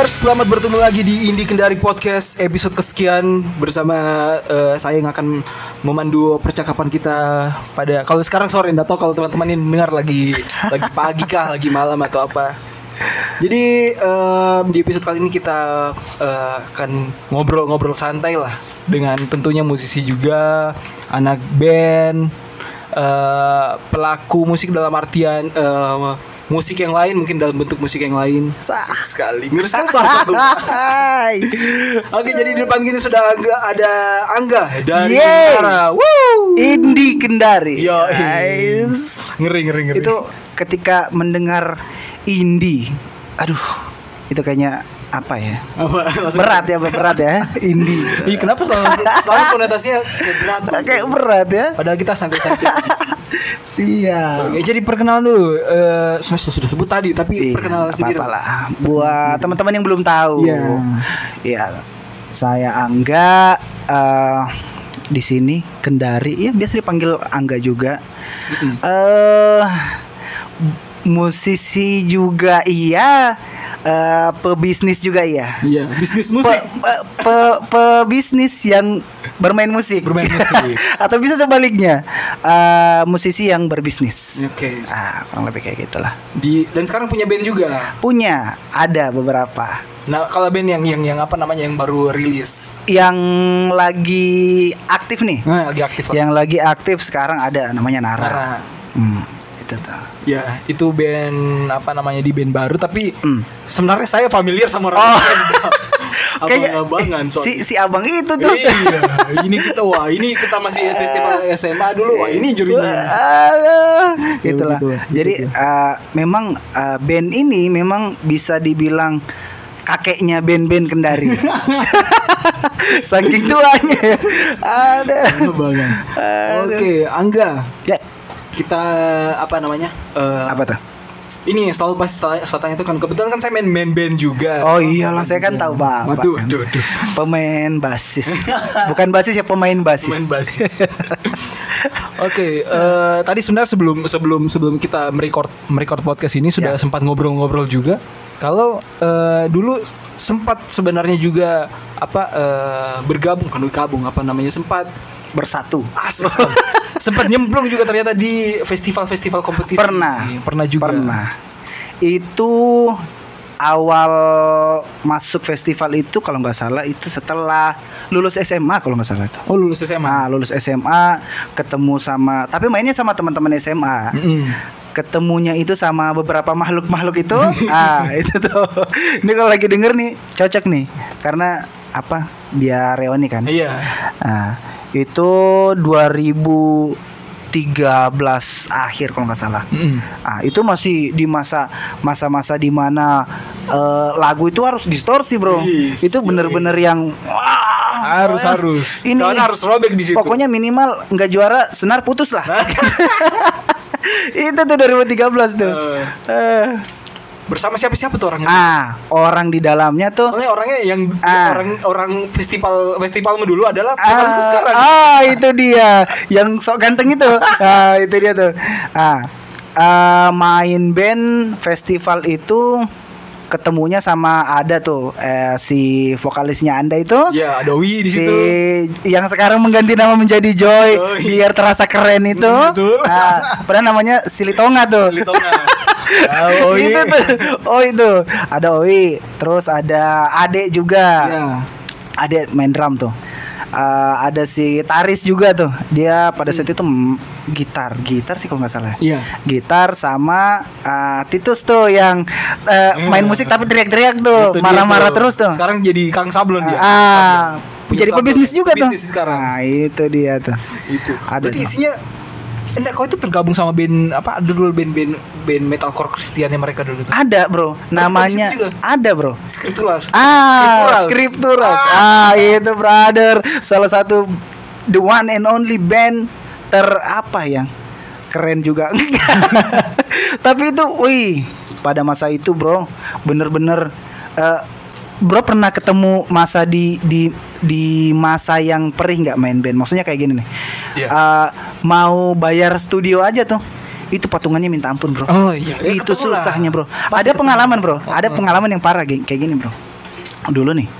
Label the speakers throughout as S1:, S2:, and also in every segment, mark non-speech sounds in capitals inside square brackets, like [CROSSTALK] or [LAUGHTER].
S1: Indiers, selamat bertemu lagi di Indi Kendari Podcast episode kesekian bersama eh, saya yang akan memandu percakapan kita pada kalau sekarang sore nggak tahu kalau teman-teman ini dengar lagi lagi pagi kah, lagi malam atau apa. Jadi em, di episode kali ini kita eh, akan ngobrol-ngobrol santai lah dengan tentunya musisi juga, anak band, eh, pelaku musik dalam artian eh, musik yang lain mungkin dalam bentuk musik yang lain. Asik sekali. [LAUGHS] Bahasa tuh.
S2: Hai.
S1: Oke, jadi di depan gini sudah Angga, ada Angga dari
S2: Yeay.
S1: Woo!
S2: Indi Kendari.
S1: Yo,
S2: Guys.
S1: ngeri ngeri ngeri.
S2: Itu ketika mendengar Indi, aduh, itu kayaknya apa ya?
S1: apa?
S2: Berat ya, berat ya. Indi.
S1: Ih, kenapa selalu selalu konotasinya kayak berat?
S2: Kayak berat ya.
S1: Padahal kita santai-santai.
S2: Siap.
S1: Oke, jadi perkenalan dulu. Eh, semester sudah sebut tadi, tapi
S2: Iya,
S1: perkenalan sendiri.
S2: lah. Buat teman-teman yang belum tahu.
S1: Iya.
S2: Iya. Saya Angga eh di sini Kendari. Ya biasa dipanggil Angga juga. Eh musisi juga iya eh pebisnis juga iya
S1: Iya, bisnis musik.
S2: pe, pe- pebisnis yang bermain musik
S1: Bermain musik. [LAUGHS]
S2: atau bisa sebaliknya eh musisi yang berbisnis
S1: Oke.
S2: ah kurang lebih kayak gitulah
S1: Di dan sekarang punya band juga.
S2: punya ada beberapa
S1: Nah, kalau band yang yang yang apa namanya yang baru rilis.
S2: yang lagi aktif nih
S1: Nah, lagi aktif
S2: yang lagi aktif sekarang ada namanya Nara
S1: Nah,
S2: Hmm, tuh
S1: ya, itu band apa namanya di band baru tapi
S2: Hmm.
S1: sebenarnya saya familiar sama orang
S2: Oh.
S1: band. [LAUGHS]
S2: Kayaknya
S1: Abang-abangan
S2: si si abang itu tuh
S1: Iya, ini kita wah ini kita masih [LAUGHS] festival SMA dulu wah ini jurinya.
S2: Aduh,
S1: Ya,
S2: gitulah.
S1: begitu,
S2: Jadi eh, memang eh, band ini memang bisa dibilang kakeknya band-band Kendari. [LAUGHS] Saking tuanya. Ada.
S1: Oke, Angga,
S2: Ya,
S1: kita apa namanya? eh,
S2: apa tuh?
S1: Ini yang selalu pas tanya itu kan kebetulan kan saya main main band juga.
S2: Oh iyalah, saya kan tahu Bapak.
S1: Waduh, waduh, waduh.
S2: Pemain basis. [LAUGHS] Bukan basis ya pemain basis.
S1: Main basis. [LAUGHS] Oke, eh, tadi sebenarnya sebelum sebelum sebelum kita merecord merecord podcast ini sudah
S2: Ya.
S1: sempat ngobrol-ngobrol juga. Kalau eh, dulu sempat sebenarnya juga apa eh, bergabung kan bergabung apa namanya sempat
S2: Bersatu.
S1: sekali. Sempat nyemplung juga ternyata di festival-festival kompetisi.
S2: Pernah.
S1: Pernah juga.
S2: Pernah. Itu awal masuk festival itu kalau nggak salah itu setelah lulus SMA kalau nggak salah itu.
S1: Oh, lulus SMA.
S2: Nah, lulus SMA ketemu sama tapi mainnya sama teman-teman SMA.
S1: Mm-mm.
S2: Ketemunya itu sama beberapa makhluk-makhluk itu. [LAUGHS] ah, itu tuh. Ini kalau lagi denger nih cocok nih karena apa? Biar reoni kan.
S1: Iya.
S2: Nah, itu 2013 akhir kalau nggak salah.
S1: Mm-mm.
S2: Ah, itu masih di masa masa-masa di mana eh, lagu itu harus distorsi, Bro.
S1: Yes,
S2: itu bener-bener yang wah,
S1: Harus
S2: pokoknya-
S1: harus.
S2: Ini
S1: Soalnya harus robek di situ.
S2: Pokoknya minimal nggak juara senar putus lah. [LAUGHS] itu tuh 2013 tuh.
S1: Eh,
S2: Eh.
S1: Bersama siapa-siapa tuh orangnya?
S2: Ah, orang di dalamnya tuh
S1: Soalnya orangnya yang
S2: Ah.
S1: orang orang festival festivalmu dulu adalah
S2: Ah,
S1: sekarang.
S2: ah, itu dia yang sok ganteng itu. [LAUGHS] ah, itu dia tuh. Ah, ah, main band festival itu ketemunya sama ada tuh eh, si vokalisnya Anda itu.
S1: Ya, ada Wi di
S2: Si
S1: situ.
S2: yang sekarang mengganti nama menjadi Joy
S1: Joy.
S2: biar terasa keren itu.
S1: Betul.
S2: Ah, padahal namanya Silitonga tuh.
S1: Litonga. Oh,
S2: itu
S1: iya.
S2: tuh. Oh itu ada Oi, terus ada Ade juga.
S1: Ya.
S2: Ade main drum tuh. Eh, ada si Taris juga tuh. Dia pada saat itu mm, gitar, gitar sih kalau nggak salah.
S1: Iya.
S2: Gitar sama eh, Titus tuh yang eh, main
S1: Hmm.
S2: musik tapi teriak-teriak tuh,
S1: Itu dia
S2: marah-marah
S1: tuh.
S2: terus tuh.
S1: Sekarang jadi Kang Sablon dia.
S2: Ah, jadi pebisnis juga tuh.
S1: Bisnis sekarang.
S2: Nah, itu dia tuh.
S1: Itu.
S2: Ada
S1: Berarti
S2: tuh.
S1: isinya Enggak, kau itu tergabung sama band apa? Ada dulu band-band band metalcore Kristiannya mereka dulu tuh.
S2: Ada, Bro. Namanya ada, Bro.
S1: Skriptulas.
S2: Ah,
S1: Scripturals.
S2: Scripturals. Ah, itu brother, salah satu the one and only band ter apa yang keren juga. [LAUGHS] Tapi itu, wih, pada masa itu, Bro, bener-bener eh, Bro pernah ketemu masa di di di masa yang perih nggak main band? Maksudnya kayak gini nih.
S1: Iya.
S2: Eh, mau bayar studio aja tuh. itu patungannya minta ampun bro.
S1: Oh iya, ya
S2: itu susahnya bro.
S1: Pasti
S2: ada pengalaman bro. Ada
S1: Heeh.
S2: pengalaman yang parah kayak kayak gini bro. Dulu nih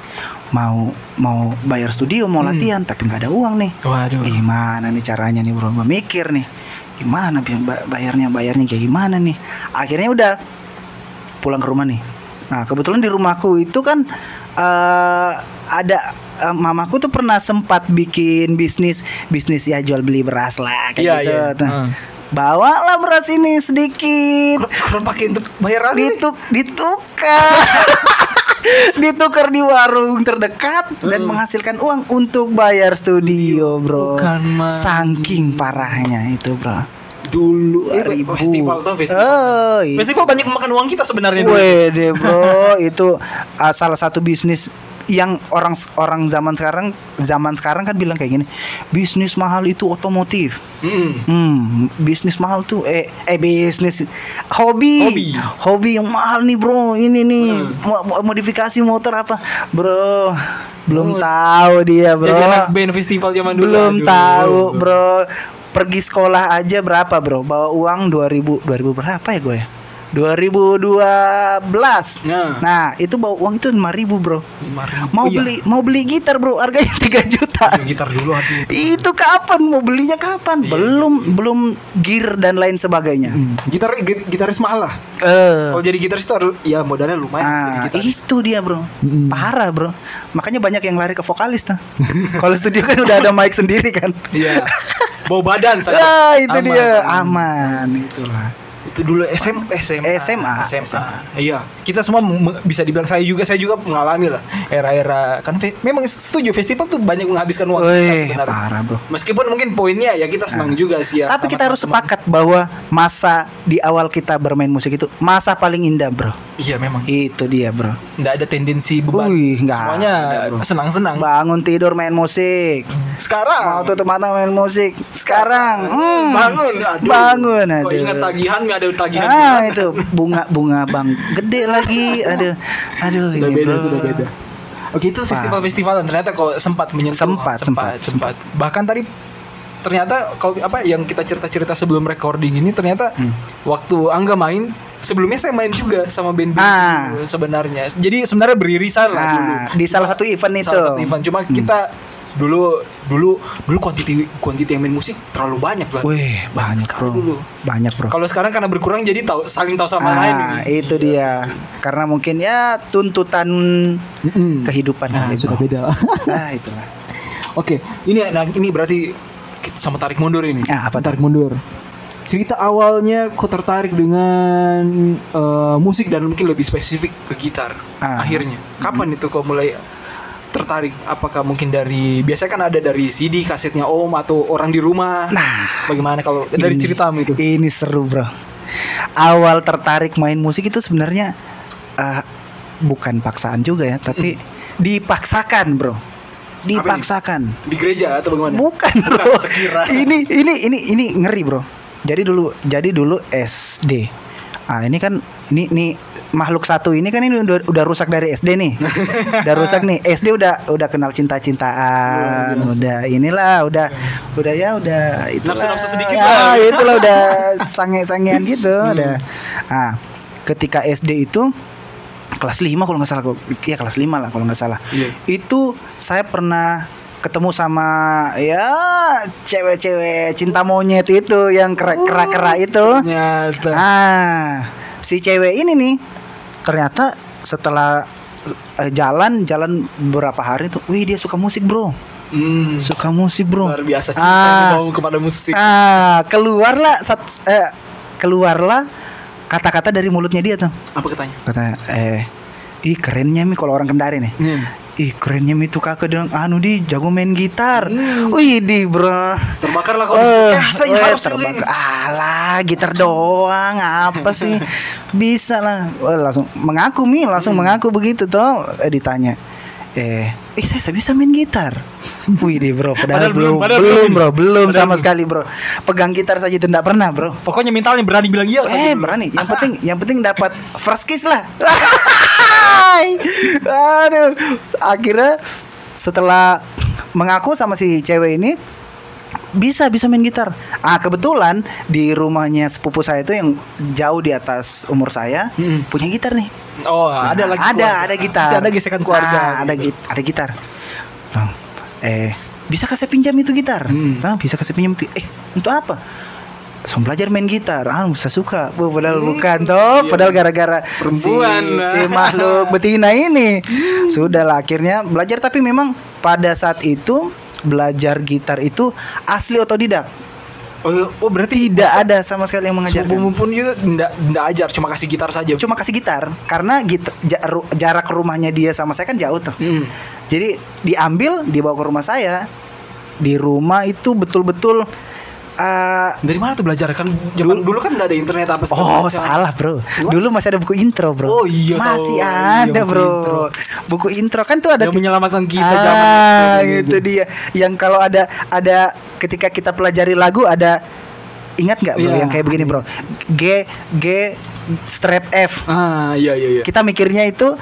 S2: mau mau bayar studio mau
S1: Hmm.
S2: latihan tapi nggak ada uang nih.
S1: Waduh.
S2: Gimana nih caranya nih bro? Gue mikir nih. Gimana biar ba- bayarnya bayarnya kayak gimana nih? Akhirnya udah pulang ke rumah nih. Nah kebetulan di rumahku itu kan eh ada eh, mamaku tuh pernah sempat bikin bisnis bisnis ya jual beli beras lah kayak
S1: Iya,
S2: gitu.
S1: iya.
S2: Tuh.
S1: Heeh.
S2: Bawalah beras ini sedikit.
S1: Kurang- pakai untuk bayar nih.
S2: Dituk ditukar. [LAUGHS] ditukar di warung terdekat dan
S1: Hmm.
S2: menghasilkan uang untuk bayar studio, Bro.
S1: Bukan.
S2: Saking parahnya itu, Bro.
S1: Dulu eh,
S2: Ribu.
S1: festival tuh festival.
S2: Oh, iya.
S1: Festival banyak makan uang kita sebenarnya dulu.
S2: Wede [LAUGHS] bro, itu uh, salah satu bisnis yang orang orang zaman sekarang zaman sekarang kan bilang kayak gini, bisnis mahal itu otomotif.
S1: Mm-mm.
S2: Hmm, bisnis mahal tuh eh eh bisnis hobi.
S1: Hobi.
S2: Hobi yang mahal nih, Bro. Ini nih mo- modifikasi motor apa? Bro, belum
S1: Oh.
S2: tahu dia, Bro.
S1: Jadi anak band festival zaman dulu.
S2: belum
S1: Aduh.
S2: tahu, Bro. Pergi sekolah aja berapa, Bro? Bawa uang 2000 2000 berapa ya gue ya? 2012.
S1: Nah,
S2: Nah, itu bawa uang itu 5000, Bro.
S1: 5.000.
S2: Mau
S1: Oh, iya.
S2: beli mau beli gitar, Bro. Harganya [LAUGHS] 3 juta.
S1: Aduh, gitar dulu aduh.
S2: Itu kapan mau belinya kapan?
S1: Iya.
S2: Belum belum gear dan lain sebagainya.
S1: Hmm, Gitar gi- gitaris mahal lah.
S2: Eh.
S1: Kalau jadi gitaris itu harus ya modalnya lumayan
S2: Ah,
S1: gitaris.
S2: itu dia, Bro.
S1: Mm-mm.
S2: Parah, Bro. Makanya banyak yang lari ke vokalis tuh. Kalau studio kan udah ada mic sendiri kan.
S1: Iya. Bau badan saja. [LAUGHS]
S2: Ah, itu
S1: Aman,
S2: dia.
S1: aman.
S2: Aman, itulah.
S1: Itu dulu SM, SMA.
S2: SMA.
S1: SMA. Iya. Kita semua bisa dibilang saya juga saya juga mengalami lah era-era kan memang setuju festival tuh banyak menghabiskan uang kita
S2: Wih,
S1: sebenarnya.
S2: parah, Bro.
S1: Meskipun mungkin poinnya ya kita senang juga sih ya.
S2: Tapi kita harus sepakat bahwa masa di awal kita bermain musik itu masa paling indah, Bro.
S1: Iya memang.
S2: Itu dia, Bro.
S1: Nggak ada tendensi beban.
S2: Wih, nggak
S1: Semuanya senang-senang.
S2: Bangun tidur main musik.
S1: Sekarang
S2: Mau tutup mata main musik. Sekarang, hmm,
S1: bangun, aduh.
S2: bangun,
S1: Kok
S2: aduh.
S1: ingat tagihan nggak ada tagihan.
S2: Ah itu bunga bunga bang gede lagi, aduh, aduh.
S1: sudah
S2: ini,
S1: beda,
S2: bro.
S1: sudah beda. Oke itu festival-festival dan ternyata kok sempat menyentuh
S2: Sempat,
S1: sempat, sempat. Bahkan tadi ternyata kalau apa yang kita cerita-cerita sebelum recording ini ternyata
S2: Hmm.
S1: waktu Angga main sebelumnya saya main juga sama band band
S2: Ah.
S1: dulu sebenarnya. Jadi sebenarnya beririsan lah dulu.
S2: Nah, di salah satu event itu.
S1: Salah satu event. Cuma
S2: Hmm.
S1: kita dulu dulu dulu kuantiti kuantiti yang main musik terlalu banyak lah.
S2: Wih, banyak
S1: sekali
S2: bro.
S1: dulu.
S2: Banyak bro.
S1: Kalau sekarang karena berkurang jadi tahu saling tahu sama lain.
S2: Ah, itu dia. Karena mungkin ya tuntutan kehidupan
S1: Nah, sudah
S2: bro.
S1: beda.
S2: Ah, [LAUGHS] itulah.
S1: Oke, ini nah, ini berarti sama tarik mundur ini.
S2: Ah, apa
S1: tarik mundur? Cerita awalnya kok tertarik dengan eh, musik dan mungkin lebih spesifik ke gitar.
S2: Ah.
S1: Akhirnya, kapan itu kok mulai tertarik? Apakah mungkin dari biasanya kan ada dari CD kasetnya Om atau orang di rumah?
S2: Nah,
S1: Bagaimana kalau dari
S2: Ini.
S1: ceritamu itu?
S2: ini seru, Bro. Awal tertarik main musik itu sebenarnya eh, bukan paksaan juga ya, tapi dipaksakan, Bro. Dipaksakan.
S1: Di gereja atau bagaimana?
S2: Bukan,
S1: Bukan,
S2: Bro.
S1: sekira.
S2: ini ini ini ini ngeri, Bro. Jadi dulu jadi dulu SD. Ah, ini kan ini nih makhluk satu ini kan ini udah, udah rusak dari SD nih. udah rusak nih. SD udah udah kenal cinta-cintaan,
S1: Luar biasa.
S2: udah inilah, udah udah ya udah itulah.
S1: Nafsu-nafsu sedikit
S2: ya,
S1: lah.
S2: itulah udah sange-sangean gitu
S1: Hmm.
S2: udah. Ah, ketika SD itu kelas 5 kalau nggak salah iya kelas 5 lah kalau nggak salah
S1: Iya.
S2: itu saya pernah ketemu sama ya cewek-cewek cinta monyet itu yang kera-kera itu.
S1: Ternyata.
S2: Ah, si cewek ini nih ternyata setelah eh, jalan jalan beberapa hari tuh, wih dia suka musik bro,
S1: Hmm.
S2: suka musik bro.
S1: Luar biasa cinta
S2: Ah.
S1: dibawa kepada musik.
S2: Ah, keluarlah sat, eh, keluarlah kata-kata dari mulutnya dia tuh.
S1: Apa katanya?
S2: Kata eh, ih kerennya mi kalau orang Kendari nih.
S1: Hmm.
S2: Ih kerennya mi tuh kakak dong anu di jago main gitar.
S1: Hmm.
S2: Wih di bro.
S1: Terbakar lah kalau eh, saya
S2: eh,
S1: harus ini.
S2: Alah, gitar doang, apa sih? Bisa lah. Oh, langsung mengaku mi, langsung
S1: Hmm.
S2: mengaku begitu toh. Eh, ditanya, eh, eh saya, saya bisa main gitar. [LAUGHS] Wih deh bro,
S1: Padahal
S2: padahal,
S1: belum,
S2: belum,
S1: padahal
S2: belum,
S1: belum.
S2: bro, belum
S1: Padahal
S2: sama
S1: belum.
S2: sekali bro. Pegang gitar saja itu enggak pernah bro.
S1: Pokoknya mentalnya berani bilang iya
S2: Eh berani, yang penting, yang penting dapat first kiss lah. [LAUGHS] Aduh, akhirnya setelah mengaku sama si cewek ini, bisa bisa main gitar. Ah kebetulan di rumahnya sepupu saya itu yang jauh di atas umur saya
S1: Mm-mm.
S2: punya gitar nih.
S1: Oh, ada
S2: Nah,
S1: lagi.
S2: ada
S1: keluarga.
S2: ada gitar.
S1: Pasti ada gesekan keluarga.
S2: Ah, ada
S1: gitu.
S2: git ada gitar. Nah, eh bisa kasih pinjam itu gitar?
S1: Hmm.
S2: Nah, bisa kasih pinjam. Eh untuk apa? Saya belajar main gitar, ah saya suka. Bu, padahal
S1: Hmm,
S2: bukan toh,
S1: iya.
S2: padahal gara-gara
S1: Perempuan.
S2: si, si [LAUGHS] makhluk betina ini. Sudahlah akhirnya belajar tapi memang pada saat itu belajar gitar itu asli otodidak.
S1: Oh, oh berarti
S2: Tidak ada sama sekali yang mengajarkan.
S1: Sepupu pun juga enggak enggak ajar, cuma kasih gitar saja.
S2: Cuma kasih gitar karena git- ja- ru- jarak rumahnya dia sama saya kan jauh tuh.
S1: Mm.
S2: Jadi diambil dibawa ke rumah saya. Di rumah itu betul-betul eh,
S1: Dari mana tuh belajar kan? Zaman dulu kan enggak ada internet apa segala
S2: Oh
S1: macam.
S2: salah bro? Dulu masih ada buku intro bro
S1: Oh, iya
S2: Masih
S1: tahu.
S2: ada
S1: Iya, buku
S2: bro
S1: intro.
S2: Buku intro kan tuh ada
S1: Yang menyelamatkan kita
S2: ah,
S1: zaman
S2: itu dia Yang kalau ada Ada ketika kita pelajari lagu ada Ingat nggak bro
S1: Iya.
S2: yang kayak begini bro G G strap F
S1: Ah, iya iya iya.
S2: Kita mikirnya itu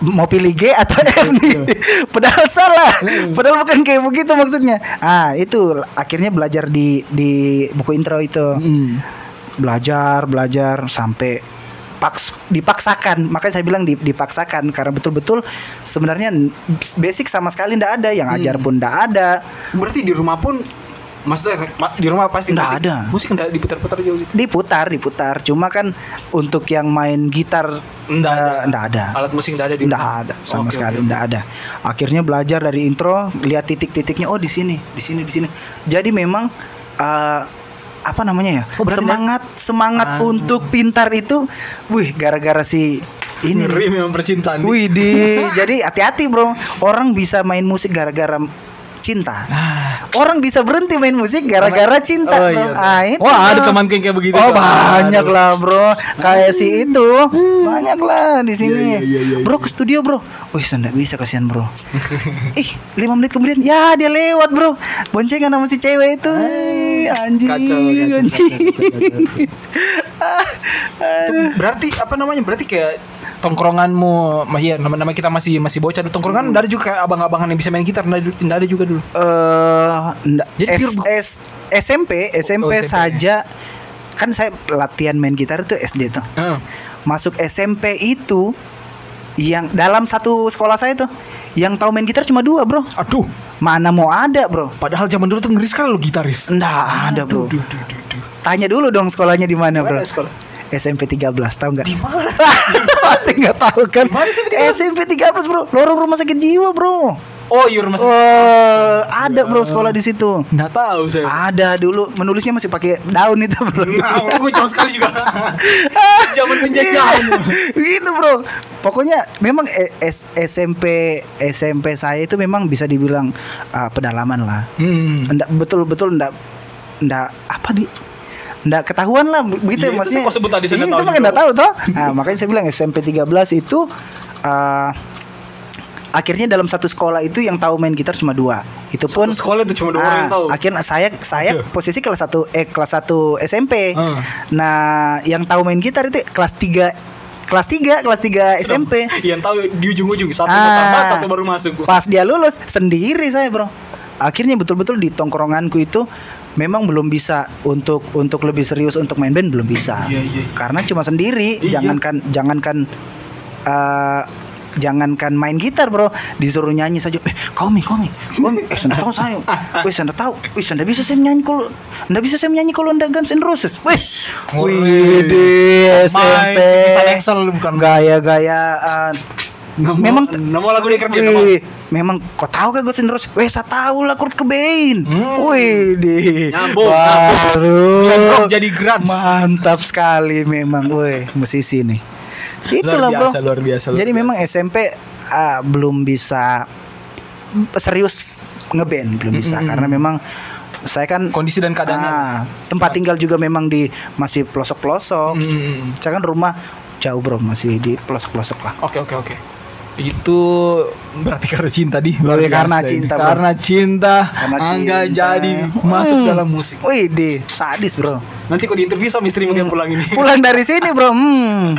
S2: mau pilih G atau [LAUGHS] F nih Padahal salah
S1: Hmm.
S2: Padahal bukan kayak begitu maksudnya Ah itu akhirnya belajar di di buku intro itu
S1: Mm.
S2: belajar belajar sampai paks dipaksakan makanya saya bilang di- dipaksakan karena betul-betul sebenarnya basic sama sekali ndak ada yang ajar
S1: Hmm.
S2: pun ndak ada
S1: Berarti di rumah pun maksudnya ma- di rumah pasti
S2: Nggak
S1: musik,
S2: ada.
S1: Musik enggak diputar-putar juga gitu.
S2: diputar diputar cuma kan untuk yang main gitar
S1: Enggak
S2: eh,
S1: ada.
S2: ndak ada
S1: Alat musik ndak ada di rumah?
S2: ada sama
S1: Oke,
S2: sekali
S1: oke.
S2: ndak ada akhirnya belajar dari intro lihat titik-titiknya oh di sini di sini di sini jadi memang eh, apa namanya ya
S1: Oh,
S2: semangat semangat
S1: Ah.
S2: untuk pintar itu wih gara-gara si ini
S1: Ngeri memang percintaan.
S2: Wih, di jadi hati-hati bro. Orang bisa main musik gara-gara cinta.
S1: Nah,
S2: Orang bisa berhenti main musik gara-gara cinta.
S1: Oh,
S2: bro.
S1: iya.
S2: Ah, itu,
S1: Wah, ada teman kayak begitu.
S2: Oh banyak
S1: Aduh.
S2: lah bro, kayak si itu banyak lah di sini.
S1: Iya, iya, iya, iya,
S2: bro ke studio bro, wih saya nggak bisa kasihan bro. [LAUGHS] Ih lima menit kemudian ya dia lewat bro, boncengan sama si cewek itu, Ih, anjing.
S1: Kacau, kacau,
S2: anjing.
S1: kacau, Itu [LAUGHS] berarti apa namanya? Berarti kayak tongkronganmu, mah iya nama nama kita masih masih bocah dulu tongkrongan nggak ada juga kayak abang-abangan yang bisa main gitar nggak ada- juga dulu.
S2: eh ndak,
S1: Jadi
S2: S, S, SMP SMP
S1: Oh, SMP.
S2: saja kan saya latihan main gitar itu SD tuh
S1: Heeh.
S2: masuk SMP itu yang dalam satu sekolah saya tuh yang tahu main gitar cuma dua bro
S1: Aduh,
S2: mana mau ada bro
S1: padahal zaman dulu tuh ngeri sekali lo gitaris.
S2: nggak ada bro
S1: Aduh, duh, duh, duh.
S2: tanya dulu dong sekolahnya di mana bro
S1: sekolah?
S2: SMP 13 tahu nggak
S1: Di mana? [LAUGHS]
S2: pasti nggak tahu kan
S1: Di mana SMP 13?
S2: SMP 13 bro lorong rumah sakit jiwa bro
S1: Oh, iya rumah sakit.
S2: oh ada bro sekolah di situ
S1: Nggak tahu saya.
S2: ada dulu menulisnya masih pakai daun itu bro [LAUGHS]
S1: Nah, gue jauh sekali juga. [LAUGHS] Zaman penjajahan.
S2: gitu bro pokoknya memang eh, S- SMP SMP saya itu memang bisa dibilang ah, pedalaman lah
S1: Hmm.
S2: ndak betul betul ndak ndak apa di ndak ketahuan lah begitu
S1: itu
S2: maksudnya
S1: kok sebut tadi, saya
S2: Iya, itu
S1: juga.
S2: ndak tahu toh nah, makanya saya bilang SMP 13 itu ah, akhirnya dalam satu sekolah itu yang tahu main gitar cuma dua itu pun
S1: Satu sekolah itu cuma dua orang yang
S2: ah,
S1: tahu.
S2: akhirnya saya saya
S1: Iya.
S2: posisi kelas 1 eh kelas 1 SMP
S1: Heeh.
S2: Nah, yang tahu main gitar itu kelas 3 kelas 3, kelas 3 SMP.
S1: Yang tahu di ujung-ujung satu
S2: Ah.
S1: satu baru masuk.
S2: Pas dia lulus sendiri saya, Bro. Akhirnya betul-betul di tongkronganku itu memang belum bisa untuk untuk lebih serius untuk main band belum bisa.
S1: Iya, iya.
S2: Karena cuma sendiri,
S1: Iya.
S2: jangankan jangankan eh, jangankan main gitar bro. Disuruh nyanyi saja. Eh kau mi kau mi kau mi. Eh nggak tahu saya. [LAUGHS] Saya nggak tahu. Saya nggak bisa saya menyanyi kalau nggak bisa saya menyanyi kalau nggak Guns N' Roses. Wih wih SMP
S1: Bisa
S2: Uh,
S1: Nama,
S2: memang
S1: nama lagu di kerja.
S2: Wih, memang kau tahu Guns N' Roses? Weh, saya tahu lah Kurt Cobain.
S1: Hmm.
S2: Wih, di
S1: Nyambung,
S2: baru
S1: Nyambung jadi Grunge.
S2: mantap sekali memang, woi musisi nih. Itulah
S1: luar
S2: bro.
S1: biasa, luar biasa. luar
S2: Jadi
S1: biasa.
S2: memang SMP ah, belum bisa serius ngeband belum bisa
S1: Mm-mm.
S2: karena memang saya kan
S1: kondisi dan keadaannya.
S2: ah, tempat tinggal juga memang di masih pelosok-pelosok.
S1: Hmm.
S2: Saya kan rumah jauh bro masih di pelosok-pelosok lah.
S1: Oke oke oke. Itu berarti karena cinta di.
S2: Berarti karena cinta, bro.
S1: Karena cinta.
S2: Karena
S1: Angga
S2: cinta.
S1: jadi masuk
S2: Hmm.
S1: dalam musik.
S2: Wih, di sadis bro.
S1: Nanti kau diinterview sama istri mungkin pulang ini. [LAUGHS]
S2: Pulang dari sini bro. Hmm.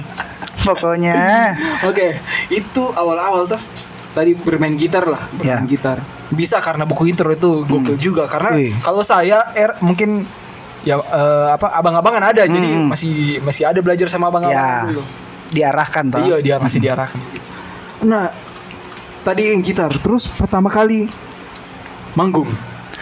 S2: Pokoknya [LAUGHS]
S1: Oke, itu awal-awal tuh tadi bermain gitar lah, bermain
S2: Ya.
S1: gitar. Bisa karena buku intro itu gokil
S2: Hmm.
S1: juga karena kalau saya er, mungkin ya eh, apa abang-abangan ada jadi
S2: Hmm.
S1: masih masih ada belajar sama abang-abang
S2: Ya.
S1: dulu.
S2: Diarahkan toh.
S1: Iya dia masih diarahkan. Nah tadi yang gitar terus pertama kali manggung.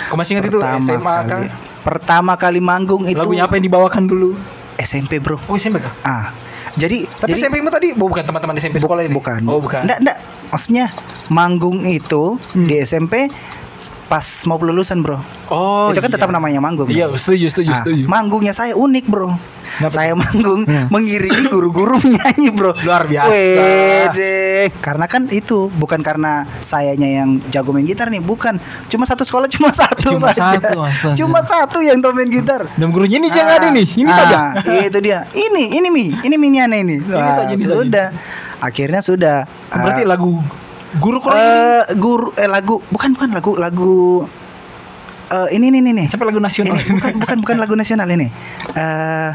S1: Kau masih ingat itu
S2: Pertama
S1: SMA
S2: kali.
S1: kan?
S2: Pertama kali manggung itu
S1: Lagunya apa yang dibawakan dulu?
S2: SMP, Bro.
S1: Oh SMP kah?
S2: Ah. Jadi
S1: Tapi
S2: jadi,
S1: SMP mu tadi oh, bukan teman-teman SMP sekolah ini?
S2: Bukan.
S1: Oh bukan.
S2: Nggak, nggak. Maksudnya manggung itu
S1: Hmm.
S2: di SMP pas mau lulusan, Bro.
S1: Oh
S2: itu kan
S1: iya.
S2: tetap namanya manggung.
S1: Iya setuju setuju
S2: Ah,
S1: setuju.
S2: manggungnya saya unik, Bro.
S1: Kenapa
S2: saya manggung
S1: Hmm.
S2: mengiringi guru-guru menyanyi, Bro.
S1: Luar biasa.
S2: Wede. Karena kan itu bukan karena sayanya yang jago main gitar nih, bukan. Cuma satu sekolah [LAUGHS] cuma satu
S1: Cuma
S2: saja.
S1: satu, astaga.
S2: Cuma satu yang tahu main gitar.
S1: Dan gurunya ini
S2: Ah,
S1: ada nih, ini
S2: ah,
S1: saja.
S2: Itu dia. Ini, ini mi, ini minyana ini. Wah,
S1: saja, ini saja.
S2: sudah. Akhirnya sudah.
S1: Berarti
S2: Ah,
S1: lagu guru kurang ini.
S2: eh, guru eh lagu bukan bukan lagu lagu eh ini nih nih nih.
S1: Sampai lagu nasional.
S2: Ini, bukan bukan bukan lagu nasional ini. Eh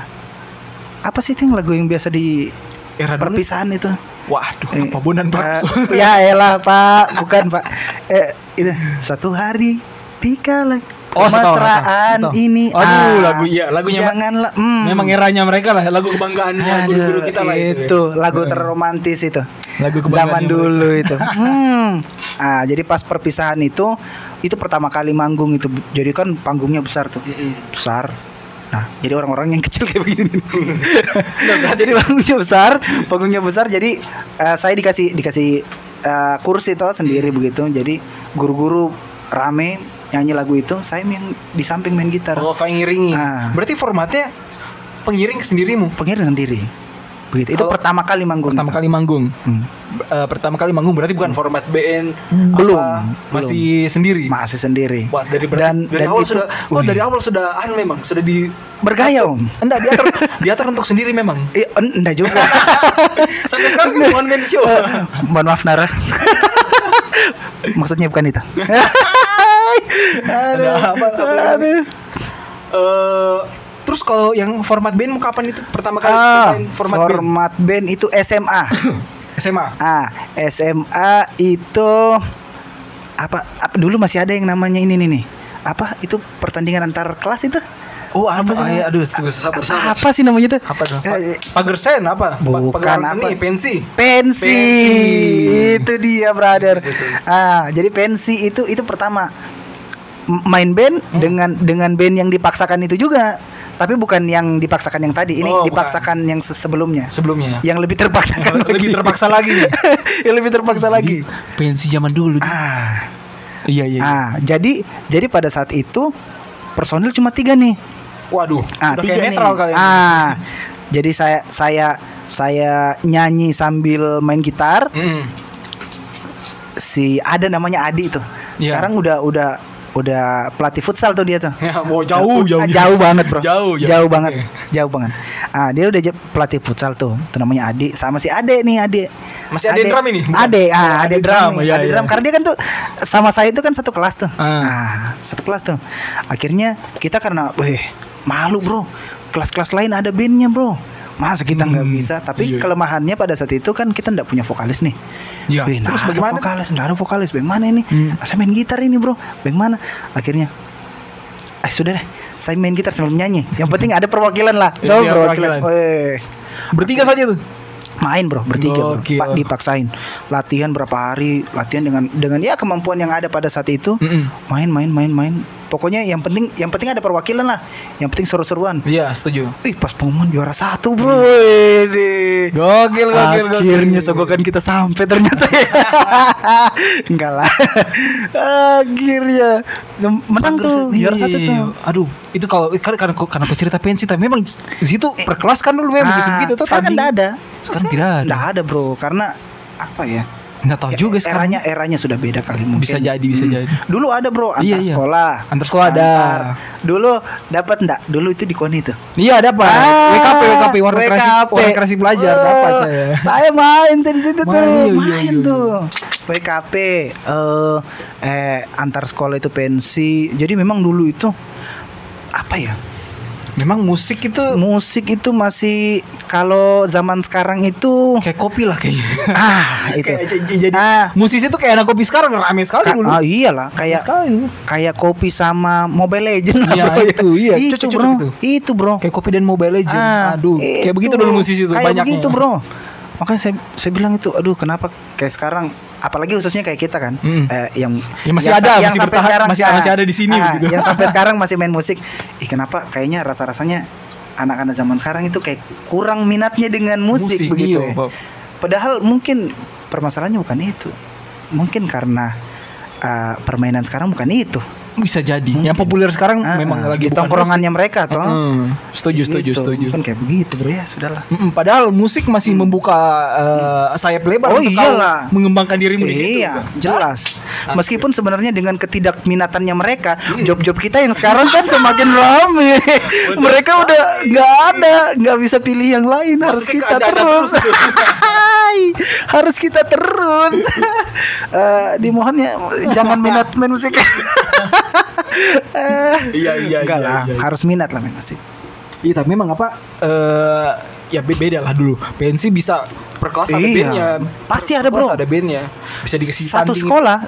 S2: apa sih yang lagu yang biasa di
S1: Era dulu.
S2: perpisahan itu?
S1: Waduh,
S2: Eh,
S1: apa Bondan Prakoso.
S2: Eh, [LAUGHS] ya elah Pak, bukan Pak. Eh, itu suatu hari dikala
S1: Oh,
S2: kemesraan ini.
S1: Aduh,
S2: ah,
S1: lagu iya, lagunya ma-
S2: Janganlah. hmm.
S1: Memang eranya mereka lah, lagu kebanggaannya
S2: Aduh,
S1: guru-guru kita lah
S2: itu. lagu
S1: Eh,
S2: terromantis itu.
S1: Lagu kebanggaan
S2: Zaman dulu [LAUGHS] itu. hmm. Ah, jadi pas perpisahan itu itu pertama kali manggung itu. Jadi kan panggungnya besar tuh. Besar. Nah, jadi orang-orang yang [LAUGHS] kecil kayak begini. jadi panggungnya besar, panggungnya besar. Jadi eh, saya dikasih dikasih eh, kursi toh sendiri begitu. Jadi guru-guru rame nyanyi lagu itu, saya yang di samping main gitar.
S1: Oh, kayak ngiringi.
S2: Ah.
S1: Berarti formatnya pengiring sendirimu.
S2: Pengiring sendiri. Begitu. Itu
S1: Kalau
S2: pertama kali manggung.
S1: Pertama
S2: itu.
S1: kali manggung.
S2: Hmm.
S1: Eh, pertama kali manggung berarti bukan format band
S2: Belum,
S1: apa,
S2: belum.
S1: masih sendiri.
S2: Masih sendiri.
S1: Wah, dari berarti
S2: Dan-
S1: dari
S2: dan
S1: awal
S2: itu-
S1: sudah oh dari awal sudah anu memang sudah di
S2: Bergaya, Om.
S1: enggak diatur diatur untuk sendiri memang.
S2: Eh, [LAUGHS] en- enggak juga. [LAUGHS]
S1: Sampai sekarang kan one man show.
S2: Mohon maaf Nara. [LAUGHS] Maksudnya bukan itu.
S1: Ada apa, lagi? Eh, terus kalau yang format band kapan itu pertama kali
S2: Ah,
S1: format,
S2: format, band. itu SMA.
S1: band SMA?
S2: Ah, SMA itu apa, apa dulu masih ada yang namanya ini nih nih. Apa itu pertandingan antar kelas itu?
S1: Oh apa,
S2: Apa
S1: sih?
S2: sih?
S1: aduh, tunggu, sabar sabar.
S2: Apa sih namanya itu?
S1: Apa tuh?
S2: Eh,
S1: Pagersen apa? Pa-
S2: Bukan, apa?
S1: pensi.
S2: Pensi.
S1: Pensi.
S2: Itu dia, brother. Ah, jadi pensi itu itu pertama main band
S1: Hmm.
S2: dengan dengan band yang dipaksakan itu juga. Tapi bukan yang dipaksakan yang tadi. Ini
S1: Oh, bukan.
S2: dipaksakan yang se- sebelumnya.
S1: Sebelumnya.
S2: Yang lebih terpaksa
S1: Lebih terpaksa lagi [LAUGHS]
S2: yang lebih terpaksa lagi.
S1: Pensi zaman dulu.
S2: Ah,
S1: Iya iya. iya.
S2: ah, jadi jadi pada saat itu personil cuma tiga nih.
S1: Waduh,
S2: Ah,
S1: udah
S2: tiga
S1: kayak
S2: nih.
S1: kali ini.
S2: Ah, jadi saya saya saya nyanyi sambil main gitar.
S1: Mm.
S2: Si ada namanya Adi tuh.
S1: Iya.
S2: Sekarang udah udah udah pelatih futsal tuh dia tuh. [LAUGHS]
S1: Ya, mau jauh jauh.
S2: Ah, jauh banget bro
S1: Jauh, jauh.
S2: jauh banget jauh banget ah dia udah pelatih futsal tuh itu namanya Ade sama si Ade nih Ade
S1: Masih ada yang drum ini? Bukan?
S2: Ade ah
S1: ada
S2: Ade drum, nih,
S1: iya,
S2: Ade
S1: iya.
S2: drum karena dia kan tuh sama saya itu kan satu kelas tuh
S1: Ah.
S2: ah satu kelas tuh akhirnya kita karena weh malu bro kelas-kelas lain ada bandnya bro masa kita nggak
S1: Hmm,
S2: bisa. Tapi
S1: iya.
S2: kelemahannya pada saat itu kan kita nggak punya vokalis nih.
S1: Iya.
S2: Wih,
S1: Terus
S2: ada
S1: bagaimana?
S2: vokalis nggak ada vokalis. Bagaimana ini?
S1: Hmm.
S2: saya main gitar ini bro. Bagaimana akhirnya eh sudah deh. Saya main gitar sambil nyanyi. Yang penting ada perwakilan lah.
S1: Iya,
S2: perwakilan
S1: perwakilan.
S2: Weh,
S1: Bertiga saja tuh.
S2: main bro. Bertiga bro.
S1: Gokil.
S2: pak dipaksain. Latihan berapa hari? Latihan dengan dengan ya kemampuan yang ada pada saat itu.
S1: Mm-mm.
S2: main main main main pokoknya yang penting yang penting ada perwakilan lah yang penting seru-seruan
S1: Iya, setuju.
S2: ih pas pengumuman juara satu bro sih.
S1: Gokil, gokil, gokil.
S2: Akhirnya sogokan kita sampai ternyata ya. [LAUGHS] Enggak lah. Akhirnya menang tuh, juara satu tuh.
S1: Iya. Aduh, itu kalau kan karena karena aku cerita pensi tapi memang di situ per kelas kan dulu memang
S2: Ah,
S1: gitu tuh
S2: sekarang kan
S1: tanding.
S2: enggak ada.
S1: Sekarang tidak ada.
S2: Ada, Bro. Karena apa ya?
S1: Enggak tahu
S2: Ya,
S1: juga sekarang.
S2: eranya eranya sudah beda kali mungkin.
S1: Bisa jadi, bisa
S2: Hmm.
S1: jadi.
S2: Dulu ada, Bro, antar
S1: Iya, iya.
S2: sekolah.
S1: Antar sekolah ada.
S2: Antar. Dulu dapat enggak? Dulu itu di Koni tuh.
S1: Iya, ada apa?
S2: Ah,
S1: WKP, WKP, warna kreasi,
S2: WKP.
S1: warna kreasi pelajar
S2: Oh,
S1: dapat saya.
S2: Saya main tuh di situ
S1: Main,
S2: tuh,
S1: iya, iya,
S2: main
S1: iya,
S2: tuh. WKP eh eh antar sekolah itu pensi. Jadi memang dulu itu apa ya?
S1: Memang musik itu
S2: musik itu masih kalau zaman sekarang itu
S1: kayak kopi lah kayaknya.
S2: ah [LAUGHS] itu
S1: Kayak jadi
S2: ah
S1: musisi tuh kayak anak kopi sekarang rame sekali
S2: ka-
S1: dulu.
S2: ah, iyalah kayak
S1: sekali
S2: kayak kopi sama Mobile Legend lah,
S1: Iya,
S2: bro.
S1: itu, iya,
S2: itu
S1: cocok
S2: bro
S1: itu.
S2: itu bro
S1: Kayak kopi dan Mobile Legend.
S2: Ah,
S1: Aduh, kayak
S2: itu.
S1: begitu dulu musisi tuh
S2: kayak
S1: banyaknya.
S2: begitu bro makanya saya saya bilang itu aduh kenapa kayak sekarang apalagi khususnya kayak kita kan.
S1: Mm.
S2: eh, yang
S1: Ya masih
S2: yang
S1: ada,
S2: yang
S1: masih
S2: sampai
S1: bertahan,
S2: sekarang
S1: masih
S2: ah,
S1: masih ada di sini
S2: ah,
S1: begitu.
S2: yang sampai [LAUGHS] sekarang masih main musik. Ih kenapa? Kayaknya rasa rasanya anak-anak zaman sekarang itu kayak kurang minatnya dengan musik, begitu
S1: iya,
S2: ya. Padahal mungkin permasalahannya bukan itu. Mungkin karena uh, permainan sekarang bukan itu
S1: Bisa jadi.
S2: Mungkin.
S1: Yang populer sekarang
S2: Ah,
S1: memang
S2: ah,
S1: lagi
S2: tongkrongannya mereka toh
S1: Mm, setuju, setuju,
S2: Gitu.
S1: setuju.
S2: kan kayak begitu bro ya sudahlah
S1: Mm-mm, Padahal musik masih membuka eh, sayap lebar
S2: Oh,
S1: untuk
S2: iyalah.
S1: kau mengembangkan dirimu di situ.
S2: Iya, jelas.
S1: Ah.
S2: Meskipun sebenarnya dengan ketidakminatannya mereka,
S1: Hmm.
S2: job-job kita yang sekarang kan semakin. [LAUGHS]
S1: Betul
S2: mereka
S1: sekali.
S2: udah nggak ada, nggak bisa pilih yang lain. harus kita terus.
S1: terus.
S2: Hai, harus kita terus. [LAUGHS] Eh, dimohon ya, jangan minat main musik. [LAUGHS] [LAUGHS]
S1: Iya, iya,
S2: Enggak
S1: iya,
S2: lah,
S1: iya.
S2: harus minat lah main musik.
S1: Iya, tapi memang apa? eh ya be- beda lah dulu. PNC bisa per kelas ada
S2: Iya.
S1: bandnya.
S2: Pasti ada, bro.
S1: Ada bandnya. Bisa dikasih
S2: Satu
S1: tanding.
S2: sekolah,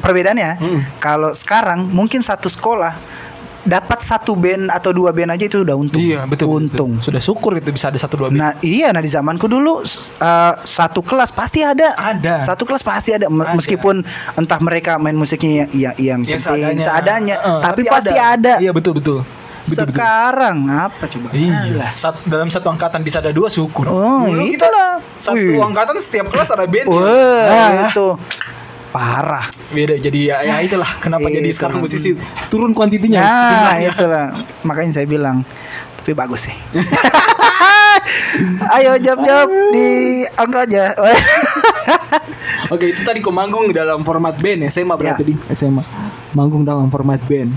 S2: perbedaannya.
S1: Mm.
S2: Kalau sekarang mungkin satu sekolah dapat satu band atau dua band aja itu udah untung.
S1: Iya, betul. betul,
S2: Untung.
S1: betul. Sudah syukur itu bisa ada satu dua band.
S2: Nah iya, nah di zamanku dulu uh, satu kelas pasti ada.
S1: ada.
S2: Satu kelas pasti ada,
S1: Ada.
S2: meskipun entah mereka main musiknya yang, yang,
S1: Ya,
S2: penting seadanya,
S1: Heeh,
S2: tapi, pasti ada.
S1: Iya, betul, betul. Betul, betul.
S2: Sekarang apa coba?
S1: Iya. Sat- dalam satu angkatan bisa ada dua syukur.
S2: Oh,
S1: Dulu kita
S2: itulah.
S1: satu
S2: Wih.
S1: angkatan setiap kelas ada band.
S2: Wah, itu parah.
S1: beda jadi ya, ya itulah kenapa
S2: Itu.
S1: jadi sekarang musisi turun kuantitinya
S2: Nah,
S1: jumlahnya.
S2: itulah. Makanya saya bilang, tapi bagus sih. [LAUGHS] Ayo jawab-jawab di angka aja. [LAUGHS]
S1: oke itu tadi kau manggung dalam format band SMA berarti
S2: Ya.
S1: di SMA manggung dalam format band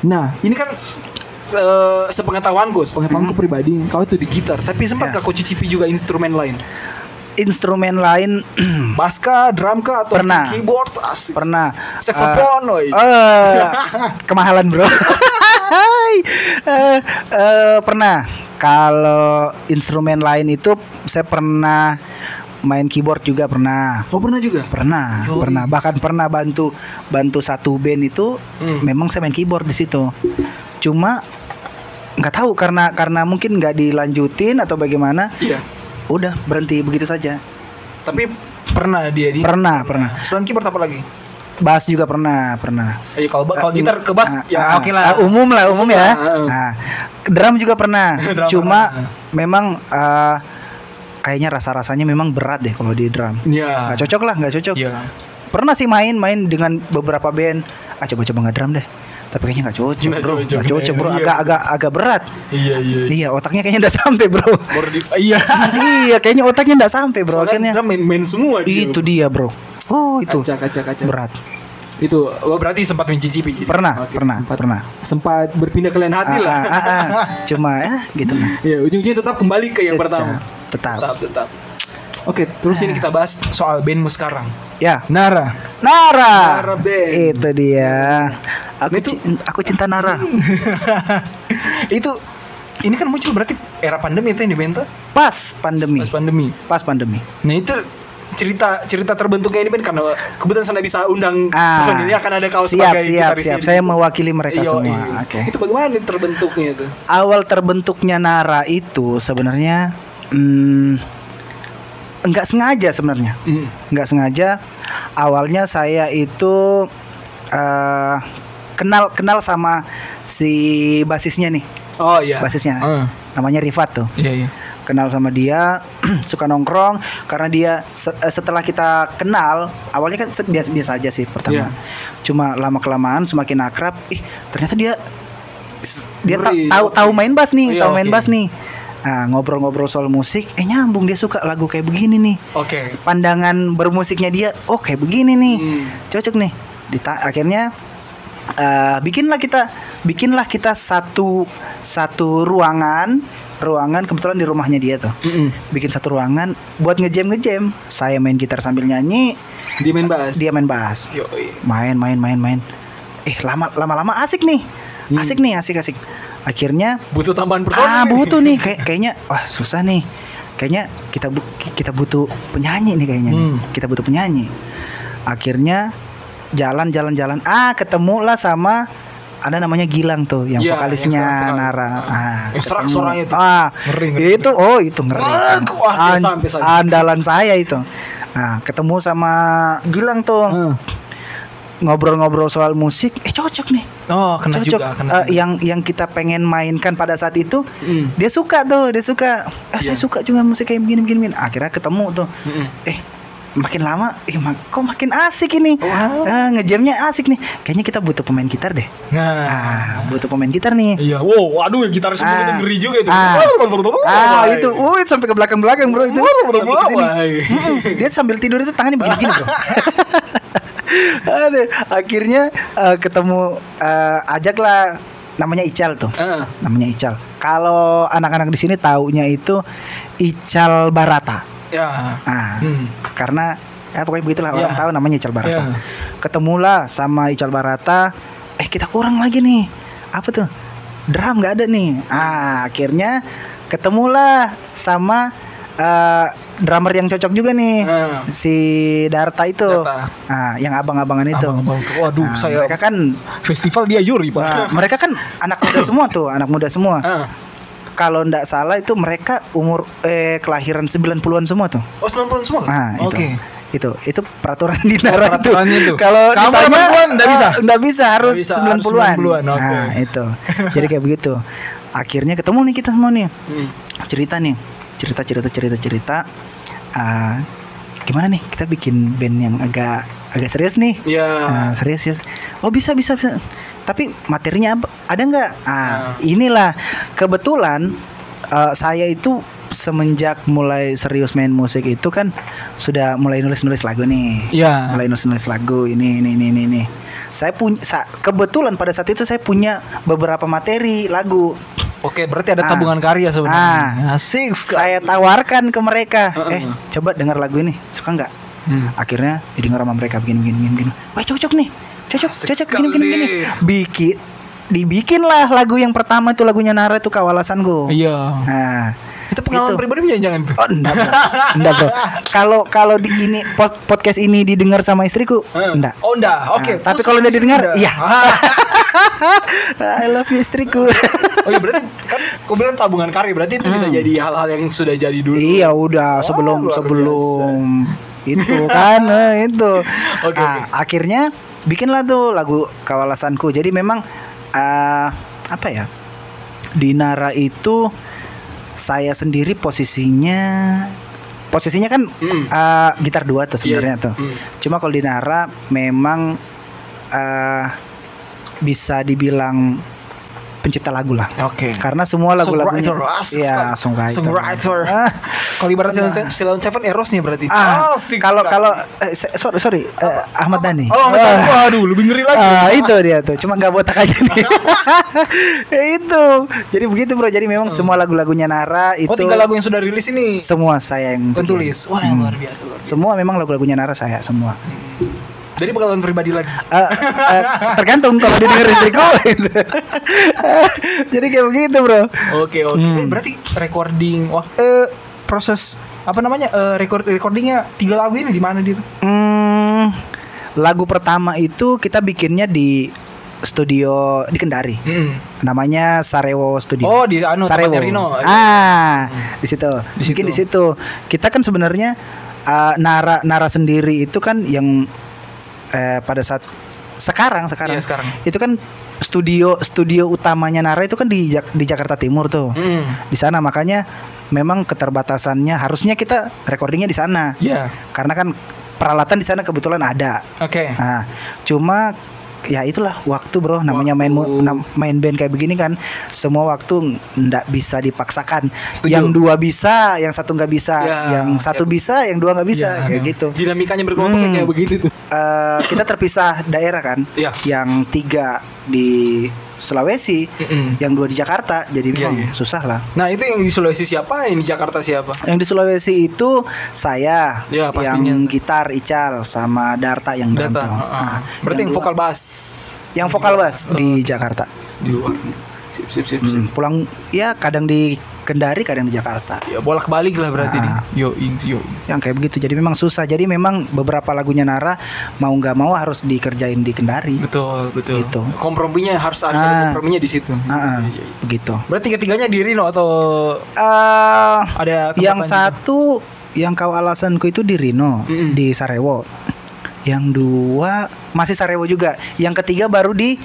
S1: nah ini kan se- sepengetahuanku sepengetahuanku
S2: Hmm.
S1: pribadi kau itu di gitar tapi sempat
S2: Ya.
S1: gak kau cicipi juga instrumen lain
S2: Instrumen lain [CLEARS THROAT]
S1: bass kah drum kah atau
S2: Pernah.
S1: keyboard asik
S2: pernah
S1: saxophone woy.
S2: Eh, kemahalan bro. [LAUGHS] Hai. Eh, eh, pernah. Kalau instrumen lain itu saya pernah main keyboard juga pernah.
S1: kau pernah juga
S2: Pernah,
S1: Oh,
S2: pernah. Bahkan pernah bantu bantu satu band itu
S1: Hmm.
S2: memang saya main keyboard di situ. Cuma nggak tahu karena karena mungkin nggak dilanjutin atau bagaimana,
S1: iya
S2: udah berhenti begitu saja.
S1: tapi pernah dia di
S2: Pernah, pernah.
S1: selain keyboard apa lagi
S2: Bass juga pernah, pernah.
S1: Eh, kalau ba- kalau gitar ke bass
S2: ah,
S1: ya
S2: ah,
S1: oke lah
S2: ah, umum lah umum ya
S1: ah.
S2: nah, drum juga pernah [LAUGHS]
S1: Drum
S2: cuma
S1: pernah.
S2: memang eh, kayaknya rasa rasanya memang berat deh kalau di drum nggak cocok lah nggak cocok
S1: Iya.
S2: pernah sih main main dengan beberapa band ah coba coba nggak drum deh tapi kayaknya nggak cocok
S1: Nggak
S2: bro
S1: cocok,
S2: nggak cocok bro
S1: iya.
S2: agak agak agak berat
S1: Iya iya.
S2: iya otaknya kayaknya udah sampai bro
S1: di iya. [LAUGHS]
S2: iya kayaknya otaknya udah sampai bro
S1: Soalnya
S2: akhirnya
S1: main-main semua dia.
S2: itu dia bro oh itu
S1: Kaca kaca kaca.
S2: berat
S1: Itu oh, berarti sempat mencicipi. jadi.
S2: pernah
S1: Oke,
S2: pernah
S1: Sempat,
S2: pernah
S1: sempat berpindah ke lain hati
S2: Ah,
S1: lah.
S2: ah, ah, ah. cuma ya gitu lah
S1: Ya ujung-ujungnya tetap kembali ke yang pertama.
S2: tetap
S1: Tetap tetap. Oke, terus ini kita bahas soal bandmu sekarang.
S2: ya
S1: Nara.
S2: Nara.
S1: Nara Band.
S2: Itu dia. Aku
S1: Itu-
S2: ci- aku cinta Nara. [LAUGHS]
S1: itu ini kan muncul berarti era pandemi itu yang dibentuk
S2: Pas pandemi.
S1: pas pandemi.
S2: Pas pandemi.
S1: Nah itu cerita cerita terbentuknya ini kan karena kebetulan saya bisa undang
S2: Ah,
S1: person ini akan ada kau
S2: siap,
S1: sebagai
S2: siap, siap.
S1: ini.
S2: Saya mewakili mereka
S1: Iya,
S2: semua.
S1: iya.
S2: Oke.
S1: Itu bagaimana terbentuknya itu?
S2: Awal terbentuknya Nara itu sebenarnya hmm, enggak sengaja sebenarnya.
S1: Hmm.
S2: Enggak sengaja. Awalnya saya itu eh, kenal kenal sama si basisnya nih.
S1: Oh iya.
S2: Basisnya.
S1: Ah,
S2: Namanya Rifat tuh.
S1: iya iya.
S2: kenal sama dia [CLEARS THROAT] suka nongkrong karena dia eh, setelah kita kenal awalnya kan biasa biasa aja sih pertama
S1: Iya.
S2: cuma lama kelamaan semakin akrab ih ternyata dia dia ta-
S1: Ngeri,
S2: tahu tahu main bass nih
S1: Iya,
S2: tahu main
S1: oke.
S2: bass nih nah ngobrol-ngobrol soal musik eh nyambung dia suka lagu kayak begini nih
S1: Oke.
S2: pandangan bermusiknya dia oh kayak begini nih
S1: Hmm.
S2: cocok nih Dita- akhirnya eh, bikinlah kita bikinlah kita satu satu ruangan ruangan kebetulan di rumahnya dia tuh
S1: Mm-mm.
S2: bikin satu ruangan buat ngejam ngejam saya main gitar sambil nyanyi
S1: Dia main bass.
S2: dia main bass
S1: Yoi.
S2: main main main main eh lama lama lama asik nih
S1: Hmm.
S2: asik nih asik asik akhirnya
S1: Butuh tambahan personil.
S2: ah butuh nih kayak kayaknya wah susah nih kayaknya kita bu- kita butuh penyanyi nih kayaknya nih.
S1: Hmm.
S2: kita butuh penyanyi akhirnya jalan jalan jalan ah ketemulah sama ada namanya Gilang tuh yang
S1: Iya,
S2: vokalisnya
S1: yang.
S2: Nara
S1: Ah.
S2: ah
S1: Yang serak suaranya itu.
S2: ah
S1: Ngeri, ngeri.
S2: itu oh itu ngeri
S1: Wah, wah,
S2: An- andalan saya itu nah ketemu sama Gilang tuh
S1: Hmm.
S2: Ngobrol-ngobrol soal musik eh cocok nih
S1: Oh, kena
S2: cocok
S1: juga, kena.
S2: Eh, yang yang kita pengen mainkan pada saat itu
S1: Hmm.
S2: dia suka tuh dia suka ah saya
S1: Iya.
S2: suka juga musik kayak begini begini begini. akhirnya ketemu tuh
S1: Mm-mm.
S2: eh makin lama eh mak- kok makin asik ini
S1: Wow.
S2: ah, ngejamnya asik nih kayaknya kita butuh pemain gitar deh
S1: Nah.
S2: ah butuh pemain gitar nih
S1: Iya, wow, waduh gitaris
S2: Ah.
S1: itu ngeri juga itu.
S2: Ah. [LAUGHS] ah itu uh sampai ke belakang belakang bro itu Sampai. Mm-mm, dia sambil tidur itu tangannya begini-gini bro [LAUGHS] Aduh, akhirnya eh, ketemu eh, ajaklah namanya Ical tuh.
S1: Ah,
S2: namanya Ical. Kalau anak-anak di sini taunya itu Ical Barata.
S1: Ya.
S2: ah
S1: Hmm.
S2: karena ya pokoknya begitulah
S1: Ya.
S2: orang tahu namanya Ical Barata.
S1: Ya.
S2: ketemulah sama Ical Barata. Eh kita kurang lagi nih. Apa tuh? Drum nggak ada nih. Ah akhirnya ketemulah sama eh, drummer yang cocok juga nih
S1: Ah,
S2: si Darta itu
S1: data.
S2: ah yang abang-abangan itu
S1: Abang-abang tuh, waduh,
S2: Nah,
S1: saya
S2: mereka kan
S1: festival dia juri, Pak.
S2: wah, mereka kan anak muda semua tuh anak muda semua
S1: Ah.
S2: kalau ndak salah itu mereka umur eh kelahiran 90-an semua tuh
S1: Oh, 90 semua?
S2: Nah, itu.
S1: Oke.
S2: itu itu peraturan [LAUGHS] di Nara itu
S1: tuh.
S2: kalau ditanya
S1: 80-an nggak bisa?
S2: eh, nggak bisa harus
S1: bisa, harus
S2: 90-an
S1: 90-an, oke.
S2: nah itu jadi kayak begitu akhirnya ketemu nih kita semua nih
S1: Hmm.
S2: cerita nih cerita cerita cerita cerita Ah, gimana nih? Kita bikin band yang agak agak serius nih.
S1: Ya.
S2: Ah, serius ya oh bisa bisa bisa. Tapi materinya apa? Ada nggak? Ah
S1: Ah.
S2: inilah. Kebetulan eh, saya itu semenjak mulai serius main musik itu kan sudah mulai nulis nulis lagu nih
S1: Ya.
S2: mulai nulis nulis lagu ini ini ini ini, ini. saya punya kebetulan pada saat itu saya punya beberapa materi lagu
S1: Oke, berarti ada
S2: Ah.
S1: tabungan karya sebenarnya. Asik sekali.
S2: saya tawarkan ke mereka
S1: Heeh.
S2: eh coba dengar lagu ini suka nggak
S1: Hmm.
S2: akhirnya didengar sama mereka begini begini begini, begini. wah cocok nih cocok
S1: Asik
S2: cocok begini begini begini bikin dibikinlah lagu yang pertama itu lagunya Nara itu kawalasanku
S1: Iya.
S2: nah
S1: Itu pengalaman
S2: Gitu.
S1: pribadi jangan jangan
S2: oh enggak bro enggak bro [LAUGHS] kalau kalau di ini pod- podcast ini didengar sama istriku
S1: Eh.
S2: enggak
S1: Oh, enggak. Oke.
S2: Nah, tapi kalau udah didengar,
S1: enggak.
S2: iya.
S1: Ah. [LAUGHS]
S2: I love you istriku [LAUGHS]
S1: Oh iya berarti kan kau bilang tabungan karya berarti itu bisa
S2: Hmm.
S1: jadi hal-hal yang sudah jadi dulu.
S2: iya udah sebelum
S1: luar
S2: sebelum itu kan eh, itu
S1: Oke,
S2: Nah,
S1: oke.
S2: akhirnya bikinlah tuh lagu kawalasanku jadi memang eh, apa ya di Nara itu saya sendiri posisinya posisinya kan
S1: Hmm.
S2: eh, gitar dua tuh sebenarnya
S1: Iya.
S2: tuh
S1: Hmm.
S2: cuma kalau di Nara memang eh, bisa dibilang pencipta lagu lah
S1: Oke.
S2: karena semua lagu-lagunya
S1: Songwriter, asik
S2: ya
S1: sekali.
S2: songwriter
S1: Songwriter. [LAUGHS]
S2: Ah,
S1: Kalau ibarat Silon Seven Eros nih berarti.
S2: ah,
S1: Asik
S2: kalau kalau eh, sorry sorry eh, Ahmad Dhani
S1: Oh, betul.
S2: Ah.
S1: Waduh, lebih ngeri lagi.
S2: Ah, itu dia tuh, cuma nggak botak aja nih. [LAUGHS] Itu. Jadi begitu bro. Jadi memang semua lagu-lagunya Nara itu
S1: Oh, tiga lagu yang sudah rilis ini.
S2: semua saya yang.
S1: Tulis. Wah,
S2: Hmm.
S1: luar biasa. luar biasa.
S2: Semua memang lagu-lagunya Nara saya semua.
S1: Hmm. Jadi pengalaman pribadi lagi.
S2: Eh, eh, tergantung kalau didengar istriku. Jadi kayak begitu bro.
S1: Oke, oke.
S2: Hmm.
S1: Eh, berarti recording waktu proses apa namanya? eh, record recordingnya tiga lagu ini di mana dia tuh?
S2: Hmm, lagu pertama itu kita bikinnya di studio di Kendari. Namanya Sarewo Studio.
S1: Oh, di anu
S2: Sarewo.
S1: Rino.
S2: Ah,
S1: Hmm.
S2: di situ.
S1: Di
S2: Bikin
S1: situ.
S2: di situ. Kita kan sebenarnya uh, Nara Nara sendiri itu kan yang eh, pada saat sekarang sekarang
S1: Iya, sekarang.
S2: itu kan studio studio utamanya Nara itu kan di di Jakarta Timur tuh.
S1: Hmm.
S2: Di sana makanya memang keterbatasannya harusnya kita recordingnya di sana
S1: Iya.
S2: karena kan peralatan di sana kebetulan ada.
S1: Oke.
S2: Nah, cuma ya itulah waktu bro namanya main
S1: Waktu.
S2: nam- main band kayak begini kan semua waktu ndak bisa dipaksakan
S1: Setuju.
S2: yang dua bisa yang satu nggak bisa
S1: Ya,
S2: yang satu
S1: kayak-
S2: bisa yang dua nggak bisa
S1: Iya,
S2: kayak
S1: iya.
S2: gitu
S1: Dinamikanya berkelompok
S2: Hmm.
S1: kayak begitu tuh.
S2: Eh, kita terpisah daerah kan
S1: Iya.
S2: yang tiga di Sulawesi
S1: Mm-mm.
S2: yang dua di Jakarta jadi
S1: Iya,
S2: memang
S1: iya.
S2: susah lah
S1: Nah, itu yang di Sulawesi siapa? Yang di Jakarta siapa?
S2: yang di Sulawesi itu saya
S1: Ya, pastinya.
S2: yang gitar Ical sama Darta yang
S1: Data.
S2: tuh.
S1: Heeh.
S2: Nah,
S1: Berarti yang
S2: dua-
S1: vokal bass
S2: yang vokal bass di Jakarta
S1: di luar. Sip sip sip. sip.
S2: Mm, pulang ya kadang di Kendari, kadang di Jakarta.
S1: Ya bolak balik lah berarti nih.
S2: Ah.
S1: Yo yo.
S2: Yang kayak begitu. Jadi memang susah. Jadi memang beberapa lagunya Nara mau nggak mau harus dikerjain di Kendari.
S1: Betul betul.
S2: Gitu.
S1: Komprominya harus ada
S2: Ah.
S1: komprominya di situ. Iya, iya.
S2: Begitu.
S1: Berarti tiga-tiganya di Rino atau
S2: eh
S1: ada
S2: yang
S1: lain juga?
S2: satu yang kau alasanku itu di Rino,
S1: Mm-mm.
S2: di Sarewo. Yang dua masih Sarewo juga. Yang ketiga baru di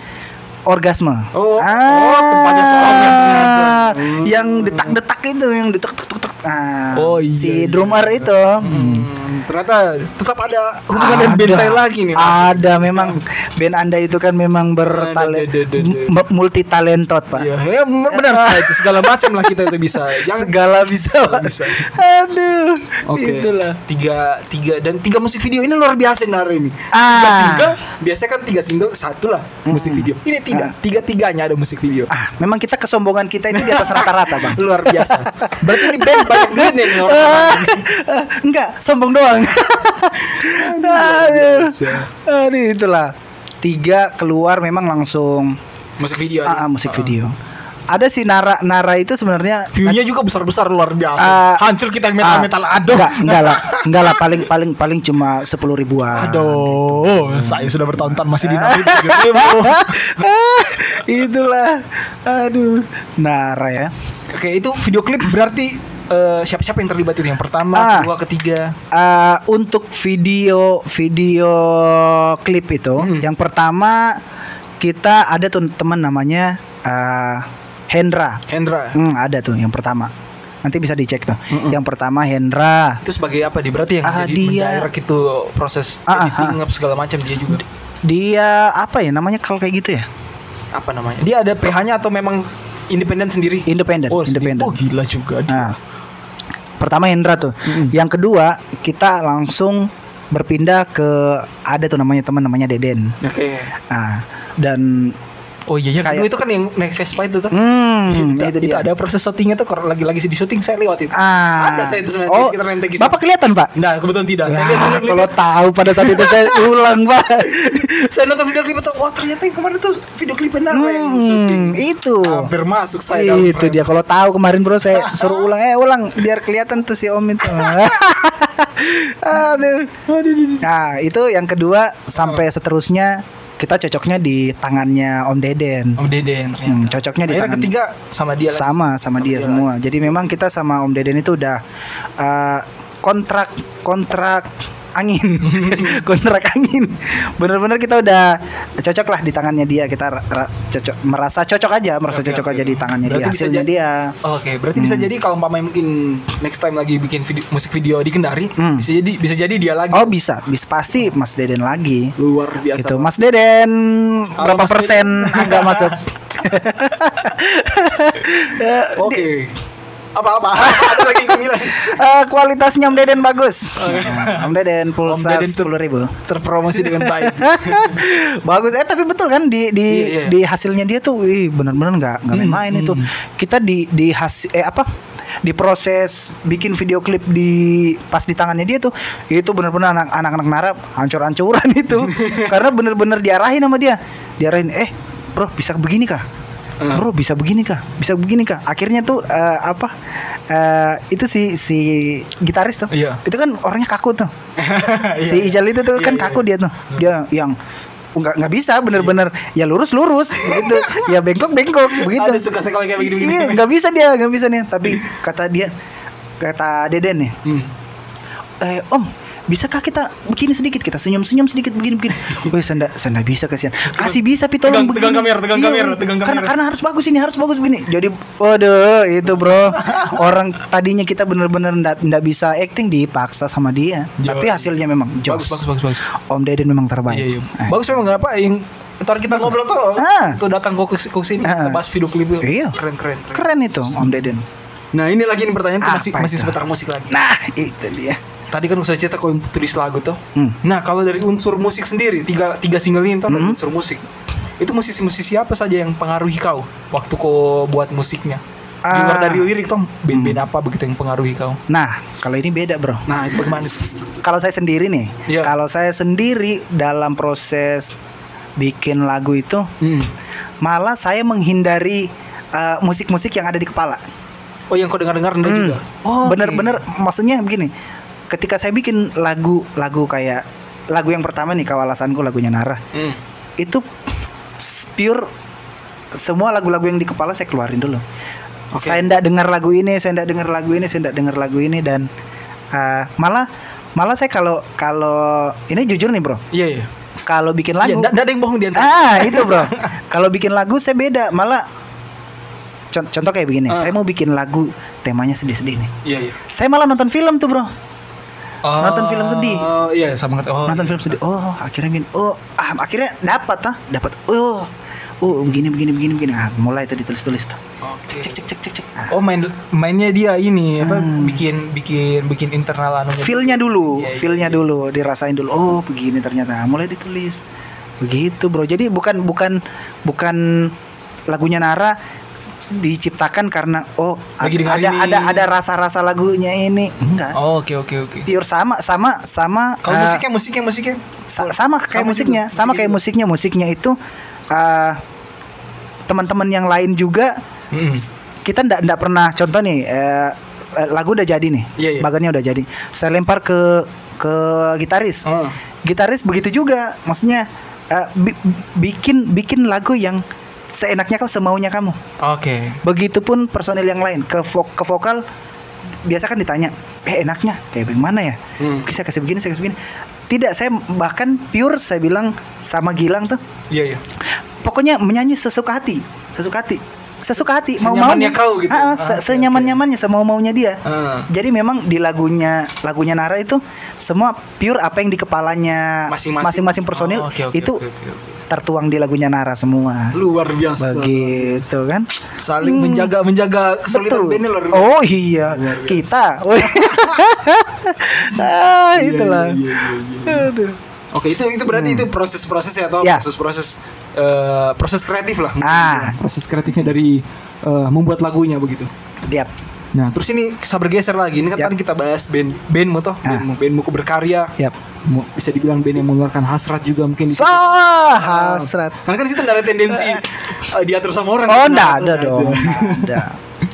S2: Orgasme.
S1: Oh,
S2: Ah,
S1: oh tempatnya ternyata. Hmm.
S2: Yang detak-detak itu, yang detak-detak. Ah,
S1: Oh, iya,
S2: si
S1: iya.
S2: drummer itu.
S1: Hmm, ternyata tetap ada hubungan dengan band
S2: Ada.
S1: saya lagi nih.
S2: Ada memang band Anda itu kan memang bertalent
S1: Ada, ada, ada, ada.
S2: multi talentot, Pak.
S1: Iya, ya, benar sekali [LAUGHS] itu segala macam lah kita itu bisa. Jangan
S2: Segala bisa, Pak.
S1: bisa.
S2: Aduh.
S1: Oke.
S2: Itulah.
S1: Tiga, tiga dan tiga musik video ini luar biasa nih hari ini. Tiga
S2: Ah.
S1: single, biasanya kan tiga single satu lah musik
S2: Mm-mm.
S1: video. Ini tiga,
S2: Ah.
S1: tiga tiganya ada musik video.
S2: Ah, memang kita kesombongan kita itu di atas rata-rata, Bang. [LAUGHS]
S1: Luar biasa. Berarti ini band duit nih. [LAUGHS]
S2: Enggak, sombong doang. Aduh. [LAUGHS] Aduh, itulah. Tiga keluar memang langsung
S1: Musik video.
S2: Ah, ah, musik
S1: Ah.
S2: video. Ada si Nara Nara itu sebenarnya
S1: View-nya juga besar-besar luar biasa.
S2: Ah,
S1: Hancur kita yang metal-metal
S2: Ah,
S1: aduh.
S2: Enggak, enggak lah. Enggak lah paling paling paling cuma sepuluh ribuan.
S1: Aduh, saya sudah bertahun-tahun masih di. [LAUGHS]
S2: Itulah. Aduh. Nara ya.
S1: Oke, itu video klip berarti eh, siapa-siapa yang terlibat itu? Yang pertama,
S2: Ah.
S1: kedua, ketiga.
S2: Eh, untuk video video klip itu
S1: Hmm.
S2: yang pertama kita ada tuh teman namanya eh, Hendra.
S1: Hendra.
S2: Hmm, ada tuh yang pertama. Nanti bisa dicek tuh.
S1: Mm-mm.
S2: Yang pertama Hendra.
S1: Itu sebagai apa dia? Berarti yang
S2: Ah,
S1: jadi
S2: dia-
S1: itu proses
S2: Ah, ah,
S1: editing apa segala macam dia juga.
S2: Dia apa ya namanya kalau kayak gitu ya?
S1: Apa namanya? Dia ada PH-nya atau memang independen sendiri?
S2: Independen,
S1: Oh,
S2: independen.
S1: Oh, gila juga dia.
S2: Nah, pertama Hendra tuh.
S1: Mm-mm.
S2: Yang kedua kita langsung berpindah ke ada tuh namanya teman namanya Deden.
S1: Oke.
S2: Nah, dan
S1: Oh iya, yang
S2: Kayak-
S1: kedua itu kan yang naik Vespa itu tuh.
S2: hmm,
S1: itu,
S2: itu dia.
S1: ada proses syutingnya tuh kalau lagi-lagi di syuting saya lewat itu.
S2: Ah.
S1: Ada saya itu sebenarnya
S2: Oh,
S1: sekitar Rentegis.
S2: Bapak kelihatan, Pak?
S1: Nah, kebetulan tidak. Saya
S2: Ya,
S1: lihat video
S2: kalau tahu pada saat itu saya [LAUGHS] ulang, Pak.
S1: saya nonton video klip itu, wah ternyata yang kemarin tuh video klip benar yang syuting.
S2: Hmm, itu.
S1: Hampir masuk saya dalam
S2: itu
S1: frame.
S2: dia kalau tahu kemarin bro saya [LAUGHS] suruh ulang eh ulang biar kelihatan tuh si om itu [LAUGHS] aduh nah itu yang kedua sampai seterusnya kita cocoknya di tangannya om deden
S1: Om Deden ternyata.
S2: Hmm, cocoknya di
S1: Akhirnya
S2: tangan
S1: ketiga sama dia lagi.
S2: sama sama dia
S1: dia
S2: semua jadi memang kita sama om deden itu udah eh, kontrak kontrak angin [LAUGHS] kontrak angin bener-bener kita udah cocok lah di tangannya dia kita cocok merasa cocok aja merasa
S1: Oke,
S2: cocok
S1: oke.
S2: aja di tangannya
S1: Berarti
S2: dia
S1: bisa
S2: hasilnya
S1: jadi-
S2: dia
S1: Oke, berarti bisa
S2: Hmm.
S1: jadi kalau umpamanya mungkin next time lagi bikin video, musik video di Kendari,
S2: Hmm.
S1: bisa jadi bisa jadi dia lagi.
S2: Oh bisa, bisa pasti Mas Deden lagi.
S1: luar biasa.
S2: Gitu, Mas Deden
S1: Halo,
S2: berapa
S1: Mas
S2: persen agak masuk? [LAUGHS] [LAUGHS]
S1: Oke. Apa-apa? [LAUGHS] Ada lagi yang bilang
S2: eh, kualitasnya Om Deden bagus.
S1: Oke.
S2: Nah, Om Deden pulsa sepuluh ribu.
S1: terpromosi dengan baik. [LAUGHS]
S2: bagus. Eh tapi betul kan di di
S1: Iya, iya.
S2: di hasilnya dia tuh, wih benar-benar nggak nggak
S1: Hmm,
S2: main itu.
S1: hmm.
S2: Kita di di hasil eh apa? di proses bikin video klip di pas di tangannya dia tuh itu bener-bener anak anak-anak narap hancur-hancuran [LAUGHS] itu karena bener-bener diarahin sama dia diarahin eh bro bisa begini kah
S1: Hmm.
S2: bro bisa begini kah bisa begini kah akhirnya tuh eh, apa eh, itu si si gitaris tuh.
S1: Iya.
S2: itu kan orangnya kaku tuh. [LAUGHS]
S1: Iya,
S2: si
S1: iya.
S2: Ijal itu tuh
S1: Iya,
S2: kan
S1: iya,
S2: kaku dia tuh. Dia yang nggak nggak bisa bener-bener. Ya lurus lurus gitu. [LAUGHS] Ya bengkok bengkok begitu.
S1: Ada suka sekali kayak begini
S2: iya
S1: begini.
S2: nggak bisa dia nggak bisa nih tapi kata dia kata Deden nih.
S1: Hmm.
S2: eh om bisakah kita begini sedikit kita senyum senyum sedikit begini begini [LAUGHS] Wih saya nggak saya nggak bisa kasihan kasih bisa pi tolong
S1: Tegang- tegang
S2: begini
S1: kamera, tegang
S2: Iya,
S1: kamera, tegang
S2: karena
S1: kamera.
S2: karena harus bagus ini harus bagus begini jadi [LAUGHS] waduh itu bro [LAUGHS] orang tadinya kita bener-bener nggak nggak bisa acting dipaksa sama dia
S1: Yo.
S2: tapi hasilnya memang
S1: Bagus,
S2: jos
S1: bagus, bagus, bagus.
S2: om Deden memang terbaik
S1: Iya, iya.
S2: Eh.
S1: Bagus memang apa yang ntar kita ngobrol tuh.
S2: Ah.
S1: Tuh datang ke ke sini
S2: Ah.
S1: bahas video klip itu.
S2: Iya.
S1: Keren, keren, keren.
S2: keren itu om Deden
S1: Nah, ini lagi nih pertanyaan tuh masih
S2: Apa
S1: masih
S2: itu?
S1: seputar musik lagi.
S2: nah itu dia
S1: Tadi kan usaha cerita yang tulis lagu tuh.
S2: Hmm.
S1: Nah, kalau dari unsur musik sendiri, tiga tiga single ini tuh
S2: Hmm.
S1: unsur musik. Itu musisi-musisi apa saja yang pengaruhi kau waktu kau buat musiknya? Di luar
S2: Ah.
S1: dari lirik tuh, band-band apa begitu yang pengaruhi kau?
S2: nah kalau ini beda bro
S1: Nah, itu bagaimana?
S2: kalau saya sendiri nih,
S1: Iya.
S2: kalau saya sendiri dalam proses bikin lagu itu,
S1: Hmm.
S2: malah saya menghindari eh, musik-musik yang ada di kepala.
S1: Oh yang kau dengar-dengar
S2: Hmm.
S1: juga. Oh,
S2: Bener-bener maksudnya begini. Ketika saya bikin lagu-lagu kayak lagu yang pertama nih kawalasanku lagunya Nara.
S1: Hmm.
S2: itu pure semua lagu-lagu yang di kepala saya keluarin dulu.
S1: Oke.
S2: Saya ndak dengar lagu ini, saya ndak dengar lagu ini, saya ndak dengar lagu ini dan eh, malah malah saya kalau kalau ini jujur nih bro,
S1: Iya iya.
S2: kalau bikin lagu
S1: nggak ada yang bohong di antara.
S2: ah itu bro, [LAUGHS] kalau bikin lagu saya beda malah con- contoh kayak begini,
S1: Ah.
S2: saya mau bikin lagu temanya sedih-sedih nih,
S1: Iya iya.
S2: saya malah nonton film tuh bro,
S1: Oh,
S2: Nonton film sedih.
S1: Iya, sama. Oh.
S2: nonton
S1: iya.
S2: film sedih, oh akhirnya gini, oh ah, akhirnya dapat ah, dapat, oh oh begini begini begini begini, ah, mulai tuh ditulis-tulis tuh,
S1: Oke.
S2: cek cek cek cek cek, ah.
S1: Oh main mainnya dia ini apa
S2: Hmm.
S1: bikin bikin bikin internal anunya.
S2: Feelnya dulu,
S1: iya,
S2: feelnya
S1: iya.
S2: dulu, dirasain dulu. Oh begini ternyata, mulai ditulis. Begitu bro. Jadi bukan bukan bukan lagunya Nara diciptakan karena oh
S1: Lagi
S2: ada
S1: ini.
S2: ada ada rasa-rasa lagunya ini. Enggak.
S1: Oh, oke oke oke.
S2: Pure sama sama sama.
S1: Kalau
S2: eh,
S1: musiknya musiknya musiknya
S2: sa- sama kayak
S1: sama
S2: musiknya,
S1: juga,
S2: sama kayak
S1: juga.
S2: musiknya. Musiknya itu eh teman-teman yang lain juga
S1: Mm.
S2: kita ndak ndak pernah contoh nih eh, eh, lagu udah jadi nih.
S1: Iya iya.
S2: Bagannya udah jadi. Saya lempar ke ke gitaris.
S1: Oh.
S2: gitaris begitu juga maksudnya eh, bi- bikin bikin lagu yang seenaknya kau semaunya kamu
S1: Oke.
S2: begitupun personil yang lain ke vo- ke vokal biasa kan ditanya eh enaknya kayak bagaimana ya
S1: Hmm.
S2: Saya kasih begini saya kasih begini tidak saya bahkan pure saya bilang sama Gilang tuh
S1: Iya iya.
S2: pokoknya menyanyi sesuka hati sesuka hati sesuka hati mau maunya
S1: kau gitu.
S2: Ah, se- senyaman nyamannya semau maunya dia
S1: Ah.
S2: jadi memang di lagunya lagunya Nara itu semua pure apa yang di kepalanya
S1: Masing-masing.
S2: personil
S1: Oh, oke, oke,
S2: itu
S1: oke, oke, oke.
S2: Tertuang di lagunya Nara semua.
S1: luar biasa.
S2: Begitu kan?
S1: Saling
S2: Hmm.
S1: menjaga menjaga kesulitan
S2: Betul.
S1: bandnya luar biasa.
S2: Oh iya,
S1: Luar biasa.
S2: kita. [LAUGHS] ah,
S1: Iya,
S2: itulah.
S1: iya, iya, iya, iya.
S2: Aduh.
S1: Oke, itu itu berarti
S2: Hmm.
S1: itu proses-proses ya atau
S2: Ya.
S1: proses-proses eh, proses kreatif lah.
S2: Ah.
S1: proses kreatifnya dari eh, membuat lagunya begitu.
S2: Diap.
S1: Nah, terus ini bisa bergeser lagi. Ini kan tadi kita bahas band bandmu toh,
S2: Ah.
S1: bandmu, bandmu berkarya. Mu- Bisa dibilang band yang mengeluarkan hasrat juga mungkin.
S2: Sah, hasrat.
S1: Karena kan situ nggak ada tendensi [LAUGHS] eh, diatur sama orang.
S2: Oh, enggak ada dong. Ada.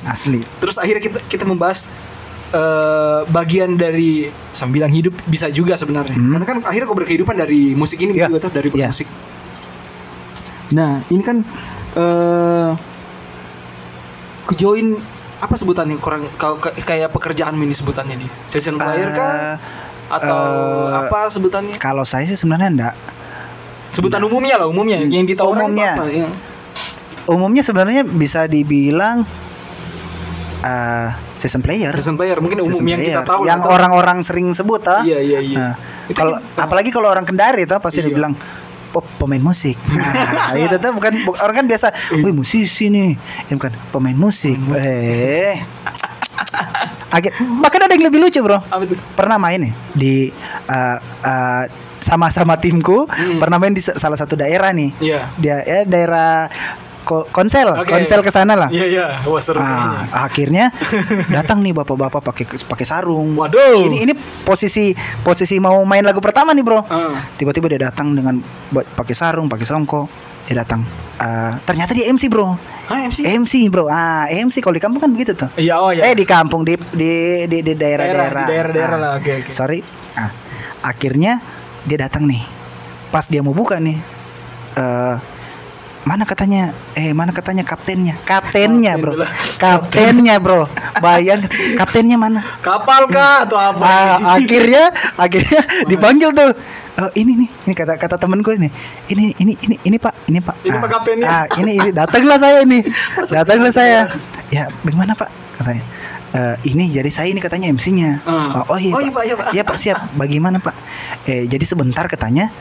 S2: Asli.
S1: Terus akhirnya kita kita membahas eh, bagian dari sambilan hidup bisa juga sebenarnya.
S2: Hmm.
S1: Karena kan akhirnya kau berkehidupan dari musik ini
S2: Iya.
S1: juga tuh dari
S2: Iya.
S1: bermusik. Nah, ini kan eh ke join apa sebutannya kurang kau kayak pekerjaan mini sebutannya dia. Session player kah
S2: Eh,
S1: atau
S2: eh,
S1: apa sebutannya?
S2: kalau saya sih sebenarnya enggak.
S1: Sebutan umumnya lah, umumnya
S2: Hmm.
S1: yang itu
S2: Umumnya.
S1: apa? Ya.
S2: Umumnya sebenarnya bisa dibilang eh season player.
S1: Session player mungkin
S2: Season
S1: umum yang kita
S2: player.
S1: tahu
S2: yang orang-orang sering sebut ah.
S1: Iya, iya, iya.
S2: Nah,
S1: Itu
S2: kalau
S1: kan-
S2: apalagi kalau orang Kendari tuh pasti
S1: Iya.
S2: dibilang oh pemain musik. [LAUGHS] Nah, itu tuh bukan bu- orang kan biasa, wih musisi nih. Ini bukan pemain musik.
S1: Musik.
S2: Eh. Agak, bahkan ada yang lebih lucu, Bro.
S1: apa tuh?
S2: Pernah main nih di eh, eh, sama-sama timku,
S1: Hmm.
S2: pernah main di sa- salah satu daerah nih.
S1: Iya.
S2: Dia ya daerah ko- konsel,
S1: Oke.
S2: konsel ke sana lah.
S1: Iya, iya. Wah, seru
S2: Nah, akhirnya [LAUGHS] datang nih bapak-bapak pakai pakai sarung.
S1: Waduh.
S2: Ini ini posisi posisi mau main lagu pertama nih, Bro.
S1: Ah.
S2: Tiba-tiba dia datang dengan pakai sarung, pakai songkok. Dia datang. Eh, ternyata dia MC, Bro.
S1: Ah, MC.
S2: MC, Bro. Ah, MC kalau di kampung kan begitu tuh.
S1: Iya, oh ya.
S2: Eh di kampung di di di, daerah-daerah.
S1: di daerah-daerah
S2: Ah,
S1: lah. Oke, oke.
S2: Sorry. Ah, akhirnya dia datang nih. Pas dia mau buka nih. Eh mana katanya? Eh mana katanya kaptennya? Kaptennya,
S1: Kapten
S2: Bro. Kaptennya, Bro. [LAUGHS] Bayang kaptennya mana?
S1: Kapal kah atau apa?
S2: Ah, akhirnya akhirnya [LAUGHS] dipanggil tuh "Eh, ini nih ini kata kata temenku ini ini ini ini ini pak ini pak
S1: Ini Pak Kaptennya.
S2: ah, ini ini datanglah saya ini [LAUGHS] datanglah saya ya bagaimana pak katanya "Eh, ini jadi saya ini katanya MC-nya
S1: Ah.
S2: oh, oh iya
S1: Oh,
S2: pak.
S1: iya, Pak, iya, Pak.
S2: Iya, pak siap bagaimana pak eh jadi sebentar katanya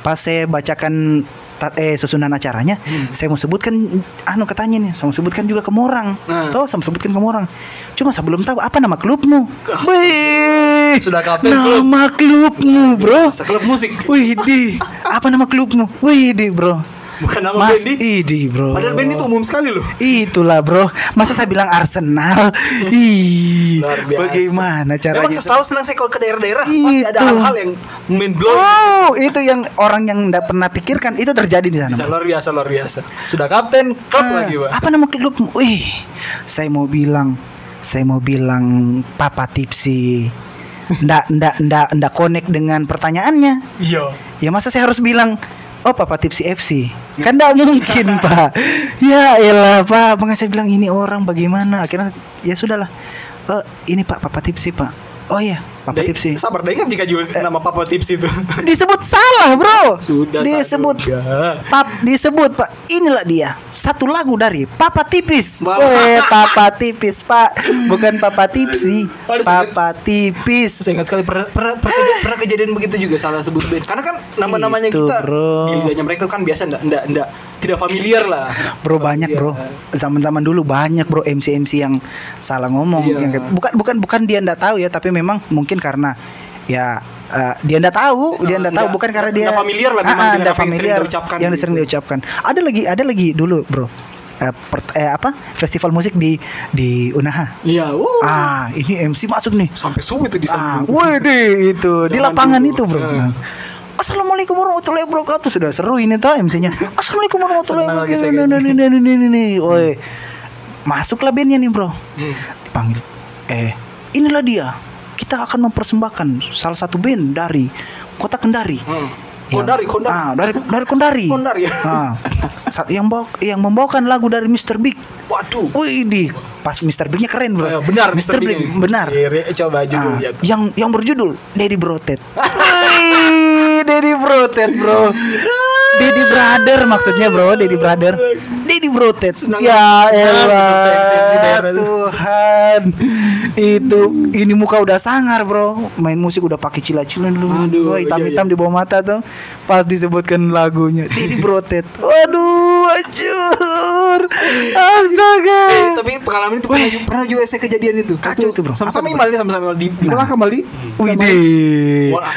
S2: pas saya bacakan ta- eh susunan acaranya
S1: Hmm.
S2: saya mau sebutkan anu katanya nih saya mau sebutkan juga ke Morang
S1: Nah.
S2: Tuh, saya mau sebutkan ke Morang cuma saya belum tahu apa nama klubmu. Wih,
S1: Sudah klub.
S2: nama klubmu bro
S1: Seklub musik.
S2: Wih di apa nama klubmu Wih di bro
S1: Bukan nama
S2: Mas,
S1: band di.
S2: Idi bro.
S1: Padahal band itu umum sekali loh.
S2: Itulah bro. Masa saya bilang Arsenal? [LAUGHS] Ih,
S1: Luar biasa.
S2: bagaimana caranya?
S1: Memang saya selalu senang saya kalau ke daerah-daerah pasti ada hal-hal yang mind blowing.
S2: Wow, itu yang orang yang tidak pernah pikirkan itu terjadi di sana.
S1: Bisa luar biasa luar biasa. Sudah kapten klub
S2: Ah,
S1: lagi, Pak.
S2: Apa nama klub? Wih, saya mau bilang, saya mau bilang Papa Tipsi. Ndak, ndak, ndak, ndak connect dengan pertanyaannya.
S1: Iya.
S2: Ya masa saya harus bilang Oh Papa Tipsi FC [LAUGHS] Kan ndak mungkin [LAUGHS] Pak. Ya elah Pak. Makanya saya bilang ini orang? Bagaimana? Akhirnya ya sudahlah. Eh ini Pak Papa Tipsi Pak. Oh iya Papa
S1: Dai-
S2: Tipsi
S1: Sabar, deh kan jika juga nama Papa Tips itu. [LAUGHS]
S2: Disebut salah bro
S1: Sudah
S2: Disebut. Pap disebut Pak inilah dia satu lagu dari Papa Tipis. Weh Papa Tipis Pak, bukan Papa Tipsi,
S1: Aduh,
S2: Papa Tipis.
S1: Saya ingat sekali pernah, pernah, keja- pernah kejadian begitu juga salah sebut band. Karena kan nama-namanya
S2: Itu,
S1: kita
S2: bro.
S1: di lidahnya mereka kan biasa enggak enggak enggak tidak familiar lah.
S2: Bro banyak bro, zaman-zaman dulu banyak bro MC-MC yang salah ngomong.
S1: Iya.
S2: Yang, bukan bukan bukan dia ndak tahu ya, tapi memang mungkin karena ya eh, dia ndak tahu, dia ndak tahu bukan karena dia
S1: familiar lah memang
S2: Ah, ah,
S1: dengan apa yang sering
S2: familiar
S1: diucapkan
S2: yang
S1: gitu.
S2: sering diucapkan. Ada lagi ada lagi dulu bro. Eh, per- eh, apa festival musik di di Unaha.
S1: Iya, uh.
S2: Ah, ini MC masuk nih.
S1: Sampai subuh itu di
S2: Ah,
S1: sana.
S2: wede itu di lapangan
S1: dulu.
S2: itu, Bro.
S1: Eh.
S2: Nah. Assalamualaikum warahmatullahi wabarakatuh. Sudah seru ini tuh MC-nya. [LAUGHS] Assalamualaikum warahmatullahi wabarakatuh. Nih, nih. Woi. Masuklah bandnya nih, Bro.
S1: Hmm.
S2: Dipanggil. Eh, inilah dia. Kita akan mempersembahkan salah satu band dari Kota Kendari.
S1: Hmm.
S2: Yang-
S1: Kondari, Kondari.
S2: Ah, dari dari Kendari.
S1: Kondari ya.
S2: Ah, saat yang bawa, yang membawakan lagu dari Mr. Big.
S1: Waduh.
S2: Wih, di pas Mr. Bignya keren, Bro.
S1: Eh, benar Mr.
S2: Big,
S1: Big.
S2: benar.
S1: Iya, Re- coba judulnya
S2: Ah,
S1: tuh.
S2: yang yang berjudul Daddy Brotet. [LAUGHS] Wih, Daddy Brotet, Bro. Daddy Brother maksudnya, Bro. Daddy Brother. Daddy Brotet.
S1: Senang-
S2: ya elah. Tuhan. Itu ini muka udah sangar, Bro. Main musik udah pakai cila-cila dulu.
S1: Aduh,
S2: Wah, hitam-hitam
S1: iya,
S2: di bawah mata tuh. Pas disebutkan lagunya Daddy Brotet. Waduh, hancur. Astaga.
S1: Eh, tapi pengalaman itu pernah, pernah juga saya kejadian itu.
S2: Kacau itu, bro.
S1: Sama-sama Imal sama-sama di Imal di.
S2: Wih,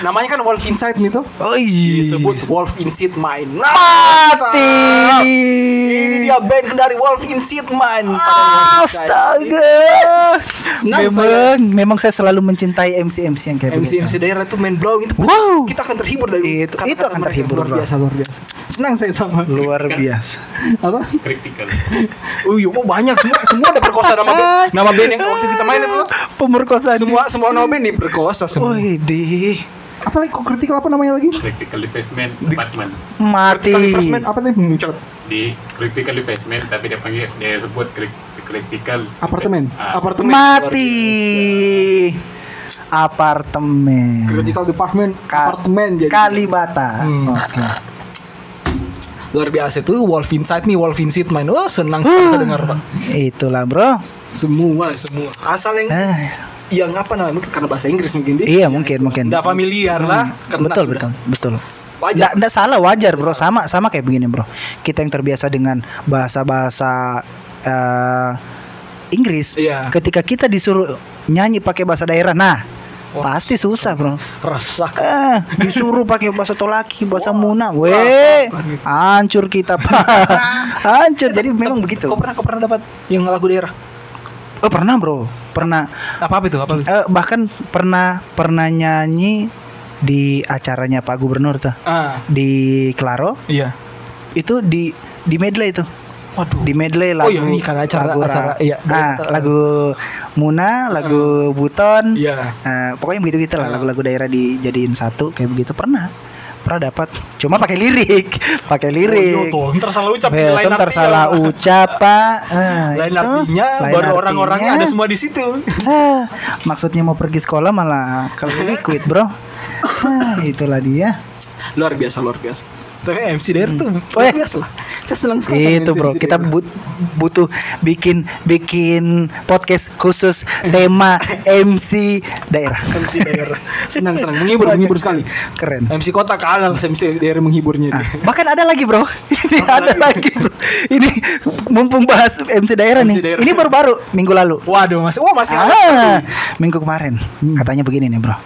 S1: Namanya- kan Wolf Inside nih tuh.
S2: Oh iya.
S1: Disebut Wolf Inside Mine. Nah,
S2: mati.
S1: Ini dia band dari Wolf Inside Mine.
S2: Astaga. Memang, memang saya selalu mencintai MC-MC yang kayak
S1: MC MC daerah itu main blowing itu.
S2: Wow.
S1: Kita akan terhibur dari
S2: Itu- itu akan terhibur,
S1: luar biasa luar biasa. Senang saya sama.
S2: Luar biasa.
S1: Apa?
S3: kritikal [LAUGHS]
S1: iya, oh, banyak semua semua ada perkosa nama band, nama band yang waktu kita main itu.
S2: Pemerkosaan.
S1: Semua semua nama band diperkosa semua.
S2: Wih, di
S1: Apa lagi kok kritikal apa namanya lagi?
S3: critical defacement
S1: Di-
S3: department
S2: mati.
S1: Critical investment apa tadi? Hmm, cepat.
S3: di critical defacement tapi dia panggil dia sebut critical
S1: Apartemen.
S3: Ah,
S1: Apartemen.
S2: Mati. Apartemen.
S1: Critical department
S2: Ka-
S1: apartemen jadi.
S2: Kalibata.
S1: Hmm.
S2: Oke.
S1: Luar biasa tuh Wolf Inside nih Wolf Inside main. Wah, senang sekali saya dengar, Pak.
S2: Itulah, Bro.
S1: Semua semua. Asal yang
S2: Eh,
S1: yang apa namanya? Mungkin karena bahasa Inggris mungkin dia.
S2: iya, mungkin, mungkin.
S1: Nggak familiar lah. Karena
S2: betul,
S1: sudah
S2: betul, betul.
S1: Wajar.
S2: Nggak, salah wajar bro sama sama kayak begini bro kita yang terbiasa dengan bahasa bahasa eh, Inggris
S1: Iya.
S2: ketika kita disuruh nyanyi pakai bahasa daerah nah
S1: Wah.
S2: pasti susah bro
S1: Rasak.
S2: eh disuruh pakai bahasa tolaki bahasa
S1: Wah,
S2: muna weh
S1: rasakan itu.
S2: hancur kita pak [LAUGHS] hancur jadi memang begitu
S1: Kau pernah kau pernah dapat yang lagu daerah?
S2: oh pernah bro pernah
S1: Apa apa itu? Apa itu?
S2: eh, bahkan pernah pernah nyanyi di acaranya Pak Gubernur tuh
S1: Ah,
S2: di Klaro
S1: iya.
S2: itu di di medley itu
S1: Waduh.
S2: di medley
S1: Oh
S2: lagu
S1: iya, ini kan acara-
S2: lagu,
S1: acara, iya.
S2: ah,
S1: Daerah.
S2: lagu Muna lagu Buton
S1: Iya.
S2: eh, pokoknya begitu gitu lah
S1: Ah.
S2: lagu-lagu daerah dijadiin satu kayak begitu pernah pernah dapat cuma pakai lirik [LAUGHS] pakai
S1: Oh,
S2: lirik
S1: tuh, ntar salah ucap.
S2: Eh,
S1: lain
S2: ntar salah ucap [LAUGHS] pak Ah,
S1: Lain
S2: itu,
S1: artinya,
S2: lain
S1: baru orang-orangnya ada semua di situ.
S2: Ah, maksudnya mau pergi sekolah malah kalau liquid bro Ah, itulah dia
S1: Luar biasa, luar biasa. Tapi MC daerah tuh
S2: Oh,
S1: luar
S2: iya.
S1: biasa lah. Saya senang sekali
S2: itu
S1: MC
S2: bro kita
S1: daerah.
S2: but- butuh bikin bikin podcast khusus tema MC daerah
S1: MC daerah. Senang senang menghibur menghibur sekali.
S2: keren
S1: MC kota kalah MC daerah menghiburnya.
S2: Ah, bahkan ada lagi bro ini ada lagi bro ini mumpung bahas MC daerah
S1: MC
S2: nih
S1: daerah.
S2: ini baru-baru minggu lalu
S1: Waduh, masih oh masih
S2: ah,
S1: ada.
S2: minggu kemarin katanya begini nih bro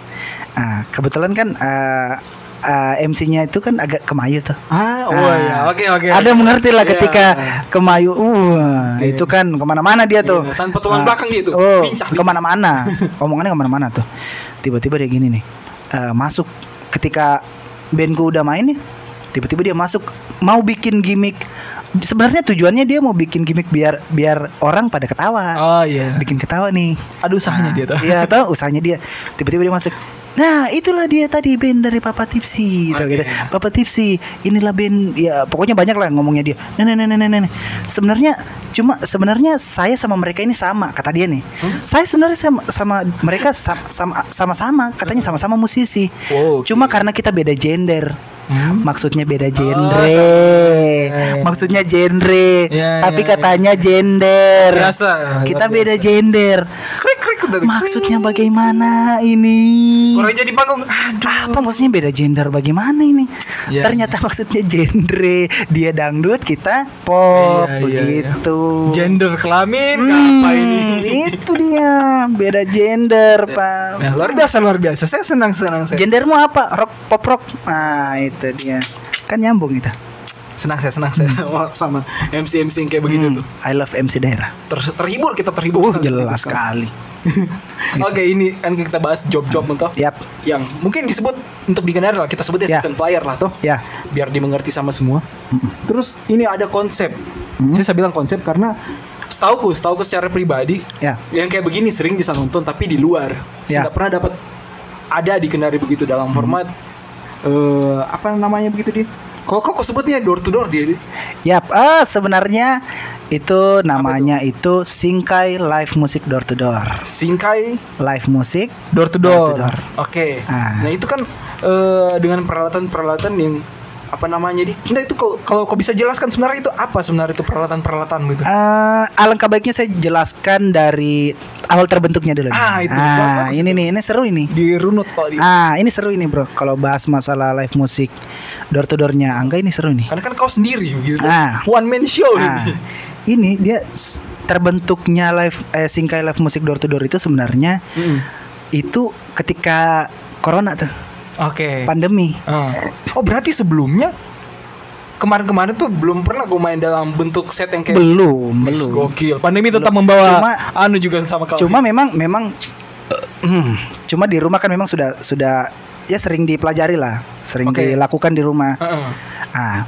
S2: Ah, kebetulan kan ah, eh, MC-nya itu kan agak kemayu tuh.
S1: Ah, oh
S2: Ah,
S1: ya. Oke, oke.
S2: Ada mengerti lah
S1: Iya.
S2: ketika kemayu, uh,
S1: Oke.
S2: itu kan ke mana-mana dia tuh.
S1: Iya, tanpa tulang
S2: Ah,
S1: belakang dia tuh.
S2: Oh,
S1: ke
S2: mana-mana. [LAUGHS] Omongannya ke mana-mana tuh. Tiba-tiba dia gini nih, eh, masuk ketika bandku udah main nih, tiba-tiba dia masuk mau bikin gimmick. Sebenarnya tujuannya dia mau bikin gimmick biar biar orang pada ketawa.
S1: Oh iya.
S2: Bikin ketawa nih.
S1: Ada usahanya
S2: Nah,
S1: dia tuh.
S2: Iya, tahu usahanya dia. Tiba-tiba dia masuk. Nah, itulah dia tadi band dari Papa Tipsy, gitu,
S1: Oke.
S2: gitu. Papa Tipsy, inilah band ya pokoknya banyak lah ngomongnya dia. Nah, nah, nah, nah, nah, nah. Sebenarnya cuma sebenarnya saya sama mereka ini sama kata dia nih.
S1: Hmm?
S2: Saya sebenarnya sama, sama mereka sam- sama sama-sama katanya sama-sama musisi.
S1: Wow.
S2: Cuma karena kita beda gender.
S1: Hmm?
S2: Maksudnya beda
S1: Oh,
S2: genre.
S1: sama.
S2: Maksudnya genre.
S1: Ya,
S2: Tapi
S1: ya,
S2: katanya gender.
S1: biasa.
S2: Kita
S1: luar
S2: beda
S1: biasa.
S2: gender. Maksudnya bagaimana ini?
S1: Orang jadi panggung. Aduh.
S2: Apa maksudnya beda gender bagaimana ini?
S1: Ya.
S2: Ternyata maksudnya genre. Dia dangdut, kita pop
S1: Iya, iya,
S2: begitu.
S1: gender kelamin
S2: Hmm,
S1: apa ini?
S2: Itu dia, beda gender, Pak.
S1: Nah, luar biasa luar biasa. Saya senang senang saya.
S2: Gendermu apa? Rock pop rock. Nah, itu dia. Kan nyambung itu.
S1: Senang saya senang saya Wah, [LAUGHS] sama MC MC yang kayak begitu
S2: Hmm,
S1: tuh.
S2: I love MC daerah.
S1: Ter- terhibur kita terhibur.
S2: Uh,
S1: sekali.
S2: jelas sekali. [LAUGHS]
S1: Oke ini kan kita bahas job-job mentok
S2: Yap,
S1: yang mungkin disebut untuk di Kendari lah kita sebutnya
S2: Ya.
S1: season player lah tuh
S2: ya.
S1: biar dimengerti sama semua.
S2: Mm-mm.
S1: Terus ini ada konsep.
S2: Hmm,
S1: Saya, saya bilang konsep karena setauku, setauku secara pribadi
S2: Ya,
S1: yang kayak begini sering bisa nonton tapi di luar. Saya
S2: Ya.
S1: nggak pernah dapat ada di Kendari begitu dalam format eh apa namanya begitu dia? Kok kok kok sebutnya door to door dia?
S2: Yap, ah sebenarnya itu namanya itu Singkai Live Music Door to Door.
S1: Singkai
S2: Live Music
S1: door to
S2: Door
S1: door.
S2: to door.
S1: Oke.
S2: Ah.
S1: Nah, itu kan eh, dengan peralatan-peralatan yang apa namanya di? Nah, itu kalau kalau kau bisa jelaskan sebenarnya itu apa sebenarnya itu peralatan-peralatan gitu?
S2: Eh, alangkah baiknya saya jelaskan dari awal terbentuknya dulu. nih.
S1: Ah, itu.
S2: Ah, ini nih, ini seru ini.
S1: Di runut kok di.
S2: Ah, ini seru ini, Bro. Kalau bahas masalah live musik door to door-nya Angga ini seru nih.
S1: Karena kan kau sendiri gitu.
S2: Ah.
S1: One man show
S2: Ah,
S1: ini.
S2: ini dia terbentuknya live eh, Singkai Live Music Door to Door itu sebenarnya
S1: Mm.
S2: itu ketika corona tuh,
S1: Oke.
S2: pandemi.
S1: Ah. Oh, berarti sebelumnya kemarin-kemarin tuh belum pernah gue main dalam bentuk set yang kayak
S2: Belum, belum.
S1: Gokil. Pandemi tetap
S2: Belum.
S1: membawa
S2: Cuma-
S1: anu juga sama kau.
S2: Cuma memang memang hmm, cuma di rumah kan memang sudah sudah ya sering dipelajari lah, sering
S1: Oke.
S2: dilakukan di rumah.
S1: Heeh.
S2: Ah,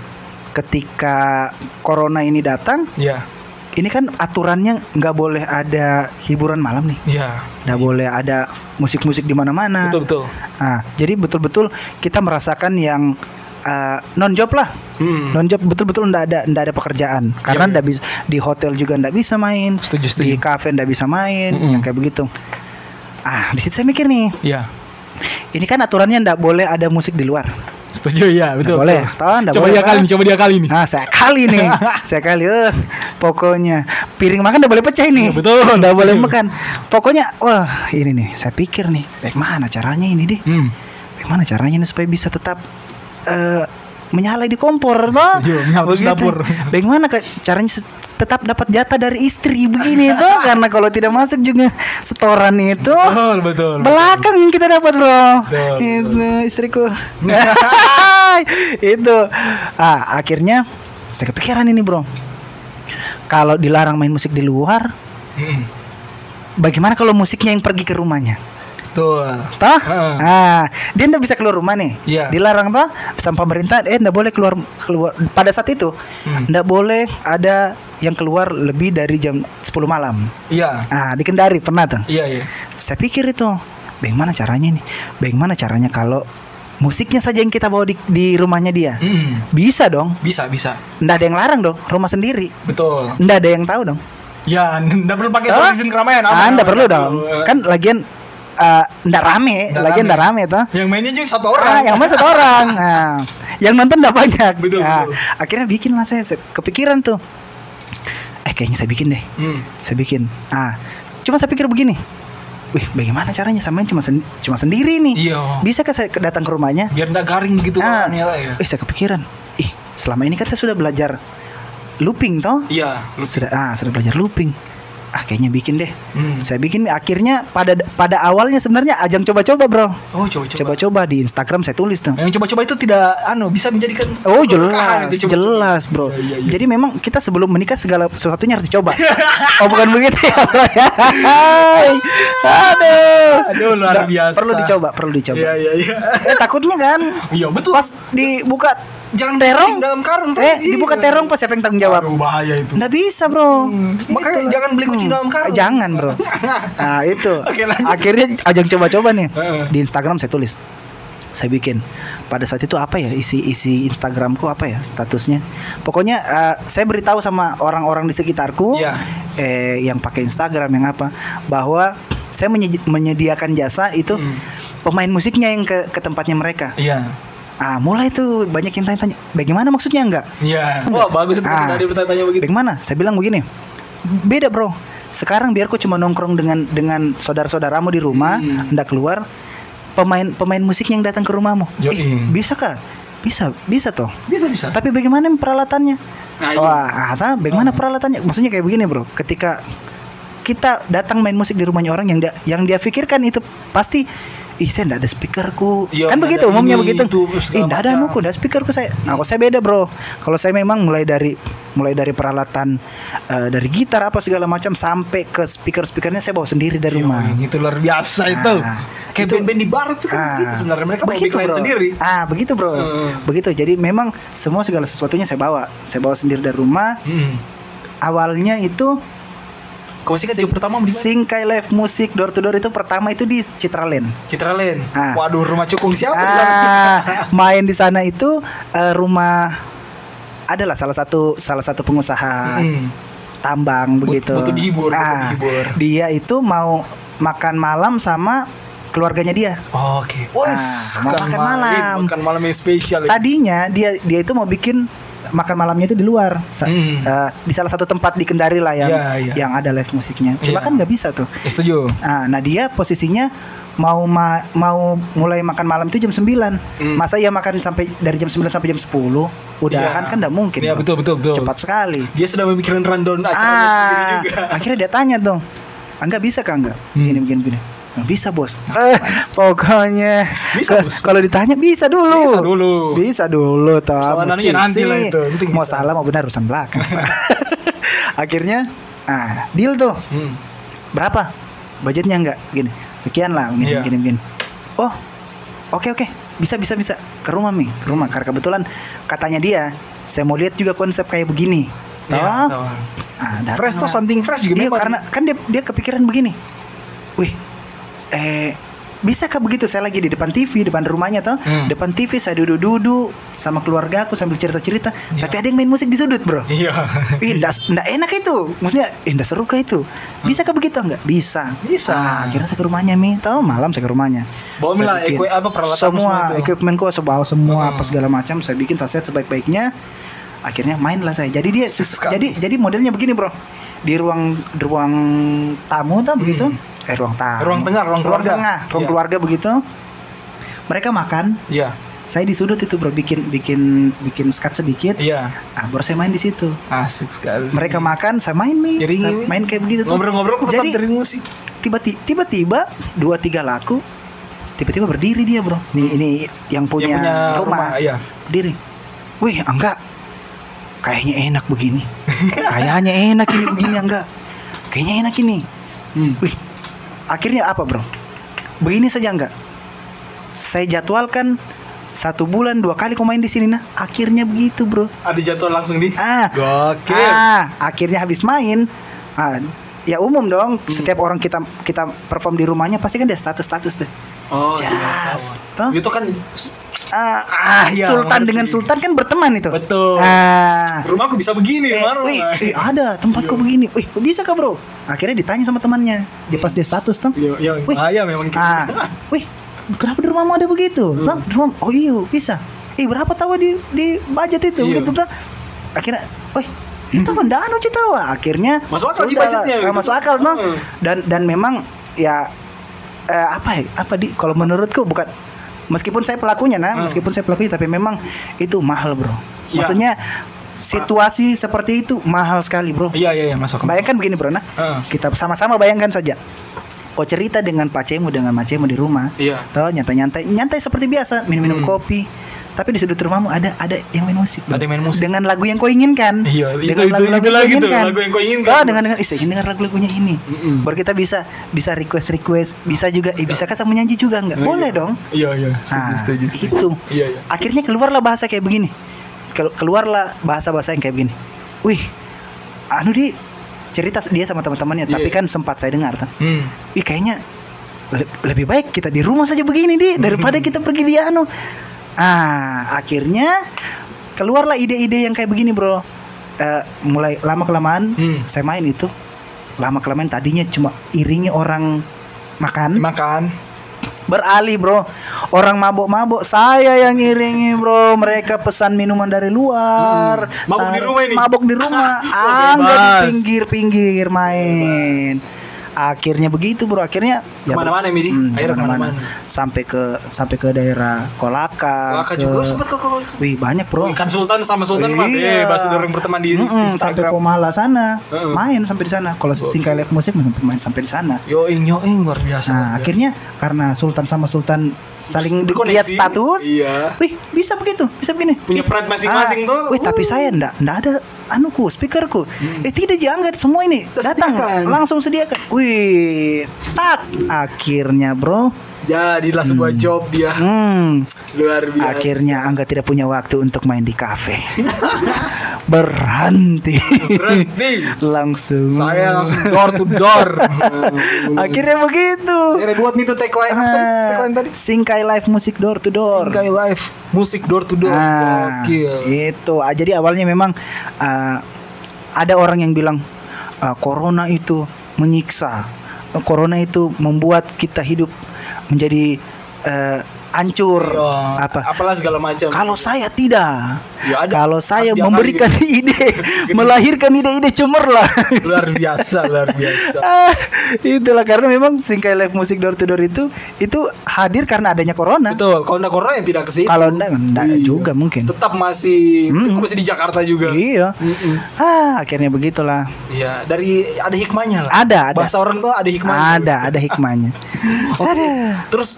S2: ketika corona ini datang,
S1: Iya.
S2: Ini kan aturannya nggak boleh ada hiburan malam nih,
S1: Iya.
S2: nggak boleh ada musik-musik di mana-mana.
S1: Betul betul.
S2: Ah, jadi betul-betul kita merasakan yang non job lah,
S1: Hmm.
S2: non job betul-betul ndak ada ndak ada pekerjaan karena
S1: iya.
S2: ndak bisa di hotel juga ndak bisa main,
S1: Setuju
S2: di
S1: setuju.
S2: kafe ndak bisa main,
S1: Mm-mm.
S2: yang kayak begitu. Ah, di situ saya mikir nih,
S1: Iya.
S2: ini kan aturannya ndak boleh ada musik di luar.
S1: Setuju ya, betul.
S2: boleh,
S1: betul.
S2: toh ndak
S1: Coba
S2: boleh.
S1: dia kali coba dia kali nih.
S2: Nah, saya kali nih, [LAUGHS] saya kali, eh, pokoknya piring makan ndak boleh pecah ini.
S1: Iya, betul.
S2: Ndak boleh makan. Pokoknya, wah ini nih, saya pikir nih, bagaimana caranya ini deh?
S1: Hmm.
S2: Bagaimana caranya nih supaya bisa tetap eh menyala di kompor toh?
S1: Menyala di dapur.
S2: Bagaimana ke- caranya tetap dapat jatah dari istri begini [LAUGHS] toh? Karena kalau tidak masuk juga setoran itu
S1: Betul, betul.
S2: belakang yang kita dapat bro.
S1: Betul,
S2: itu istriku. [LAUGHS] itu. Ah akhirnya saya kepikiran ini bro. Kalau dilarang main musik di luar,
S1: Hmm.
S2: bagaimana kalau musiknya yang pergi ke rumahnya?
S1: Betul.
S2: Toh?
S1: Heeh.
S2: Ah, dia ndak bisa keluar rumah nih.
S1: Iya.
S2: Dilarang toh sama pemerintah eh ndak boleh keluar keluar pada saat itu.
S1: Hmm.
S2: Ndak boleh ada yang keluar lebih dari jam 10 malam.
S1: Iya.
S2: Ah, di Kendari pernah tuh.
S1: Iya, iya.
S2: Saya pikir itu, bagaimana caranya nih? Bagaimana caranya kalau musiknya saja yang kita bawa di, di rumahnya dia?
S1: Hmm.
S2: Bisa dong.
S1: Bisa, bisa.
S2: Ndak ada yang larang dong, rumah sendiri.
S1: Betul.
S2: Ndak ada yang tahu dong.
S1: Ya, [LAUGHS] enggak perlu pakai
S2: Toh?
S1: soal izin keramaian.
S2: Ah,
S1: aman, aman,
S2: perlu dong. Kan lagian eh, ndak rame,
S1: Ndak rame.
S2: ndak rame toh.
S1: yang mainnya juga satu orang.
S2: Ah, yang main satu orang. [LAUGHS] Nah, yang nonton udah banyak.
S1: Betul,
S2: Nah,
S1: betul.
S2: Akhirnya bikin lah saya, kepikiran tuh. Eh kayaknya saya bikin deh.
S1: Hmm.
S2: Saya bikin. Ah, cuma saya pikir begini. Wih, bagaimana caranya samain cuma sen- cuma sendiri nih.
S1: Iya.
S2: Bisa ke saya datang ke rumahnya?
S1: Biar enggak garing begitu
S2: Ah.
S1: kan ya.
S2: Eh, saya kepikiran. Ih, selama ini kan saya sudah belajar looping toh.
S1: Iya, lu-
S2: Sudah ah, sudah belajar looping. Ah kayaknya bikin deh
S1: Hmm.
S2: saya bikin akhirnya pada pada awalnya sebenarnya ajang coba-coba bro
S1: Oh, coba-coba.
S2: coba-coba di Instagram saya tulis tuh
S1: Yang coba-coba itu tidak anu bisa menjadikan
S2: Oh jelas,
S1: itu coba-coba.
S2: jelas bro.
S1: Iya, iya, iya.
S2: Jadi memang kita sebelum menikah segala sesuatunya harus dicoba. [LAUGHS] oh bukan begitu ya ya. Hai. Aduh.
S1: Aduh, luar
S2: Nggak,
S1: biasa.
S2: Perlu dicoba, perlu dicoba.
S1: Iya, iya, iya.
S2: Eh takutnya kan [LAUGHS]
S1: Iya, betul.
S2: pas dibuka
S1: Jangan
S2: terong
S1: dalam karung.
S2: eh
S1: Iya.
S2: dibuka terong pas siapa yang tanggung jawab?
S1: Aduh, bahaya itu.
S2: Nggak bisa bro.
S1: Hmm, makanya
S2: Itulah.
S1: jangan beli kucing Dalam karung.
S2: Jangan bro. [LAUGHS] Nah itu.
S1: Oke, lanjut.
S2: Akhirnya ajang coba-coba nih. Di Instagram saya tulis. Saya bikin. Pada saat itu apa ya isi isi Instagramku apa ya statusnya? Pokoknya eh, saya beritahu sama orang-orang di sekitarku
S1: Iya.
S2: eh yang pakai Instagram yang apa bahwa saya menye- menyediakan jasa itu
S1: Hmm.
S2: pemain musiknya yang ke ke tempatnya mereka.
S1: Iya.
S2: Ah, mulai tuh banyak yang tanya-tanya, bagaimana maksudnya enggak?
S1: Iya. Wah, bagus itu
S2: Ah.
S1: sudah ada bertanya begitu.
S2: Bagaimana? Saya bilang begini. Beda, Bro. Sekarang biar kau cuma nongkrong dengan dengan saudara-saudaramu di rumah,
S1: Hmm.
S2: hendak keluar, pemain pemain musiknya yang datang ke rumahmu. Eh, bisa kah? Bisa, bisa toh.
S1: Bisa bisa.
S2: Tapi bagaimana peralatannya?
S1: Nah, iya.
S2: Wah, kata bagaimana peralatannya? Maksudnya kayak begini, Bro. Ketika kita datang main musik di rumahnya orang yang dia, yang dia pikirkan itu pasti ih saya enggak ada speakerku.
S1: Iya,
S2: kan begitu
S1: ada
S2: umumnya
S1: ini,
S2: begitu.
S1: itu,
S2: ih enggak ada nuku enggak speakerku saya. Nah kalau saya beda bro. Kalau saya memang mulai dari mulai dari peralatan eh, dari gitar apa segala macam sampai ke speaker speakernya saya bawa sendiri dari rumah.
S1: itu luar biasa itu.
S2: Ah,
S1: Kayak
S2: itu-
S1: band-band di barat tuh kan
S2: Ah,
S1: gitu sebenarnya. Mereka bawa
S2: begitu, bro.
S1: sendiri.
S2: ah begitu bro.
S1: Heeh.
S2: begitu. Jadi memang semua segala sesuatunya saya bawa. Saya bawa sendiri dari rumah.
S1: Hmm.
S2: awalnya itu
S1: Kau sih kan
S2: Sing-
S1: pertama di?
S2: Singkai Live Music door to door itu pertama itu di Citraland.
S1: Citra Land.
S2: Ah.
S1: Waduh, rumah cukung siapa?
S2: Ah, [LAUGHS] main di sana itu eh, rumah adalah salah satu salah satu pengusaha
S1: Hmm.
S2: tambang begitu.
S1: Butuh dihibur,
S2: Ah,
S1: dihibur.
S2: dia itu mau makan malam sama keluarganya dia.
S1: Oke.
S2: Ah, mau makan malam.
S1: Makan malam yang spesial.
S2: Tadinya dia dia itu mau bikin makan malamnya itu di luar. Sa-
S1: Hmm.
S2: eh, di salah satu tempat di Kendari lah yang
S1: Iya, iya.
S2: yang ada live musiknya. Cuma
S1: Iya.
S2: kan nggak bisa tuh.
S1: Eh, setuju.
S2: Nah, nah dia posisinya mau ma- mau mulai makan malam itu jam 9.
S1: Hmm.
S2: Masa ia makan sampai dari jam 9 sampai jam 10? Udah
S1: Iya.
S2: kan kan enggak mungkin.
S1: Iya,
S2: Bro.
S1: betul betul betul.
S2: Cepat sekali.
S1: Dia sudah memikirkan rundown acaranya sendiri
S2: Ah,
S1: juga.
S2: akhirnya dia tanya dong. "Ah, Enggak bisa kah enggak?
S1: Hmm.
S2: Begini begini begini. "Nggak bisa, Bos. [LAUGHS] Eh, pokoknya
S1: Bisa, Bos.
S2: kalau ditanya bisa dulu.
S1: Bisa dulu.
S2: Bisa dulu toh. Musisi.
S1: nanti lah itu, penting
S2: Mau
S1: bisa.
S2: salah mau benar urusan belakang. [LAUGHS] akhirnya ah, deal tuh.
S1: Hmm.
S2: berapa budgetnya enggak gini sekian lah gini
S1: Iya.
S2: gini gini oh oke oke bisa bisa bisa ke rumah mi ke rumah karena kebetulan katanya dia saya mau lihat juga konsep kayak begini toh
S1: Iya, tahu.
S2: ah, datang
S1: Fresh
S2: lah.
S1: something fresh juga
S2: iya karena kan dia dia kepikiran begini wih eh bisa kah begitu saya lagi di depan TV depan rumahnya toh
S1: Hmm.
S2: depan TV saya duduk-duduk sama keluarga aku sambil cerita-cerita
S1: Iya.
S2: tapi ada yang main musik di sudut bro
S1: Iya.
S2: Ih, ndak, ndak enak itu. Maksudnya, ndak seru kah itu? Bisa kah begitu enggak? Bisa.
S1: Bisa.
S2: Ah, akhirnya saya ke rumahnya Mi. Tahu malam saya ke rumahnya.
S1: Bawa lah ekwe apa peralatan
S2: semua
S1: itu.
S2: equipmentku saya bawa semua
S1: Hmm.
S2: apa segala macam saya bikin saset sebaik-baiknya. Akhirnya main lah saya. Jadi dia
S1: Sekali.
S2: jadi jadi modelnya begini, Bro. Di ruang di ruang tamu tuh begitu.
S1: Hmm.
S2: Eh ruang tamu.
S1: Ruang tengah, ruang keluarga.
S2: tengah, ruang
S1: Iya.
S2: keluarga begitu. Mereka makan,
S1: Iya.
S2: saya di sudut itu bro bikin bikin bikin skat sedikit.
S1: Iya.
S2: Ah, baru saya main di situ.
S1: Asik sekali.
S2: Mereka makan, saya main nih, saya main kayak begitu
S1: ngobrol-ngobrol
S2: Jadi-
S1: dari musik.
S2: Tiba-tiba, tiba-tiba dua tiga laku, tiba-tiba berdiri dia bro. Ini ini yang punya,
S1: Yang punya
S2: rumah,
S1: Iya.
S2: berdiri. Wih, enggak. Kayaknya enak begini. [LAUGHS] Kayaknya enak ini begini enggak. Kayaknya enak ini.
S1: Hmm.
S2: Wih, akhirnya apa bro? Begini saja enggak. Saya jadwalkan satu bulan dua kali kau main di sini nah. Akhirnya begitu bro.
S1: Ada jadwal langsung di.
S2: Ah,
S1: Gokil.
S2: Ah, akhirnya habis main, ah, ya umum dong. Setiap orang kita kita perform di rumahnya pasti kan ada status-status tuh.
S1: Oh,
S2: Jas,
S1: iya. Itu kan
S2: Ah,
S1: Ah, iya,
S2: Sultan dengan Sultan kan berteman itu.
S1: betul.
S2: Ah,
S1: Rumahku bisa begini,
S2: eh,
S1: baru.
S2: wih, eh, ada tempatku
S1: Iya.
S2: begini. Wih, bisa kah bro? Akhirnya ditanya sama temannya. Dia pas dia status tuh.
S1: Iya, iya,
S2: Wih.
S1: bahaya memang gitu.
S2: Ah, wih, kenapa di rumahmu ada begitu?
S1: Hmm.
S2: Bang, di rumah, oh iya bisa. Eh berapa tawa di di budget itu
S1: Iya.
S2: gitu tuh? Akhirnya, wih, itu benda anu tawa. Akhirnya
S1: Masuk akal sih budgetnya,
S2: ah,
S1: gitu.
S2: masuk akal no?
S1: Heeh.
S2: Dan dan memang ya eh, apa ya? Apa di kalau menurutku bukan meskipun saya pelakunya nah,
S1: Hmm.
S2: meskipun saya pelakunya tapi memang itu mahal, Bro.
S1: Iya.
S2: Maksudnya situasi seperti itu mahal sekali bro
S1: Iya iya iya masuk.
S2: bayangkan begini bro nah
S1: Heeh.
S2: kita sama-sama bayangkan saja kau cerita dengan pacemu dengan macemu di rumah
S1: Iya.
S2: Tahu nyantai-nyantai, nyantai seperti biasa, minum-minum
S1: Hmm.
S2: kopi. Tapi di sudut rumahmu ada ada yang main musik.
S1: Ada yang main musik.
S2: Dengan lagu yang kau inginkan.
S1: Iya, itu-
S2: dengan
S1: itu-
S2: lagu-lagu
S1: itu
S2: yang
S1: tuh,
S2: inginkan.
S1: lagu yang kau inginkan.
S2: Oh, dengan dengan ih, saya ingin dengar lagu-lagunya ini.
S1: Mm-mm.
S2: Baru kita bisa bisa request request, bisa juga eh bisa kan sama nyanyi juga enggak?
S1: Iya,
S2: Boleh
S1: iya.
S2: dong.
S1: Iya iya.
S2: Nah,
S1: setuju, setuju.
S2: itu.
S1: Iya iya.
S2: Akhirnya keluarlah bahasa kayak begini. Kel- Keluarlah bahasa-bahasa yang kayak begini. Wih, anu di cerita dia sama teman-temannya,
S1: Iya,
S2: tapi kan sempat saya dengar tuh.
S1: Hmm.
S2: Ih kayaknya le- lebih baik kita di rumah saja begini di daripada kita pergi di anu. Ah, akhirnya keluarlah ide-ide yang kayak begini, Bro. Eh, mulai lama kelamaan
S1: Hmm.
S2: saya main itu lama kelamaan tadinya cuma iringi orang makan
S1: Makan.
S2: beralih bro orang mabok-mabok saya yang iringi bro mereka pesan minuman dari luar
S1: Hmm. Mabok di rumah ini?
S2: mabok di rumah [LAUGHS] angga di
S1: bebas.
S2: pinggir-pinggir main akhirnya begitu bro akhirnya ya,
S1: Ke mana-mana Midi.
S2: Hmm,
S1: Akhirnya
S2: ke
S1: mana-mana.
S2: sampai ke sampai ke daerah Kolaka
S1: Laka
S2: ke-
S1: juga sempat kok kok.
S2: wih banyak bro
S1: Ikan Sultan sama Sultan mah
S2: Iya.
S1: bebas udah orang berteman di
S2: Mm-mm, sampai
S1: Instagram.
S2: Pomala sana
S1: Heeh.
S2: main sampai di sana kalau singkai live musik main sampai di sana
S1: Yoing yoing luar biasa.
S2: nah
S1: luar biasa.
S2: akhirnya karena Sultan sama Sultan saling lihat status
S1: Iya.
S2: wih bisa begitu bisa begini
S1: Punya pride masing-masing
S2: Ah,
S1: tuh.
S2: wih tapi
S1: Uh.
S2: saya ndak ndak ada anuku speakerku.
S1: Hmm.
S2: eh tidak jangan semua ini. Datang
S1: sediakan.
S2: langsung sediakan. Wih tak. Akhirnya bro
S1: Jadilah sebuah
S2: Hmm.
S1: job dia.
S2: hmm
S1: Luar biasa.
S2: akhirnya Angga tidak punya waktu untuk main di kafe [LAUGHS] berhenti
S1: berhenti.
S2: langsung
S1: Saya langsung door to door. [LAUGHS]
S2: akhirnya begitu
S1: Akhirnya buat itu tagline apa tadi?
S2: Ah,
S1: Tagline tadi.
S2: Singkai live musik door to door
S1: Singkai live musik door to door.
S2: Nah, itu. Ah, Jadi awalnya memang ah, ada orang yang bilang ah, corona itu menyiksa. Corona itu membuat kita hidup menjadi eh, hancur.
S1: Iya.
S2: Apa?
S1: Apalah segala macam.
S2: Kalau saya tidak.
S1: ya ada
S2: Kalau saya memberikan [LAUGHS] ide, melahirkan ide-ide cemerlang.
S1: luar biasa, luar biasa. [LAUGHS]
S2: Ah, Itulah karena memang Singkai Live Musik Door to Door itu itu hadir karena adanya corona.
S1: Betul, kalau enggak corona yang tidak ke situ.
S2: Kalau enggak, enggak
S1: Iya.
S2: juga mungkin.
S1: Tetap masih
S2: Hmm.
S1: masih di Jakarta juga.
S2: Iya.
S1: Mm-mm.
S2: Ah, akhirnya begitulah.
S1: Iya, dari ada hikmahnya lah.
S2: Ada, ada.
S1: Bahasa orang tuh ada hikmahnya.
S2: Ada, ada hikmahnya. [LAUGHS]
S1: Oke.
S2: Ada.
S1: Terus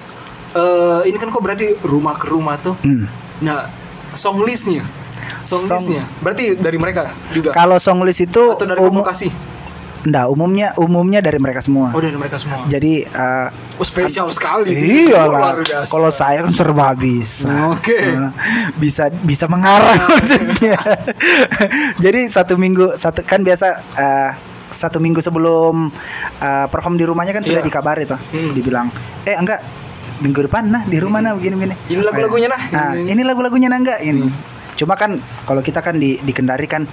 S1: eh, ini kan kok berarti rumah ke rumah tuh.
S2: Hmm.
S1: Nah, song listnya. Song,
S2: Song-
S1: listnya. Berarti dari mereka juga.
S2: Kalau songlist itu
S1: Atau dari
S2: umum,
S1: kamu kasih?
S2: enggak, umumnya umumnya dari mereka semua.
S1: Oh, dari mereka semua.
S2: Jadi eh,
S1: Oh, spesial sekali.
S2: iya lah. Kalau saya kan serba bisa.
S1: Oke.
S2: Eh, bisa bisa mengarang maksudnya. [LAUGHS] Jadi satu minggu satu kan biasa eh, satu minggu sebelum eh, perform di rumahnya kan sudah
S1: Iya.
S2: dikabari tuh.
S1: Hmm.
S2: Dibilang, "Eh, enggak minggu depan nah di rumah nah begini begini."
S1: Ini lagu-lagunya nah.
S2: Nah, ini lagu-lagunya nah enggak ini. Cuma kan kalau kita kan di di Kendari kan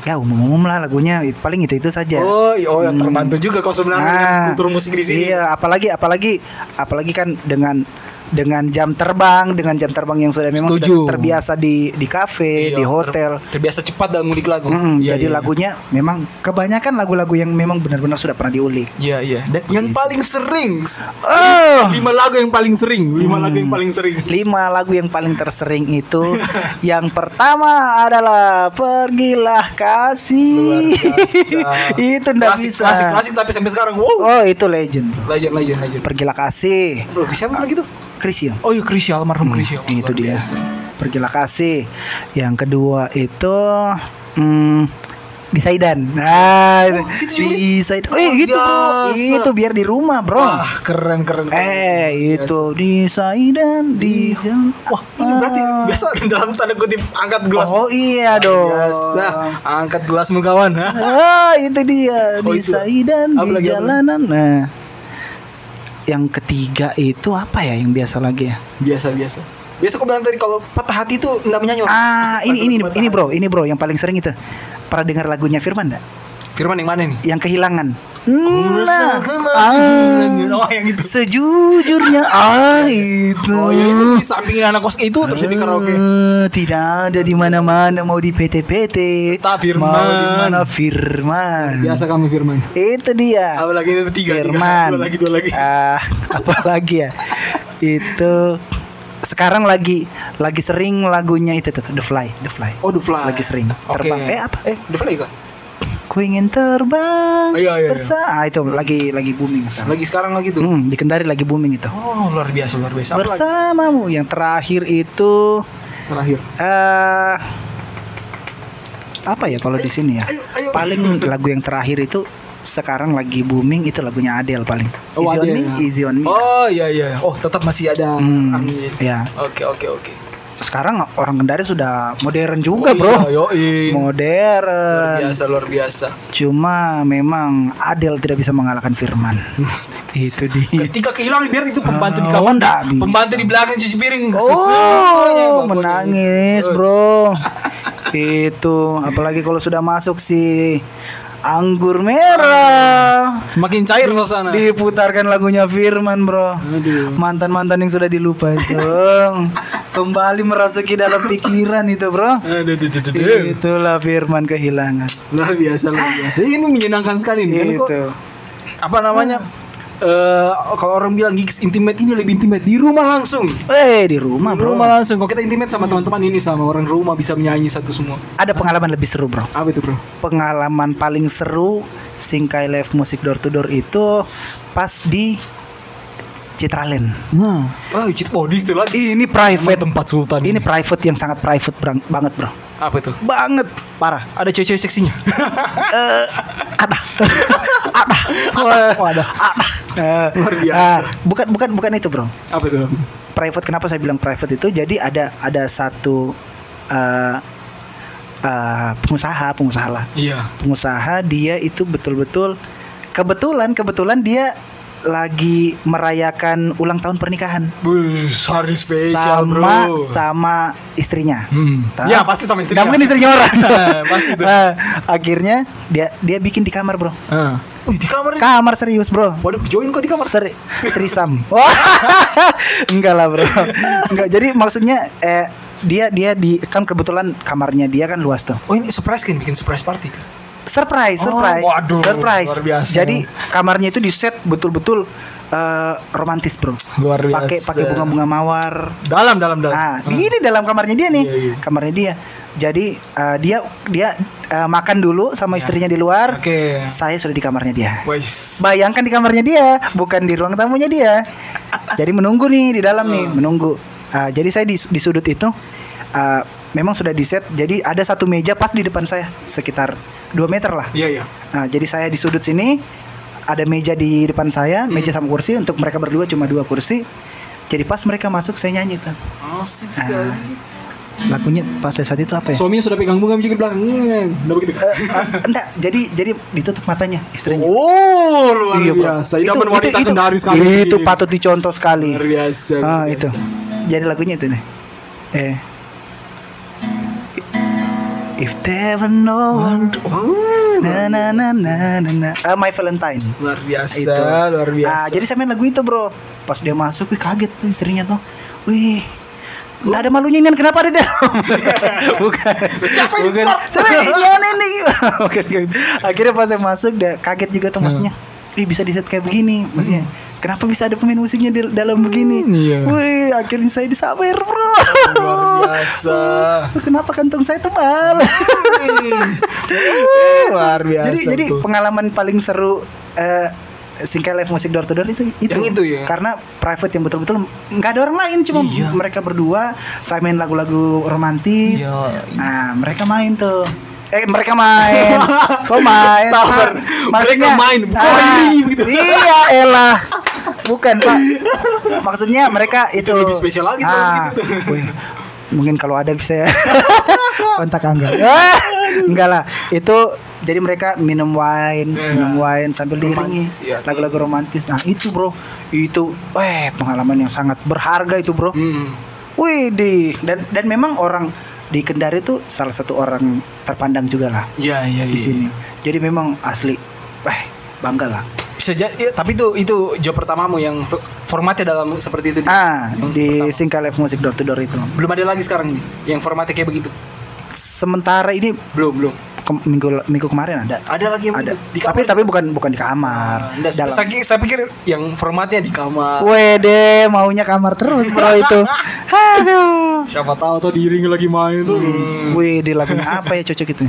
S2: ya umum-umum lah lagunya paling itu itu saja.
S1: Oh, iya, oh, ya
S2: Hmm.
S1: terbantu juga kau sebenarnya
S2: Ah,
S1: dengan kultur musik di sini.
S2: Iya, apalagi apalagi apalagi kan dengan dengan jam terbang, dengan jam terbang yang sudah memang
S1: Setuju.
S2: sudah terbiasa di di kafe,
S1: Iya,
S2: di
S1: ter-
S2: hotel.
S1: terbiasa cepat dalam ngulik lagu.
S2: Mm,
S1: Iya,
S2: jadi
S1: iya,
S2: lagunya memang kebanyakan lagu-lagu yang memang benar-benar sudah pernah diulik.
S1: Iya, iya. Dan yang paling sering
S2: Oh,
S1: lima lagu yang paling sering, lima
S2: Hmm.
S1: lagu yang paling sering.
S2: lima lagu yang paling tersering itu [LAUGHS] yang pertama adalah Pergilah Kasih. [LAUGHS] Itu ndak bisa.
S1: klasik, klasik tapi sampai sekarang wow.
S2: Oh, itu legend.
S1: Legend, legend, legend.
S2: Pergilah Kasih.
S1: Bro, siapa lagi tuh?
S2: Krisya.
S1: Oh iya Krisya, almarhum
S2: Hmm,
S1: Krisya.
S2: itu dia.
S1: biasa.
S2: Pergilah kasih. Yang kedua itu hmm, di Saidan. Nah,
S1: Oh, itu juga
S2: di Saidan. Eh, gitu bro.
S1: biasa.
S2: Itu biar di rumah, Bro.
S1: Wah, keren, keren. keren.
S2: eh,
S1: Luar
S2: itu di Saidan di jam.
S1: Wah, ini berarti
S2: Ah.
S1: biasa dalam tanda kutip angkat gelas.
S2: Oh iya dong.
S1: Biasa, angkat gelasmu kawan. ha?
S2: Ah, itu dia
S1: Oh,
S2: di
S1: itu.
S2: Saidan
S1: Apa
S2: di
S1: lagi, apa
S2: jalanan. Nah, yang ketiga itu apa ya yang biasa lagi ya?
S1: Biasa, biasa. Biasa kau bilang tadi kalau patah hati itu enggak menyanyi.
S2: Ah, ini ini ini
S1: hati.
S2: bro, ini bro yang paling sering itu. Pernah dengar lagunya Firman enggak?
S1: Firman yang mana nih?
S2: Yang kehilangan.
S1: Nah,
S2: ah,
S1: oh yang itu.
S2: sejujurnya ah [LAUGHS] itu.
S1: Oh ya itu di samping anak kos itu terus di karaoke.
S2: Eh, tidak ada di mana-mana mau di PT-PT.
S1: Tak Firman.
S2: Mau di mana Firman.
S1: Biasa kami Firman.
S2: Itu dia.
S1: Apa lagi itu tiga, tiga.
S2: Firman.
S1: Dua lagi, dua lagi.
S2: Ah, [LAUGHS] apa lagi ya? Itu sekarang lagi lagi sering lagunya itu tuh The Fly, The Fly.
S1: Oh, The Fly.
S2: Lagi sering terbang. Eh apa? Eh,
S1: The Fly kah?
S2: Ku ingin terbang.
S1: Oh, iya, iya, iya.
S2: Ah, itu lagi lagi booming sekarang.
S1: Lagi sekarang lagi tuh.
S2: Hmm, di Kendari lagi booming itu.
S1: Oh, luar biasa, luar biasa. Apa lagi?
S2: Bersamamu yang terakhir itu
S1: terakhir.
S2: eh apa ya kalau di sini ya?
S1: Ayo, ayo.
S2: Paling [LAUGHS] lagu yang terakhir itu sekarang lagi booming itu lagunya Adele paling.
S1: Oh,
S2: Easy on
S1: Adele,
S2: me,
S1: ya.
S2: easy on me.
S1: Oh, iya iya. Oh, tetap masih ada
S2: Hmm,
S1: angin.
S2: ya.
S1: Oke, oke, oke.
S2: Sekarang orang Kendari sudah modern juga,
S1: Oh,
S2: Bro.
S1: Iya. Luar
S2: Modern.
S1: biasa, luar biasa.
S2: Cuma memang Adele tidak bisa mengalahkan Firman. [LAUGHS] itu dia.
S1: Ketika kehilangan biar itu pembantu di
S2: Oh, nggak bisa.
S1: pembantu di belakang cuci piring. Sesuanya,
S2: Oh,
S1: pokoknya.
S2: menangis, Bro. itu apalagi kalau sudah masuk si anggur merah.
S1: Makin cair suasana.
S2: Diputarkan lagunya Firman, Bro.
S1: Aduh.
S2: Mantan-mantan yang sudah dilupa itu [LAUGHS] kembali merasuki dalam pikiran itu, Bro.
S1: Aduh, aduh, aduh, aduh.
S2: Itulah Firman kehilangan.
S1: Luar biasa, luar biasa. Ini menyenangkan sekali nih. Kok,
S2: Itu.
S1: apa namanya? Eh, kalau orang bilang gigs intimate ini lebih intimate di rumah langsung.
S2: Eh, di rumah,
S1: Di
S2: Bro.
S1: rumah langsung. Kalau kita intimate sama teman-teman ini sama orang rumah bisa menyanyi satu semua.
S2: Ada pengalaman lebih seru, Bro.
S1: Apa itu, Bro?
S2: Pengalaman paling seru Singkai Live Music Door to Door itu pas di Citraland.
S1: Nah, oh, cit body itu lagi.
S2: Ini private
S1: tempat sultan.
S2: Ini private yang sangat private brang- banget, Bro.
S1: apa itu?
S2: Banget.
S1: Parah. Ada cewek-cewek seksinya. [LAUGHS]
S2: Eh, ada. [LAUGHS] ada.
S1: Oh, ada.
S2: Ada. Eh,
S1: Luar biasa.
S2: ah, bukan bukan bukan itu, Bro.
S1: Apa itu?
S2: Private kenapa saya bilang private itu? Jadi ada ada satu eh eh, pengusaha, pengusaha lah.
S1: Iya.
S2: Pengusaha dia itu betul-betul kebetulan kebetulan dia lagi merayakan ulang tahun pernikahan
S1: Bus, hari spesial,
S2: sama
S1: Bro.
S2: sama istrinya.
S1: Hmm. Ya, pasti sama istrinya.
S2: mungkin istrinya orang. [LAUGHS]
S1: pasti tuh. [LAUGHS]
S2: Nah, akhirnya dia dia bikin di kamar, Bro.
S1: Wih, di kamar nih.
S2: Kamar serius, Bro.
S1: Waduh, join kok di kamar.
S2: Seri trisam. [LAUGHS] Enggak lah, Bro. Enggak. Jadi maksudnya eh dia dia di kan kebetulan kamarnya dia kan luas tuh.
S1: Oh, ini surprise kan bikin surprise party.
S2: Surprise,
S1: Oh,
S2: surprise.
S1: waduh,
S2: surprise.
S1: luar biasa.
S2: Jadi kamarnya itu di set betul-betul eh, romantis, Bro.
S1: Luar biasa.
S2: Pakai pakai bunga-bunga mawar.
S1: Dalam, dalam, dalam.
S2: Nah, ini dalam kamarnya dia nih.
S1: Iya, iya.
S2: Kamarnya dia. Jadi eh, dia dia eh, makan dulu sama
S1: Ya.
S2: istrinya di luar.
S1: Oke.
S2: Saya sudah di kamarnya dia.
S1: Wais.
S2: Bayangkan di kamarnya dia, bukan di ruang tamunya dia. Jadi menunggu nih di dalam nih,
S1: Hmm.
S2: menunggu. Ah, jadi saya di, di sudut itu ah, memang sudah di set. Jadi ada satu meja pas di depan saya, sekitar 2 meter lah.
S1: Iya, iya.
S2: Nah, jadi saya di sudut sini ada meja di depan saya,
S1: Hmm.
S2: meja sama kursi untuk mereka berdua cuma dua kursi. Jadi pas mereka masuk saya nyanyi tuh.
S1: Asik
S2: sekali. Lagunya pada saat itu apa ya?
S1: Suaminya sudah pegang bunga di belakang. Udah begitu.
S2: Eh, ah, enggak, jadi jadi ditutup matanya istrinya.
S1: Oh, luar
S2: Iya,
S1: biasa. Idaman wanita
S2: itu,
S1: kendari sekali.
S2: Itu patut dicontoh sekali.
S1: Luar biasa.
S2: Ah
S1: luar
S2: itu.
S1: biasa.
S2: Jadi lagunya itu nih. Eh. If there were no one
S1: Oh,
S2: na na na na na na. Ah, My Valentine.
S1: luar biasa,
S2: Itu.
S1: luar biasa.
S2: Ah, jadi saya main lagu itu, Bro. Pas dia masuk, wih kaget tuh istrinya tuh. Wih, Nggak ada malunya ini kenapa ada dalam? [LAUGHS] bukan.
S1: Siapa ini
S2: bukan. Siapa ini [LAUGHS] bukan, bukan. Akhirnya pas saya masuk dia kaget juga tuh maksudnya. Ih bisa di set kayak begini maksudnya. Kenapa bisa ada pemain musiknya di dalam begini?
S1: Iya.
S2: Wih, akhirnya saya disawer, Bro.
S1: luar biasa.
S2: Kenapa kantong saya tebal?
S1: luar biasa.
S2: jadi jadi pengalaman paling seru eh Singkai live musik door to door itu itu
S1: Yang itu ya?
S2: karena private yang betul-betul nggak ada orang lain cuma
S1: Iya.
S2: mereka berdua saya main lagu-lagu romantis
S1: Iya.
S2: nah mereka main tuh eh mereka main [LAUGHS] kok main
S1: Sabar.
S2: Pak?
S1: Mereka main, kok iri begitu?
S2: iya elah bukan pak maksudnya mereka itu,
S1: lebih spesial lagi tuh,
S2: Ah,
S1: gitu.
S2: wih, mungkin kalau ada bisa ya [LAUGHS] kontak angga enggak lah itu jadi mereka minum wine
S1: Iya.
S2: minum wine sambil diiringi
S1: iya.
S2: lagu-lagu romantis nah itu bro itu eh pengalaman yang sangat berharga itu bro
S1: Hmm.
S2: wih di dan dan memang orang di Kendari itu salah satu orang terpandang juga lah
S1: Iya, iya,
S2: di
S1: iya.
S2: sini jadi memang asli eh bangga lah
S1: Bisa jadi, tapi itu itu job pertamamu yang formatnya dalam seperti itu.
S2: ah
S1: Yang
S2: di
S1: pertama.
S2: Singka Live Music Door to Door itu
S1: Belum ada lagi sekarang yang formatnya kayak begitu.
S2: sementara ini
S1: Belum, belum.
S2: Kem- minggu minggu kemarin ada.
S1: Ada lagi yang
S2: Ada.
S1: di
S2: Tapi
S1: kamar?
S2: tapi bukan bukan di kamar.
S1: Ah, enggak,
S2: Dalam.
S1: saya, saya pikir yang formatnya di kamar.
S2: Wede, maunya kamar terus bro itu. [LAUGHS] Aduh.
S1: Siapa tahu tuh diiringi lagi main tuh.
S2: Hmm. Wih, di lagunya apa ya cocok itu?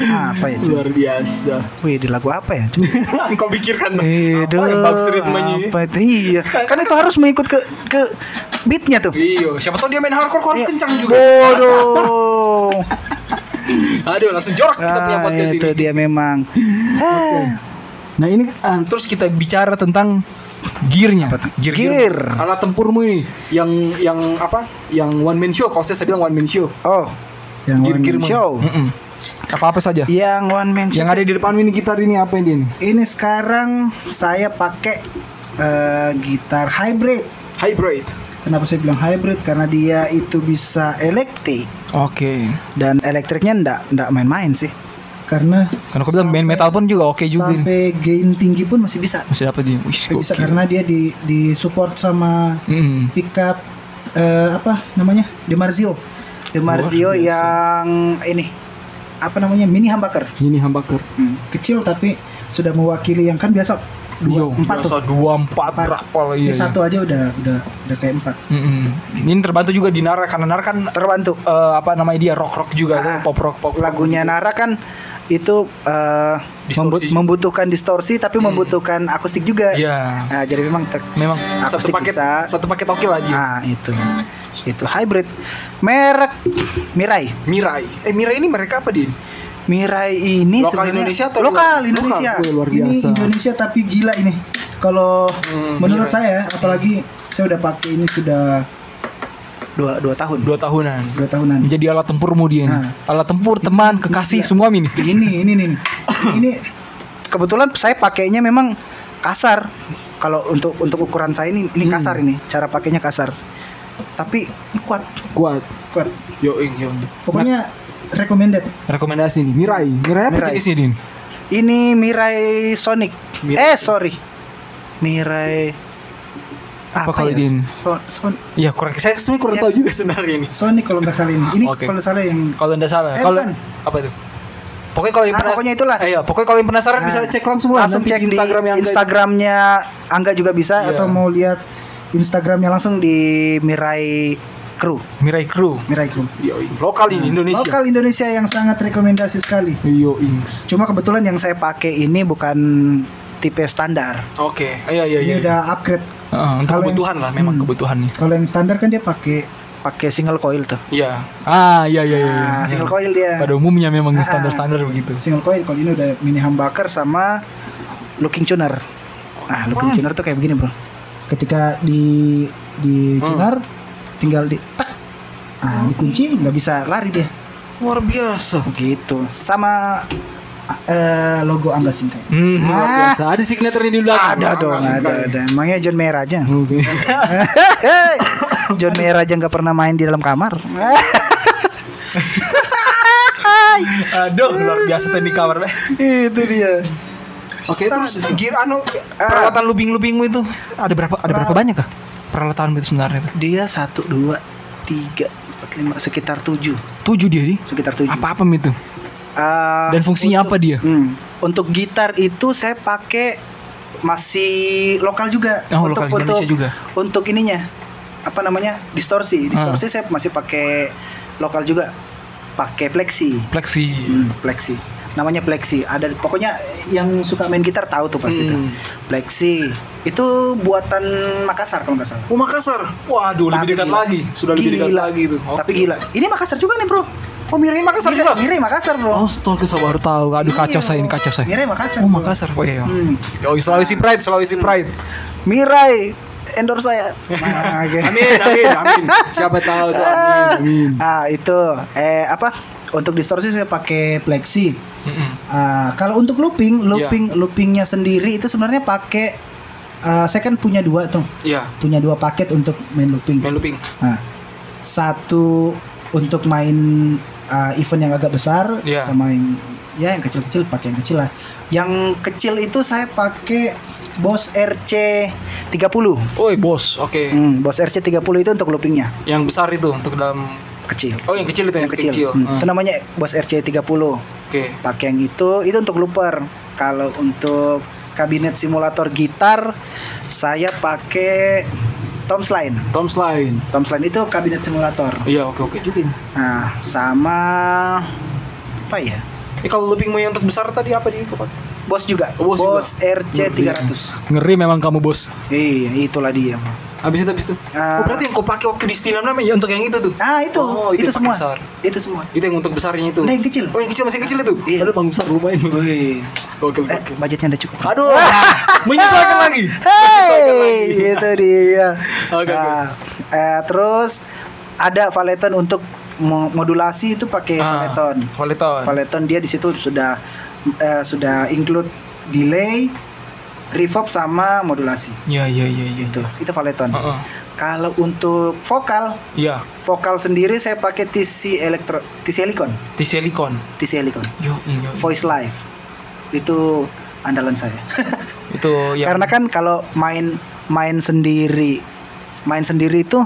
S2: Apa ya? Cok?
S1: Luar biasa.
S2: Wih, di lagu apa ya? [LAUGHS]
S1: Kau pikirkan
S2: Eh,
S1: apa yang bagus ritmenya?
S2: apa itu? Iya, [LAUGHS] kan itu harus mengikut ke ke beatnya tuh.
S1: Iya, siapa tahu dia main hardcore harus
S2: Iya.
S1: kencang juga.
S2: Bodoh. [LAUGHS]
S1: Aduh, langsung jorok kita punya
S2: Ah,
S1: podcast
S2: itu
S1: ini.
S2: dia memang. [LAUGHS]
S1: Nah, ini ah, terus kita bicara tentang gearnya. Gear,
S2: Gear.
S1: Alat tempurmu ini yang yang apa? Yang one man show. Kalau saya, bilang one man show.
S2: Oh, yang one man
S1: Gear-gearmu.
S2: show.
S1: Mm-mm. Apa-apa saja.
S2: Yang one man show.
S1: Yang ada di depan ini gitar ini apa ini?
S2: Ini sekarang saya pakai eh, gitar hybrid.
S1: Hybrid.
S2: Kenapa saya bilang hybrid? Karena dia itu bisa elektrik
S1: Oke.
S2: dan elektriknya ndak ndak main-main sih. Karena
S1: Karena aku bilang
S2: sampai-
S1: metal pun juga oke juga. ini.
S2: sampai gain tinggi pun masih bisa.
S1: Masih dapat dia.
S2: Bisa karena dia di di support sama
S1: Mm.
S2: pickup eh, apa namanya? Demarzio. Demarzio
S1: biasa.
S2: yang ini apa namanya? Mini humbucker.
S1: Ini humbucker.
S2: Hmm, kecil tapi sudah mewakili yang kan biasa dua
S1: Iya,
S2: empat tuh.
S1: dua empat
S2: Empat.
S1: berapa lah
S2: Ini
S1: iya.
S2: satu aja udah udah udah kayak empat.
S1: Mm-mm. Ini terbantu juga di Nara karena Nara kan
S2: Terbantu.
S1: eh, apa namanya dia rock rock juga
S2: Ah,
S1: pop rock pop rock
S2: Lagunya
S1: juga.
S2: Nara kan itu eh,
S1: Distorsi
S2: membu- membutuhkan distorsi tapi
S1: Hmm.
S2: membutuhkan akustik juga.
S1: Iya.
S2: Nah, jadi memang ter-
S1: Memang satu paket
S2: bisa.
S1: satu paket oke lah dia.
S2: ah itu itu hybrid merek Mirai.
S1: Mirai. Eh Mirai ini mereka apa dia?
S2: Mirai ini
S1: Lokal Indonesia atau
S2: lokal
S1: luar-
S2: Indonesia?
S1: lokal? Luar
S2: Ini
S1: biasa.
S2: Indonesia tapi gila ini. Kalau
S1: Hmm,
S2: menurut
S1: Mirai.
S2: saya, apalagi saya udah pakai ini sudah dua dua tahun.
S1: dua tahunan.
S2: Dua tahunan.
S1: Menjadi alat tempurmu dia.
S2: Nah.
S1: Alat tempur, teman, kekasih
S2: Iya.
S1: semua ini.
S2: ini ini nih. [COUGHS] ini kebetulan saya pakainya memang kasar kalau untuk untuk ukuran saya ini ini
S1: Hmm.
S2: kasar ini cara pakainya kasar tapi kuat
S1: Kuat.
S2: kuat
S1: Yo, yo.
S2: pokoknya recommended
S1: Nah, rekomendasi nih Mirai. Mirai apa
S2: Mirai.
S1: jenisnya Din?
S2: ini Mirai Sonic
S1: Mirai.
S2: eh sorry Mirai
S1: Apa kalau Din?
S2: So- Son-
S1: Iya, kurang saya sebenarnya kurang
S2: Iya.
S1: tahu juga sebenarnya ini.
S2: Sonic kalau nggak salah ini ini
S1: Oke.
S2: kalau salah yang
S1: Kalau enggak salah.
S2: Eh,
S1: kalau
S2: bukan.
S1: apa itu? Pokoknya kalau yang
S2: Ah,
S1: penas-
S2: pokoknya itulah.
S1: Eh, iya, pokoknya kalau yang penasaran
S2: Nah,
S1: bisa cek langsung lah
S2: langsung cek
S1: di Instagram yang.
S2: Instagramnya Angga juga bisa
S1: Iya.
S2: atau mau lihat Instagramnya langsung di Mirai Crew
S1: Mirai Crew.
S2: Mirai Crew
S1: Yo, lokal ini Indonesia.
S2: Lokal Indonesia yang sangat rekomendasi sekali.
S1: Yo, Ings.
S2: Cuma kebetulan yang saya pakai ini bukan tipe standar.
S1: Oke. Iya, iya, iya.
S2: Ini udah upgrade.
S1: Heeh, untuk
S2: Kalau yang-
S1: kebutuhan lah, memang
S2: Hmm.
S1: kebutuhan nih.
S2: Kalau yang standar kan dia pakai pakai single coil tuh.
S1: Iya. Ah, iya iya iya.
S2: Nah, single coil dia.
S1: Pada umumnya memang
S2: Ah.
S1: standar-standar begitu.
S2: Single coil kalau ini udah mini humbucker sama looking tuner. Nah, looking tuner tuh kayak begini, Bro. Ketika di di
S1: Hmm.
S2: Tinggal di tak ah dikunci nggak bisa lari dia.
S1: Luar biasa.
S2: Gitu. Sama eh, logo Angga Singkai.
S1: Hmm, luar
S2: Ah.
S1: biasa. Ada signature di belakang.
S2: Ada dong, ada, ada. Emangnya John Mayer aja. [LAUGHS] John Mayer aja nggak pernah main di dalam kamar. [LAUGHS]
S1: Aduh, luar biasa tadi kamar.
S2: Itu dia.
S1: Oke, terus
S2: Sadar.
S1: gear anu peralatan lubing-lubingmu itu ada berapa ada berapa banyak kah? Peralatan itu sebenarnya.
S2: Dia satu, dua, tiga, empat, lima, sekitar tujuh,
S1: Tujuh dia nih.
S2: sekitar tujuh.
S1: Apa-apa itu?
S2: Ah,
S1: Dan fungsinya
S2: untuk-
S1: apa dia?
S2: Hmm, untuk gitar itu saya pakai masih lokal juga.
S1: Oh,
S2: untuk
S1: lokal Indonesia
S2: untuk
S1: juga.
S2: untuk ininya apa namanya distorsi. Distorsi
S1: Ah.
S2: saya masih pakai lokal juga. Pakai plexi.
S1: Plexi.
S2: Hmm, plexi. Namanya plexi. Ada pokoknya yang suka main gitar tahu tuh pasti tuh.
S1: Hmm.
S2: Plexi. Itu buatan Makassar kalau nggak salah.
S1: Oh Makassar. Waduh,
S2: Tapi
S1: lebih dekat
S2: gila.
S1: lagi. Sudah lebih dekat
S2: Gila.
S1: lagi itu.
S2: Tapi gila. Ini Makassar juga nih, Bro.
S1: Oh, Mirai Makassar
S2: Mirai,
S1: juga.
S2: Mirai Makassar, Bro.
S1: Astaga, saya baru tahu. Aduh, kacau
S2: Iya,
S1: saya ini, kacau saya.
S2: Mirai Makassar.
S1: Oh,
S2: Bro.
S1: Makassar. Oh iya.
S2: Hmm.
S1: Yo, Sulawesi Pride, Sulawesi Pride.
S2: Mirai endorse saya. [LAUGHS] Nah, oke.
S1: Amin, amin, amin. Siapa tahu tuh, amin, [LAUGHS] amin.
S2: Ah, itu eh apa? Untuk distorsi saya pakai plexi.
S1: Mm-mm.
S2: Ah, kalau untuk looping, looping loopingnya sendiri itu sebenarnya pakai ah, saya kan punya dua tuh,
S1: Iya,
S2: punya dua paket untuk main looping.
S1: main looping.
S2: Nah, satu untuk main uh, event yang agak besar
S1: Iya.
S2: sama yang ya yang kecil-kecil pakai yang kecil lah. Yang kecil itu saya pakai Boss RC 30.
S1: Oi, bos. Oke.
S2: Hmm, Boss RC 30 itu untuk loopingnya.
S1: Yang besar itu untuk dalam
S2: kecil.
S1: Oh, yang kecil itu yang,
S2: kecil.
S1: kecil.
S2: Hmm,
S1: Ah,
S2: Itu namanya Boss RC30.
S1: Oke.
S2: Pakai yang itu itu untuk looper. Kalau untuk kabinet simulator gitar saya pakai Tom Slime.
S1: Tom Slime.
S2: Tom Slime itu kabinet simulator.
S1: Iya, oke oke juga ini.
S2: Nah, sama apa ya?
S1: Ini kalau loopingmu yang untuk besar tadi apa di pakai?
S2: Bos juga.
S1: Bose
S2: Bos
S1: juga.
S2: RC300.
S1: Ngeri memang kamu, Bos.
S2: Iya, itulah dia.
S1: Habis itu habis itu.
S2: Ah.
S1: oh, berarti yang kau pakai waktu di Stina namanya ya untuk yang itu tuh.
S2: Ah, itu.
S1: Oh,
S2: itu,
S1: yang
S2: semua.
S1: besar.
S2: Itu semua.
S1: Itu yang untuk besarnya itu.
S2: Nah, yang kecil.
S1: Oh, yang kecil masih kecil itu.
S2: Iya.
S1: Aduh, panggung besar lumayan.
S2: Wih.
S1: Oke,
S2: Eh,
S1: oke.
S2: budgetnya udah cukup.
S1: Aduh, [LAUGHS] menyesuaikan lagi. Menyesuaikan lagi.
S2: itu dia. [LAUGHS]
S1: Oke, oke.
S2: Eh, terus ada Valeton untuk mo- modulasi itu pakai
S1: Ah,
S2: Valeton.
S1: Valeton.
S2: Valeton dia di situ sudah eh, sudah include delay, reverb sama modulasi.
S1: Iya, iya, iya, iya.
S2: Itu itu Valeton.
S1: Heeh.
S2: Kalau untuk vokal,
S1: Iya,
S2: vokal sendiri saya pakai TC Electro TC Helicon,
S1: di silikon.
S2: TC Helicon.
S1: Yo, iya.
S2: Voice Live. Itu andalan saya.
S1: Itu [LAUGHS] yang
S2: Karena kan kalau main main sendiri, main sendiri itu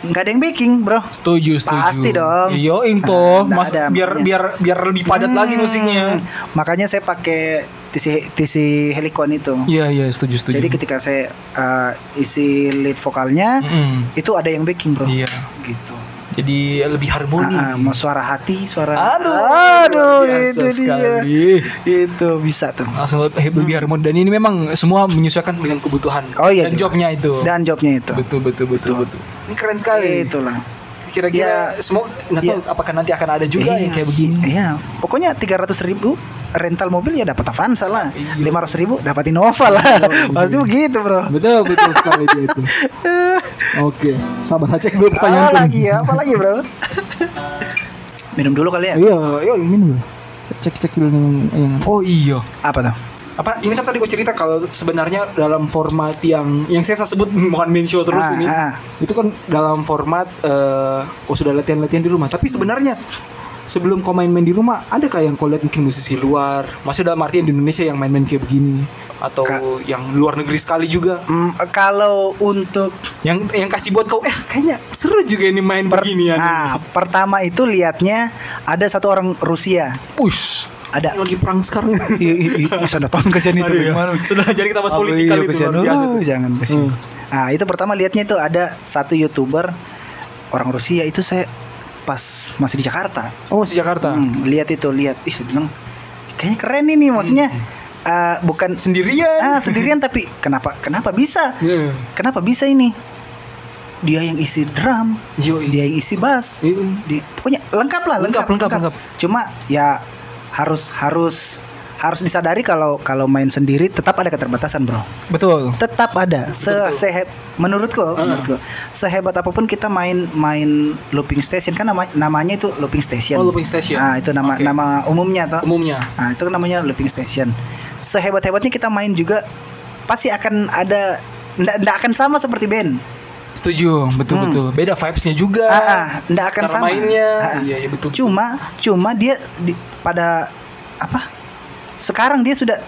S2: nggak ada yang backing, bro.
S1: setuju, setuju.
S2: Pasti dong.
S1: Iya.
S2: Ah, [LAUGHS] nggak
S1: Mas
S2: ada,
S1: biar
S2: makanya.
S1: biar biar lebih padat lagi
S2: Hmm,
S1: musiknya.
S2: Makanya saya pakai TC TC Helicon itu.
S1: Iya, iya, setuju, setuju.
S2: Jadi ketika saya uh, isi lead vokalnya
S1: Mm-mm.
S2: itu ada yang backing, bro.
S1: Iya.
S2: Gitu.
S1: Jadi lebih harmoni.
S2: Ah, ah, mau suara hati, suara
S1: Aduh,
S2: aduh itu dia.
S1: sekali.
S2: Itu bisa tuh.
S1: Langsung lebih lebih harmoni dan ini memang semua menyesuaikan dengan kebutuhan
S2: Oh iya,
S1: dan
S2: jelas.
S1: jobnya itu.
S2: Dan jobnya itu.
S1: betul betul betul betul. Ini keren sekali.
S2: Itulah.
S1: Kira-kira
S2: Ya.
S1: semua nggak tahu apakah nanti akan ada juga
S2: Iya.
S1: yang kayak begini.
S2: Iya, pokoknya 300 ribu rental mobil ya dapat Avanza lah.
S1: Iya.
S2: 500 ribu dapat Innova lah.
S1: Iya. [LAUGHS]
S2: Pasti begitu, bro.
S1: Betul betul sekali dia itu. [LAUGHS] Oke, sabar saya cek dulu pertanyaan.
S2: Apa lagi ya? Apa lagi, bro? Minum dulu kali ya.
S1: Iya, iya minum. Cek cek dulu yang, yang Oh iya.
S2: Apa tuh?
S1: Apa ini kan tadi gue cerita kalau sebenarnya dalam format yang yang saya sebut [LAUGHS] mohon main show terus
S2: Ah,
S1: ini.
S2: ah.
S1: itu kan dalam format eh kau sudah latihan-latihan di rumah tapi sebenarnya sebelum kau main-main di rumah ada kah yang kau lihat mungkin musisi luar masih dalam artian di Indonesia yang main-main kayak begini atau
S2: Ka-
S1: yang luar negeri sekali juga
S2: Hmm, kalau untuk
S1: yang yang kasih buat kau eh kayaknya seru juga ini main
S2: per-
S1: beginian
S2: nah, pertama itu lihatnya ada satu orang Rusia.
S1: push
S2: Ada
S1: lagi perang sekarang [LAUGHS]
S2: bisa datang ke sini
S1: Aduh, ya. [LAUGHS] sudah jadi kita bahas politikal
S2: iya,
S1: itu
S2: kesian.
S1: luar biasa
S2: Oh, jangan kesian.
S1: Hmm.
S2: Nah, itu pertama lihatnya itu ada satu YouTuber orang Rusia itu saya pas masih di Jakarta.
S1: oh masih Jakarta
S2: Hmm, lihat itu, lihat. Ih, saya bilang kayaknya keren ini maksudnya.
S1: Hmm.
S2: eh, bukan
S1: sendirian
S2: ah sendirian [LAUGHS] tapi kenapa kenapa bisa?
S1: Iya.
S2: Kenapa bisa ini? Dia yang isi drum,
S1: Yo, iya.
S2: dia yang isi bass.
S1: Iya.
S2: Di, pokoknya lengkap lah,
S1: lengkap lengkap lengkap
S2: Cuma ya harus harus harus disadari kalau kalau main sendiri tetap ada keterbatasan, Bro.
S1: betul.
S2: Tetap ada. Se seheb menurutku
S1: Ah.
S2: menurutku sehebat apa pun kita main main looping station kan nama, namanya itu looping station.
S1: Oh looping station.
S2: Nah itu nama
S1: Oke.
S2: nama umumnya toh.
S1: Umumnya.
S2: Nah itu kan namanya looping station. Sehebat hebatnya kita main juga pasti akan ada ndak ndak akan sama seperti band
S1: Setuju, betul
S2: Hmm.
S1: betul. Beda vibes-nya juga.
S2: Ah, ah, akan
S1: cara
S2: sama
S1: mainnya.
S2: Ah, ah.
S1: Iya, iya betul.
S2: cuma cuma dia di, pada apa sekarang dia sudah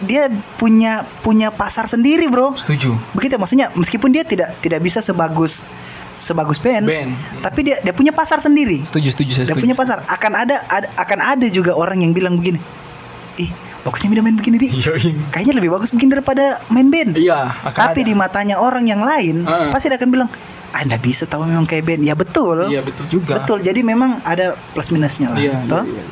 S2: dia punya punya pasar sendiri bro
S1: setuju.
S2: begitu maksudnya meskipun dia tidak tidak bisa sebagus sebagus band,
S1: Band.
S2: tapi dia dia punya pasar sendiri
S1: Setuju, setuju, saya
S2: dia
S1: setuju.
S2: punya pasar akan ada, ada akan ada juga orang yang bilang begini ih bagusnya dia main begini deh
S1: Iya,
S2: kayaknya lebih bagus bikin daripada main band
S1: Iya,
S2: tapi
S1: ada.
S2: di matanya orang yang lain
S1: Heeh.
S2: pasti dia akan bilang ah nggak bisa tahu memang kayak band ya betul
S1: Iya, betul juga.
S2: betul jadi memang ada plus minusnya lah
S1: Iya,
S2: toh?
S1: iya, iya.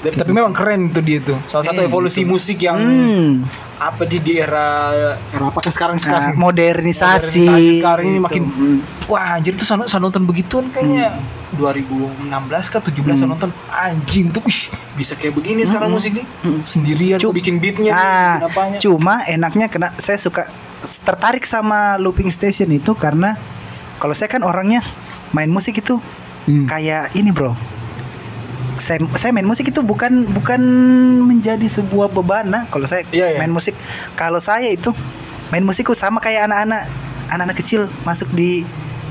S1: Tapi, tapi memang keren itu dia tuh. Salah satu
S2: Eh,
S1: evolusi
S2: gitu.
S1: musik yang
S2: Hmm.
S1: apa di di era era apakah sekarang
S2: Nah,
S1: sekarang?
S2: modernisasi,
S1: Modernisasi sekarang ini
S2: gitu.
S1: makin-
S2: Hmm.
S1: Wah, anjir tuh saya nonton begituan kayaknya 2016 kah 17 saya
S2: Hmm.
S1: nonton anjing tuh wih, bisa kayak begini sekarang
S2: Hmm.
S1: musik nih.
S2: Hmm.
S1: Sendirian
S2: Cu-
S1: kok bikin beatnya,
S2: Ah,
S1: bikin.
S2: Cuma enaknya kena saya suka tertarik sama looping station itu karena kalau saya kan orangnya main musik itu
S1: Hmm.
S2: kayak ini bro. Saya, saya main musik itu bukan bukan menjadi sebuah beban nah kalau saya
S1: Iya, iya.
S2: main musik kalau saya itu main musikku sama kayak anak-anak anak-anak kecil masuk di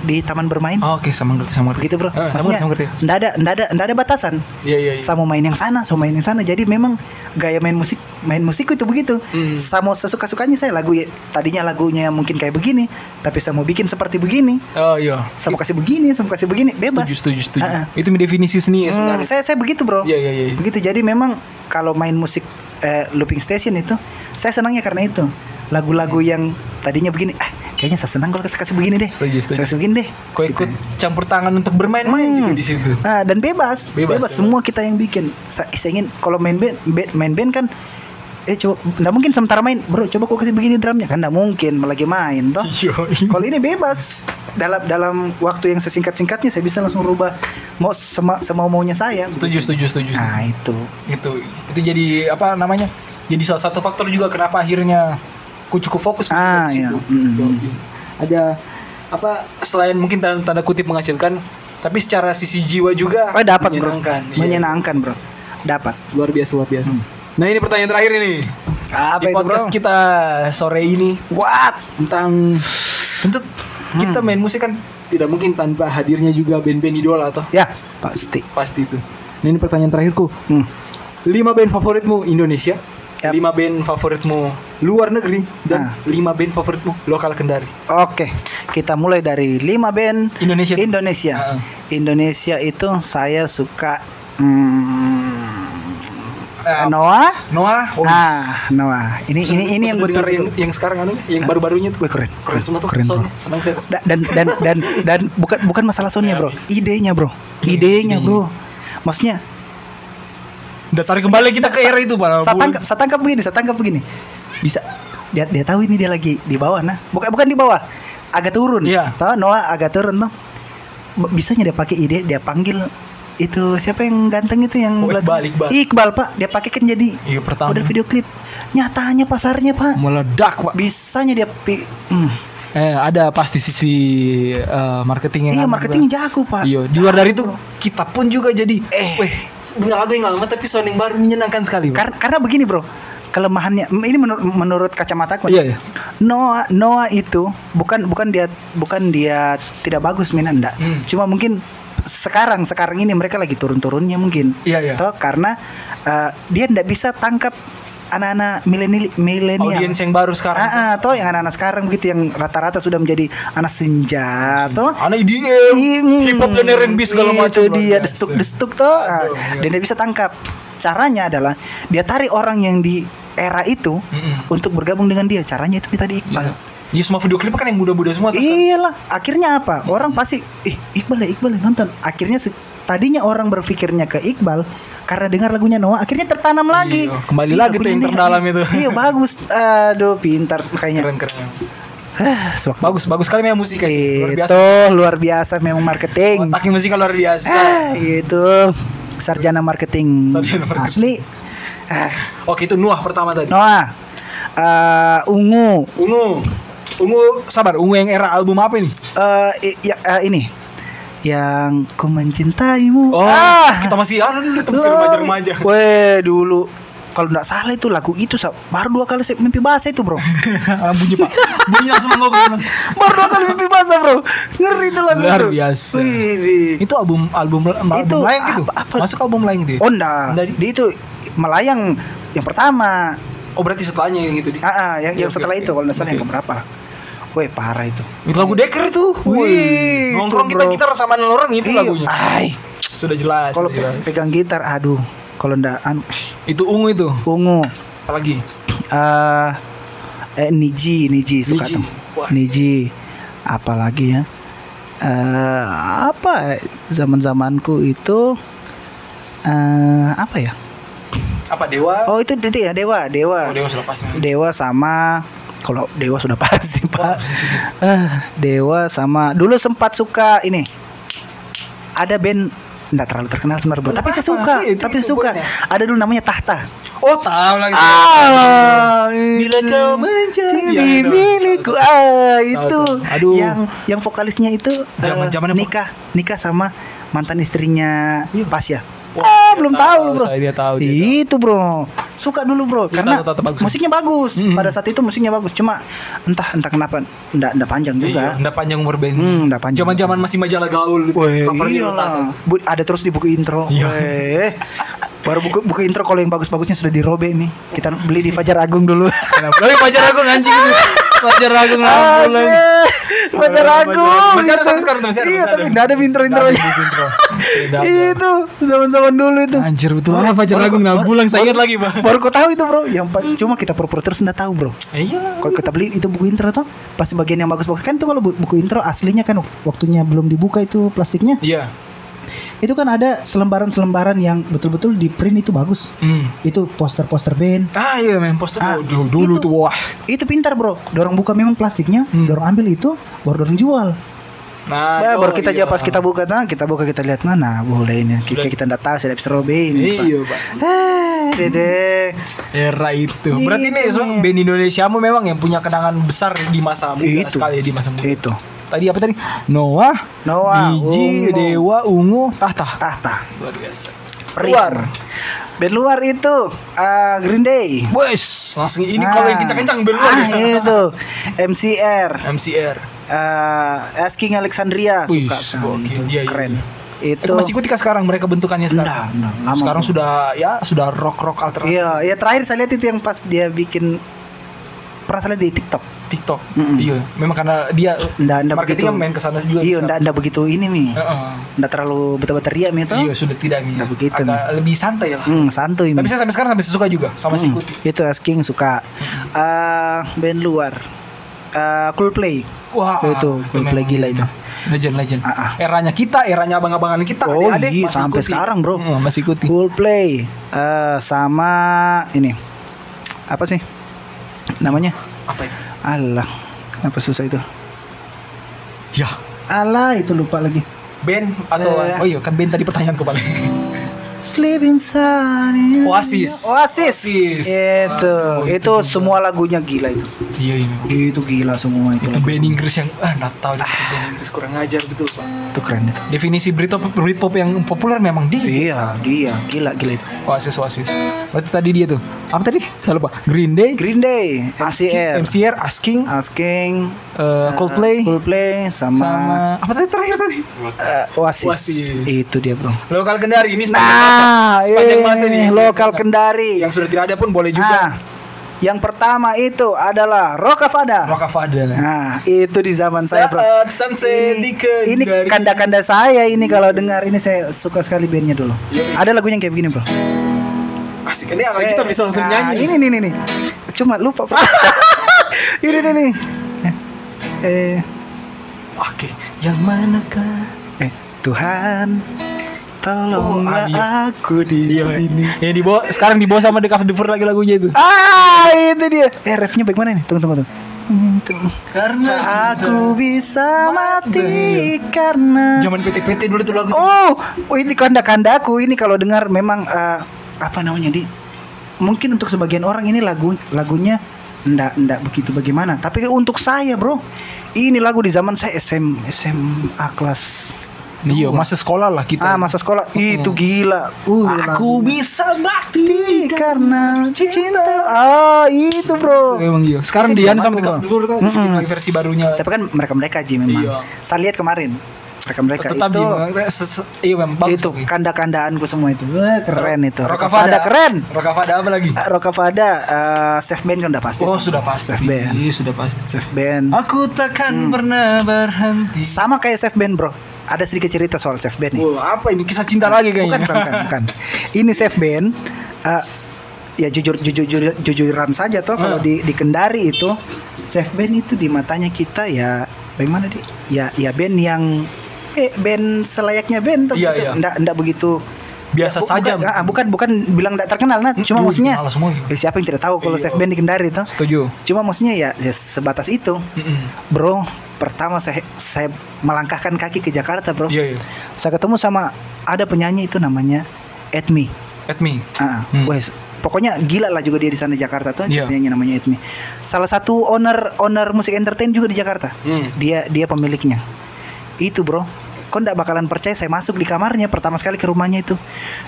S2: di taman bermain.
S1: Oh, Oke, sama ngerti sama ngerti.
S2: Begitu, Bro.
S1: Eh, sama
S2: Maksudnya
S1: sama ngerti.
S2: nggak ada nggak ada nggak ada batasan.
S1: Iya, iya, iya.
S2: Sama main yang sana, sama main yang sana. Jadi memang gaya main musik main musikku itu begitu.
S1: Hmm.
S2: Sama sesuka-sukanya saya lagu ya, tadinya lagunya mungkin kayak begini, tapi saya mau bikin seperti begini.
S1: Oh iya.
S2: Saya mau kasih begini, saya mau kasih begini, bebas.
S1: Setuju, setuju, setuju.
S2: Ah, ah.
S1: Itu definisi seni ya
S2: Hmm,
S1: sebenarnya.
S2: saya saya begitu, Bro.
S1: Iya, iya, iya.
S2: Begitu jadi memang kalau main musik eh, looping station itu saya senangnya karena itu. Lagu-lagu yang tadinya begini, ah kayaknya saya senang kalau kasih kasih begini deh.
S1: Setuju,
S2: Saya
S1: setuju.
S2: kasih begini deh.
S1: Kau ikut campur tangan untuk bermain-main
S2: Hmm.
S1: juga di situ.
S2: Ah, dan bebas,
S1: Bebas,
S2: bebas, semua kita yang bikin. Sa- Saya ingin kalau main band, main band kan eh coba nggak mungkin sementara main, Bro, coba kok kasih begini drumnya kan nggak mungkin lagi main toh.
S1: Iya.
S2: Kalau ini bebas dalam dalam waktu yang sesingkat-singkatnya saya bisa langsung rubah mau sema, semau maunya saya.
S1: Setuju, setuju, setuju.
S2: Nah, itu.
S1: Itu itu jadi apa namanya? Jadi salah satu faktor juga kenapa akhirnya aku cukup fokus
S2: Ah, iya.
S1: situ.
S2: Mm.
S1: Ada apa selain mungkin tanda, tanda kutip menghasilkan tapi secara sisi jiwa juga
S2: Oh, dapat, Bro.
S1: menyenangkan. Iya.
S2: Menyenangkan, Bro. Dapat.
S1: Luar biasa, luar biasa.
S2: Hmm.
S1: Nah, ini pertanyaan terakhir ini.
S2: Apa
S1: di
S2: itu,
S1: podcast
S2: Bro?
S1: kita sore ini
S2: What?
S1: tentang kita
S2: Hmm.
S1: main musik kan tidak mungkin tanpa hadirnya juga band-band idola atau
S2: Ya, pasti.
S1: pasti itu. Nah, ini pertanyaan terakhirku.
S2: Hmm.
S1: Lima band favoritmu Indonesia,
S2: Yap.
S1: lima band favoritmu luar negeri, dan
S2: Nah.
S1: lima band favoritmu lokal Kendari.
S2: Oke, kita mulai dari 5 band
S1: Indonesia.
S2: Indonesia.
S1: Ah.
S2: Indonesia itu saya suka hmm,
S1: Eh,
S2: Noah.
S1: Noah. Oh,
S2: Ah, Noah. Ini ini ini yang
S1: betul, yang, yang sekarang anu yang baru-barunya tuh.
S2: Wih, keren.
S1: Keren semua tuh.
S2: Keren, bro.
S1: Senang saya.
S2: Da- dan dan dan dan bukan bukan masalah soundnya bro idenya bro
S1: Iya,
S2: idenya. bro maksudnya
S1: Udah tarik kembali kita ke era itu, Pak.
S2: saya tangkap saya tangkap begini saya tangkap begini bisa dia dia tahu ini dia lagi di bawah nah bukan bukan di bawah agak turun
S1: Iya.
S2: tahu Noah agak turun tuh bisanya dia pakai ide dia panggil itu siapa yang ganteng itu yang
S1: Oh, Iqbal, Iqbal.
S2: Iqbal pak dia pakai kan jadi
S1: Iya, pertama.
S2: model video klip nyatanya pasarnya pak
S1: meledak, Pak.
S2: bisanya dia pi hmm.
S1: Eh, ada pasti sisi eh, marketing yang
S2: iya marketing
S1: juga.
S2: jago pak
S1: Iya, di luar dari itu kita pun juga jadi
S2: Eh.
S1: weh, punya lagu yang lama tapi sound yang baru menyenangkan sekali. Pak.
S2: Karena karena begini bro, kelemahannya ini menur- menurut kacamata aku.
S1: Iya, iya.
S2: Noah Noah itu bukan bukan dia bukan dia tidak bagus mainan enggak.
S1: Hmm.
S2: Cuma mungkin sekarang sekarang ini mereka lagi turun-turunnya mungkin.
S1: Iya, iya.
S2: Toh karena eh, dia tidak bisa tangkap anak-anak milenial milenial.
S1: Audiens yang baru sekarang.
S2: Ah, ah, toh yang anak-anak sekarang begitu yang rata-rata sudah menjadi anak senja, toh
S1: Anak IDM,
S2: Hmm,
S1: hip hop dan R&B segala macam.
S2: Itu
S1: luar
S2: dia destuk-destuk tuh. Ah,
S1: Aduh, iya.
S2: Dan dia bisa tangkap. Caranya adalah dia tarik orang yang di era itu
S1: Mm-mm.
S2: untuk bergabung dengan dia. Caranya itu minta di Iqbal.
S1: Iya. Iya, semua video klip kan yang muda-muda semua tuh.
S2: Iyalah, akhirnya apa? Orang pasti ih Iqbal ya Iqbal ya nonton. Akhirnya tadinya orang berpikirnya ke Iqbal karena dengar lagunya Noah, akhirnya tertanam lagi.
S1: Iya, kembali
S2: Ih,
S1: lagi tuh yang terdalam itu.
S2: Iya bagus. Aduh, pintar kayaknya.
S1: Keren keren.
S2: Ah, sewaktu-
S1: Bagus bagus sekali memang musik luar biasa.
S2: Itu luar biasa memang marketing.
S1: Otaknya musik luar biasa.
S2: Ah, itu sarjana marketing,
S1: Sarjana marketing.
S2: asli. Ah,
S1: Oke itu Nuah pertama tadi.
S2: Noah, eh, ungu,
S1: Ungu. Ungu sabar, Ungu yang era album apa ini?
S2: eh i- ya, eh, ini, yang ku mencintaimu.
S1: Oh,
S2: ah,
S1: kita masih ada dulu itu masih remaja-remaja.
S2: Weh, dulu kalau nggak salah itu lagu itu Sa. baru dua kali saya mimpi basah itu bro [LAUGHS]
S1: bunyi Pak. Bunyi langsung ngomong.
S2: baru dua kali mimpi basah bro ngeri itu lagu
S1: Luar
S2: itu.
S1: biasa.
S2: Widih.
S1: Itu album album album
S2: Itu
S1: lain gitu.
S2: apa- apa?
S1: Masuk album lain dia.
S2: oh enggak dia itu melayang yang pertama
S1: Oh, berarti setelahnya yang itu di.
S2: ah, ah, yang,
S1: Oke,
S2: yang
S1: oke,
S2: setelah
S1: oke.
S2: itu kalau nggak salah yang
S1: Oke.
S2: keberapa lah Weh parah itu
S1: Itu lagu Deker itu.
S2: Wih,
S1: Nongkrong kita gitar sama orang itu
S2: Iya,
S1: lagunya.
S2: ay,
S1: Sudah jelas.
S2: kalau
S1: jelas.
S2: pegang gitar aduh kalau ndak anu
S1: itu ungu itu.
S2: ungu
S1: Apalagi?
S2: eh eh Niji Niji suka
S1: Niji.
S2: tuh
S1: Wah.
S2: Niji apalagi ya eh apa zaman zamanku itu eh apa ya
S1: Apa Dewa?
S2: oh itu itu ya Dewa Dewa
S1: Oh, Dewa pasti.
S2: Dewa sama kalau Dewa sudah [LAUGHS] pasti pak Ah, Dewa sama dulu sempat suka ini ada band nggak terlalu terkenal sebenarnya bro. tapi saya suka
S1: itu-
S2: tapi
S1: itu
S2: saya suka ada dulu namanya Tahta
S1: Oh, tahu lagi.
S2: Ah,
S1: Bila kau menjadi
S2: Jadi
S1: Iya,
S2: milikku ah itu.
S1: Aduh.
S2: yang yang vokalisnya itu eh,
S1: Zaman-zamannya, Bro.
S2: nikah nikah sama mantan istrinya
S1: Iya.
S2: Pasya ah belum tahu lu bro
S1: Saya dia tahu. dia
S2: itu bro suka dulu bro
S1: Dia
S2: karena
S1: tahu, tahu, tahu, bagus.
S2: musiknya bagus
S1: Mm-mm.
S2: pada saat itu musiknya bagus cuma entah entah kenapa ndak ndak panjang
S1: tahu. Iya,
S2: juga
S1: nggak panjang umur band.
S2: hmm ndak panjang
S1: Zaman-zaman masih majalah gaul gitu.
S2: Weh, ada terus di buku intro.
S1: Iya. [LAUGHS]
S2: Baru buku buku intro kalau yang bagus-bagusnya sudah dirobe nih. Kita beli di Fajar Agung dulu.
S1: Tapi pacar aku anjing itu. Aku ngambulan.
S2: Aduh, Fajar Agung.
S1: Masih ada sampai sekarang masih ada,
S2: Iya, tapi enggak ada intro-intro. [LAUGHS] Itu zaman-zaman dulu itu.
S1: Anjir betul. Ah,
S2: Baru-
S1: aku
S2: baru-
S1: ngambulan. Saya ingat lagi, Bang.
S2: Baru kau tahu itu, Bro. Yang cuma kita pura-pura terus enggak tahu, Bro.
S1: Iya.
S2: Kalau kita beli itu buku intro tuh, pasti bagian yang bagus-bagus kan tuh kalau bu- buku intro aslinya kan wak- waktunya belum dibuka itu plastiknya.
S1: Iya.
S2: Itu kan ada selembaran-selembaran yang betul-betul di print itu bagus.
S1: Hmm.
S2: Itu poster-poster band.
S1: Ah iya men poster
S2: Ah,
S1: oh, dulu, dulu
S2: itu.
S1: tuh wah.
S2: Itu pintar, Bro. Dorong buka memang plastiknya,
S1: Hmm.
S2: dorong ambil itu, baru dorong jual.
S1: Nah,
S2: Bah,
S1: oh,
S2: baru kita
S1: iya.
S2: aja pas kita buka, nah kita buka kita lihat mana boleh ini. Kita kita enggak tahu saya bisa robe ini. Pak.
S1: Iya, Pak.
S2: Eh, dede.
S1: Era itu. Berarti ini so, band Indonesia mu memang yang punya kenangan besar di masa muda
S2: Itu.
S1: sekali di masa muda.
S2: Itu.
S1: Tadi apa tadi? Noah,
S2: Noah,
S1: Biji,
S2: Ungu,
S1: Dewa, Ungu, Tahta.
S2: Tahta.
S1: Luar biasa. Luar.
S2: Band luar itu ah, Green Day.
S1: Wes, langsung ini
S2: Ah.
S1: kalau yang kencang-kencang band luar.
S2: Ah,
S1: ya.
S2: itu. MCR.
S1: MCR.
S2: ah, Asking Alexandria
S1: Wih,
S2: suka sekali itu.
S1: Iya, iya,
S2: Keren.
S1: iya.
S2: Itu
S1: Eh, masih ikuti kah sekarang mereka bentukannya sekarang?
S2: Enggak, enggak, lama,
S1: sekarang
S2: bro.
S1: sudah ya sudah rock rock alternatif.
S2: Iya, ya terakhir saya lihat itu yang pas dia bikin pernah saya lihat di TikTok.
S1: TikTok.
S2: Mm-mm.
S1: Iya, memang karena dia
S2: Nggak, nggak
S1: marketingnya
S2: begitu.
S1: main ke sana juga.
S2: Iya, enggak enggak begitu ini mi.
S1: Heeh.
S2: Enggak terlalu betul-betul teriak mi itu.
S1: Iya, sudah tidak nih.
S2: Nggak begitu,
S1: Agak lebih santai lah.
S2: Hmm, santuy mi.
S1: Tapi saya sampai sekarang sampai suka juga sama si
S2: Hmm,
S1: Kuti.
S2: Itu Asking suka. eh band luar. eh Coldplay.
S1: Wah,
S2: Itu, Coldplay
S1: memang
S2: gila itu.
S1: Legend, legend.
S2: Ah, ah.
S1: Eranya kita, eranya abang-abangan kita,
S2: Oh,
S1: adik-adik
S2: iya, sampai
S1: ikuti.
S2: sekarang, Bro.
S1: Hmm, masih ikuti.
S2: Coldplay. eh sama ini. Apa sih? Namanya?
S1: Apa itu?
S2: Allah. Kenapa susah itu?
S1: Ya,
S2: Allah itu lupa lagi.
S1: band atau
S2: Eh.
S1: oh iya kan band tadi pertanyaanku paling.
S2: Sleep inside.
S1: Oasis.
S2: Oasis.
S1: Oasis.
S2: Itu.
S1: Itu
S2: semua lagunya gila itu.
S1: iya, iya.
S2: Itu gila semua itu.
S1: Itu
S2: lagu.
S1: band Inggris yang ah deh, itu band Inggris kurang ajar betul. Pak.
S2: Itu keren itu.
S1: Definisi Britpop Britpop yang populer memang dia.
S2: Iya, dia gila gila itu.
S1: Oasis Oasis. Berarti tadi dia tuh. Apa tadi? Saya lupa. Green Day,
S2: Green Day, MCR,
S1: MCR, Asking,
S2: Asking,
S1: eh, Coldplay,
S2: Coldplay sama,
S1: sama apa tadi terakhir tadi?
S2: eh, Oasis.
S1: Oasis.
S2: Itu dia, Bro.
S1: Lokal Kendari ini sepanjang masa.
S2: Nah,
S1: Sepanjang masa
S2: ini
S1: nih.
S2: lokal Kendari.
S1: Yang sudah tidak ada pun boleh
S2: Nah,
S1: juga.
S2: yang pertama itu adalah Rokavada.
S1: Rokavada.
S2: Nah, itu di zaman saya, Bro.
S1: Saat sunset
S2: ini
S1: Kendari.
S2: kanda-kanda saya ini kalau dengar ini saya suka sekali bandnya dulu.
S1: Iya.
S2: Ada lagunya yang kayak begini, Bro.
S1: Asik ini anak kita
S2: Eh,
S1: bisa langsung
S2: nah,
S1: nyanyi.
S2: Ini nih nih nih. Cuma lupa, Bro. [LAUGHS] ini nih nih. Eh,
S1: Oke, yang manakah?
S2: eh Tuhan
S1: Oh, iya.
S2: aku di
S1: Iya,
S2: sini.
S1: Yang dibawa sekarang dibawa sama The Cover lagi lagunya itu.
S2: Ah, itu dia. Eh, refnya bagaimana nih? Tunggu tunggu tunggu. Hmm.
S1: Karena
S2: Aku bisa mati karena
S1: zaman PT-PT dulu tuh lagu.
S2: Oh, oh ini kanda-kandaku ini kalau dengar memang eh, apa namanya di mungkin untuk sebagian orang ini lagu lagunya ndak ndak begitu bagaimana, tapi untuk saya, Bro, ini lagu di zaman saya SM SMA kelas
S1: Iya, masa sekolah lah kita.
S2: ah masa sekolah itu gila. Uh,
S1: Aku
S2: lagu.
S1: bisa mati
S2: karena cinta. Ah, itu, Bro.
S1: Emang iya. Sekarang Dian sama
S2: dulu
S1: tuh bikin lagi versi barunya.
S2: Tapi kan mereka-mereka aja memang.
S1: Iya.
S2: Saya lihat kemarin. Mereka-mereka
S1: Tetap
S2: itu
S1: ses- iya memang
S2: itu kanda-kandaanku semua itu. Wah, keren itu.
S1: Rokavada
S2: Rokavada keren.
S1: Rokavada apa lagi?
S2: Ah, Rokavada uh, safe band kan udah pasti.
S1: Oh, sudah pasti.
S2: Safe band.
S1: Iya, sudah pasti.
S2: Safe band.
S1: Aku takkan
S2: Hmm.
S1: pernah berhenti.
S2: Sama kayak safe band, Bro. Ada sedikit cerita soal safe band nih.
S1: Wah, apa ini kisah cinta lagi kayaknya?
S2: bukan, bukan, [LAUGHS] bukan. Ini safe band uh, ya jujur jujur jujur- jujuran saja toh kalau
S1: Hmm.
S2: di di Kendari itu safe band itu di matanya kita ya bagaimana di ya ya band yang eh band selayaknya band tuh
S1: Iya,
S2: gitu.
S1: iya.
S2: Ndak begitu
S1: Biasa
S2: Bu-
S1: saja.
S2: bukan, ah, bukan bukan bilang ndak terkenal nah cuma
S1: Duh,
S2: maksudnya eh, siapa yang tidak tahu kalau
S1: Iya.
S2: safe band di Kendari itu
S1: Setuju.
S2: cuma maksudnya ya, ya sebatas itu
S1: Mm-mm.
S2: bro pertama saya saya melangkahkan kaki ke Jakarta bro
S1: Iya, iya.
S2: saya ketemu sama ada penyanyi itu namanya Edmi
S1: At me.
S2: ah
S1: Hmm.
S2: wes pokoknya gila lah juga dia di sana di Jakarta tuh
S1: Iya.
S2: penyanyi namanya Edmi salah satu owner owner musik entertain juga di Jakarta
S1: Hmm.
S2: dia dia pemiliknya itu bro kau ndak bakalan percaya saya masuk di kamarnya pertama sekali ke rumahnya itu.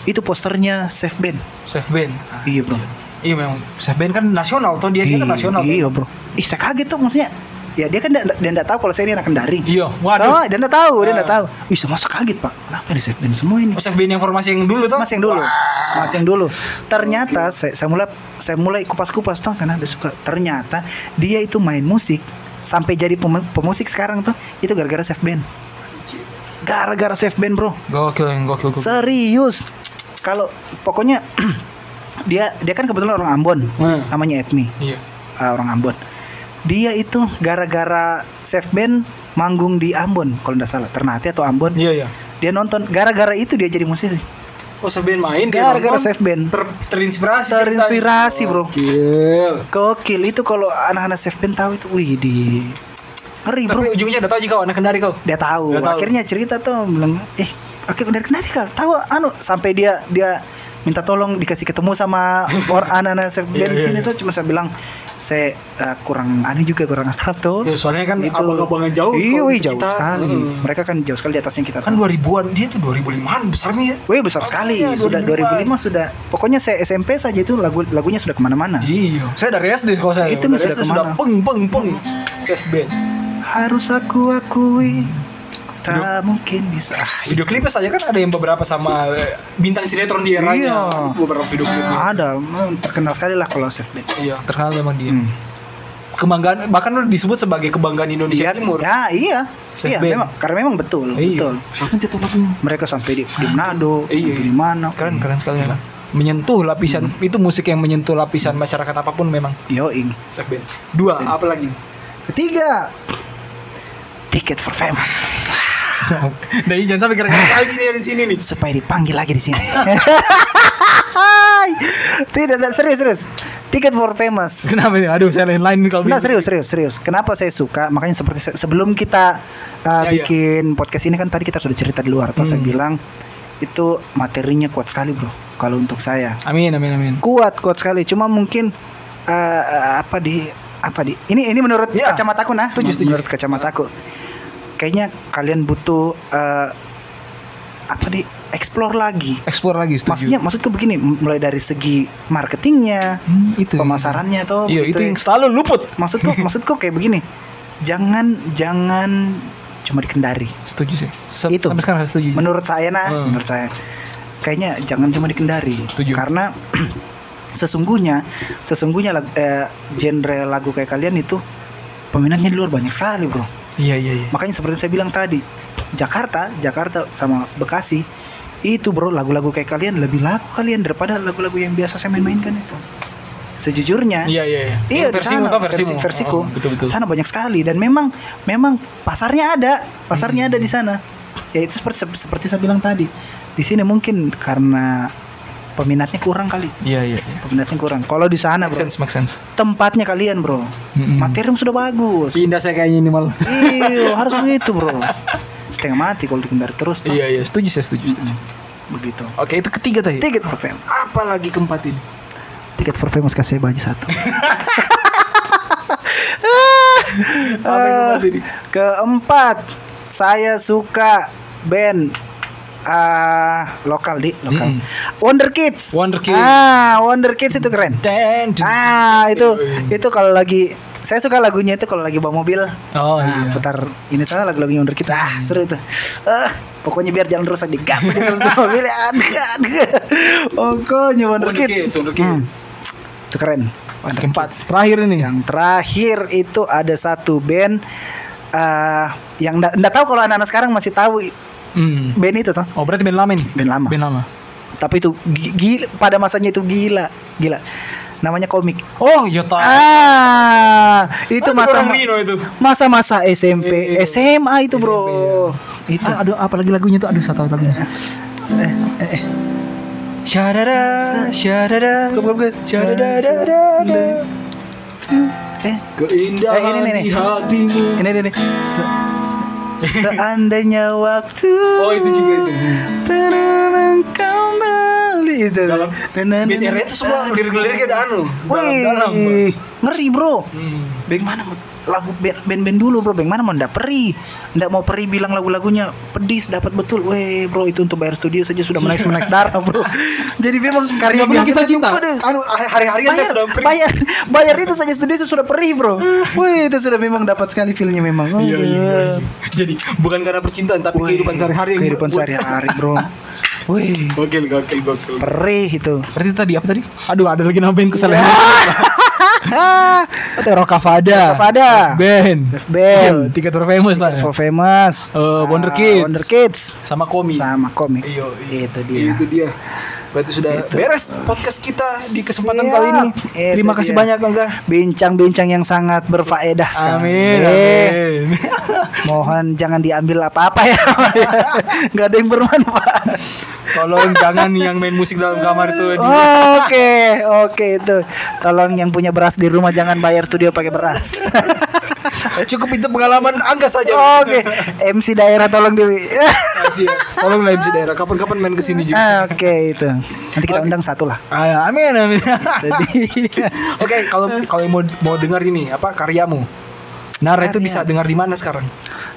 S2: Itu posternya Safe Band.
S1: Safe band.
S2: Iya, Bro.
S1: Iya memang Safe band kan nasional tuh dia, dia kan
S2: Iya,
S1: nasional.
S2: Iya, Bro. Ih, saya kaget tuh maksudnya. Ya dia kan dia ndak tahu kalau saya ini anak kendari.
S1: Iya,
S2: Oh,
S1: waduh.
S2: dia ndak tahu, dia
S1: Ah.
S2: ndak tahu. Ih, saya masuk kaget, Pak. Kenapa di Safe Band semua ini?
S1: Oh, Safe band yang formasi yang dulu tuh.
S2: Mas yang dulu.
S1: Wah.
S2: Mas yang dulu. Ternyata saya, saya mulai saya mulai kupas-kupas tuh karena ada suka. Ternyata dia itu main musik sampai jadi pem- pemusik sekarang tuh itu gara-gara Safe Band. Gara-gara Safe Band, Bro.
S1: Gokil, gokil, gokil.
S2: Serius. Kalau pokoknya [CLEARS THROAT] dia dia kan kebetulan orang Ambon.
S1: Hmm.
S2: Namanya Edmi,
S1: Iya.
S2: uh, orang Ambon. Dia itu gara-gara Safe Band manggung di Ambon kalau nggak salah Ternate atau Ambon
S1: Iya, iya.
S2: dia nonton gara-gara itu dia jadi musisi
S1: Oh, band main
S2: gara-gara Safe Band
S1: ter, terinspirasi
S2: Terinspirasi, bro.
S1: Gokil.
S2: Gokil itu kalau anak-anak Safe Band tahu itu, wih di ngeri bro.
S1: Tapi ujungnya udah tahu jika anak kendari kau.
S2: Dia tahu. Akhirnya cerita tuh bilang, eh, oke dari kenapa kau tahu anu sampai dia dia minta tolong dikasih ketemu sama orang [LAUGHS] anak-anak Band di
S1: iya,
S2: sini
S1: iya.
S2: tuh cuma saya bilang saya eh, kurang aneh juga kurang akrab tuh.
S1: Ya, soalnya kan
S2: Itu.
S1: abang-abangan jauh.
S2: Iya, wih,
S1: kita.
S2: jauh sekali.
S1: Hmm.
S2: Mereka kan jauh sekali di atasnya kita.
S1: Kan
S2: tuh.
S1: 2000-an dia tuh 2005-an besarnya ya.
S2: Wih besar sekali.
S1: Makanya,
S2: Sudah
S1: 2005.
S2: 2005 sudah. Pokoknya saya SMP saja itu lagu lagunya sudah ke mana-mana.
S1: Iya. Saya dari SD kalau saya.
S2: Itu
S1: dari
S2: sudah
S1: SD sudah
S2: ke mana?
S1: peng peng peng. Safe band.
S2: Harus aku akui tak mungkin bisa. Ah,
S1: Video klipnya saja kan ada yang beberapa sama eh, bintang sinetron di eranya.
S2: Iya.
S1: Beberapa video klipnya.
S2: Ada, terkenal sekali lah kalau Safe Band.
S1: Iya, terkenal memang dia.
S2: Hmm.
S1: Kebanggaan bahkan disebut sebagai kebanggaan Indonesia
S2: Iya,
S1: Timur.
S2: ya, iya,
S1: Safe
S2: iya,
S1: Band.
S2: memang karena memang betul,
S1: Iya.
S2: betul.
S1: Itu lagunya?
S2: Mereka sampai di, di Manado,
S1: Iya,
S2: sampai
S1: iya.
S2: di mana?
S1: Keren keren sekali kan. Menyentuh lapisan itu musik yang menyentuh lapisan masyarakat apa pun memang
S2: Yoing.
S1: Safe band. Dua,
S2: Band.
S1: apa lagi?
S2: Ketiga, Ticket for Famous. [LAUGHS]
S1: Dari jangan sampai gara-gara saya gini di sini nih.
S2: supaya dipanggil lagi di sini. [LAUGHS] Tidak, tidak serius serius. Ticket for Famous.
S1: Kenapa ya? Aduh, saya lain-lain kalau
S2: Nah serius serius serius. Kenapa saya suka? Makanya seperti se- sebelum kita uh,
S1: Ya, ya.
S2: bikin podcast ini kan tadi kita sudah cerita di luar. Atau saya
S1: Hmm.
S2: bilang itu materinya kuat sekali bro. Kalau untuk saya
S1: Amin, amin, amin.
S2: kuat kuat sekali. Cuma mungkin uh, uh, apa di apa di ini ini menurut
S1: Ya.
S2: kacamataku nah.
S1: Setuju, setuju.
S2: Menurut kacamataku. Kayaknya kalian butuh uh, apa di explore lagi.
S1: Explore lagi, setuju.
S2: Maksudnya maksudku begini, mulai dari segi marketingnya,
S1: Hmm, itu.
S2: pemasarannya tuh
S1: Iya,
S2: begitu
S1: itu
S2: ya.
S1: yang selalu luput.
S2: maksudku [LAUGHS] maksudku kayak begini jangan jangan cuma dikendari
S1: Setuju sih. Se-
S2: Itu.
S1: Sampai sekarang setuju.
S2: menurut saya nah
S1: Hmm.
S2: menurut saya kayaknya jangan cuma dikendari
S1: Setuju.
S2: karena [CLEARS THROAT] sesungguhnya sesungguhnya eh, genre lagu kayak kalian itu peminatnya di luar banyak sekali bro
S1: Iya, iya, iya.
S2: makanya seperti saya bilang tadi Jakarta Jakarta sama Bekasi itu bro lagu-lagu kayak kalian lebih laku kalian daripada lagu-lagu yang biasa saya main-mainkan itu sejujurnya
S1: Iya, iya, iya.
S2: Iya,
S1: versimu
S2: sana,
S1: tau versimu.
S2: versi- versiku.
S1: Oh, betul, betul.
S2: sana banyak sekali dan memang memang pasarnya ada pasarnya
S1: Hmm.
S2: ada di sana ya itu seperti seperti saya bilang tadi di sini mungkin karena peminatnya kurang kali
S1: Iya, iya, iya.
S2: peminatnya kurang kalau di sana
S1: Make
S2: bro
S1: sense, make sense.
S2: tempatnya kalian bro
S1: Mm-mm.
S2: materinya sudah bagus
S1: Pindah saya kayaknya ini malah.
S2: iya [LAUGHS] harus begitu bro setengah mati kalau dikendari terus tuh
S1: Iya, iya, setuju, saya setuju, setuju.
S2: begitu
S1: Oke, itu ketiga tadi.
S2: tiket for famous
S1: Apa lagi keempat ini?
S2: tiket for famous kasih baju satu [LAUGHS]
S1: Apa yang keempat ini? [LAUGHS]
S2: keempat saya suka band ah lokal di lokal
S1: Mm-mm.
S2: Wonder Kids
S1: Wonder Kids.
S2: ah Wonder Kids itu keren
S1: Dan,
S2: ah itu itu kalau lagi saya suka lagunya itu kalau lagi bawa mobil
S1: Oh,
S2: nah,
S1: iya. Hmm.
S2: putar ini tuh lagu-lagu Wonder Kids ah seru tuh ah pokoknya biar jalan rusak digas aja terus di [LAUGHS] mobil pokoknya Wonder,
S1: Wonder
S2: Kids,
S1: Kids, Wonder
S2: Hmm,
S1: Kids.
S2: itu keren Wonder
S1: Keempat.
S2: Kids.
S1: Terakhir ini.
S2: yang terakhir itu ada satu band ah yang ndak tahu kalau anak-anak sekarang masih tahu
S1: Hmm.
S2: band itu tuh
S1: Oh, berarti band lama nih.
S2: band lama
S1: Band lama.
S2: tapi itu gi- gila pada masanya itu gila gila namanya komik
S1: Oh, iya tahu.
S2: ah itu
S1: Ah,
S2: masa
S1: orang Rino itu.
S2: masa-masa SMP
S1: Iya.
S2: SMA itu bro
S1: SMP,
S2: itu
S1: Ah, aduh, apa lagi lagunya tuh? Aduh, saya tahu lagunya.
S2: eh, eh, eh.
S1: Syadada, syadada, syadadadadada.
S2: eh
S1: Keindahan
S2: Eh, ini, ini, ini.
S1: di hatimu.
S2: ini ini, ini. Se- se- seandainya waktu
S1: Oh, itu juga itu.
S2: terulang kembali itu.
S1: Dalam era itu semua lirik-liriknya ada anu. Dalam-dalam.
S2: ngeri bro.
S1: Hmm.
S2: Bang mana mau lagu band- band-band dulu bro, bang mana mau ndak perih, ndak mau perih bilang lagu-lagunya pedis dapat betul, weh bro itu untuk bayar studio saja sudah menaik menaik darah [LAUGHS] bro. Jadi memang karya
S1: pernah kita cinta. Anu
S2: bayar,
S1: saya sudah pergi.
S2: bayar, bayar itu saja studio itu sudah perih bro. [LAUGHS] Wih itu sudah memang dapat sekali feelnya memang.
S1: Iya, iya, iya.
S2: Wah.
S1: Jadi bukan karena percintaan tapi
S2: Wih,
S1: kehidupan sehari-hari. yang
S2: Kehidupan sehari-hari bro. [LAUGHS] Wih
S1: Gokil, gokil, gokil.
S2: perih itu.
S1: Berarti tadi apa tadi? Aduh, ada lagi nama bandku [LAUGHS] salah.
S2: Ah,
S1: Itu Rokavada.
S2: Rokavada.
S1: Band.
S2: Safe band.
S1: Tiga tour famous lah.
S2: For famous.
S1: Eh, Wonder
S2: Ah,
S1: Kids.
S2: Wonder Kids.
S1: Sama Komi.
S2: Sama komik.
S1: Iyo,
S2: Itu dia.
S1: Itu dia. Berarti sudah
S2: Itu.
S1: beres podcast kita di kesempatan
S2: Siap.
S1: kali ini.
S2: Itu
S1: Terima kasih
S2: dia.
S1: banyak Angga.
S2: Bincang-bincang yang sangat berfaedah sekali.
S1: Amin.
S2: Eh,
S1: Amin. [LAUGHS]
S2: Mohon jangan diambil apa-apa ya. [LAUGHS] Gak ada yang bermanfaat.
S1: Tolong jangan yang main musik dalam kamar itu.
S2: Oke, oke itu. Tolong yang punya beras di rumah jangan bayar studio pakai beras. [LAUGHS]
S1: Cukup itu pengalaman Angga saja.
S2: Oke, MC daerah tolong Dewi.
S1: Ya. Tolong lah MC daerah. Kapan-kapan main ke sini juga.
S2: Ah, Oke itu. Nanti kita undang satu lah.
S1: Ah, amin amin.
S2: Jadi [LAUGHS]
S1: Oke, kalau kalau mau mau dengar ini apa karyamu? Nara itu
S2: Karya.
S1: bisa dengar di mana sekarang?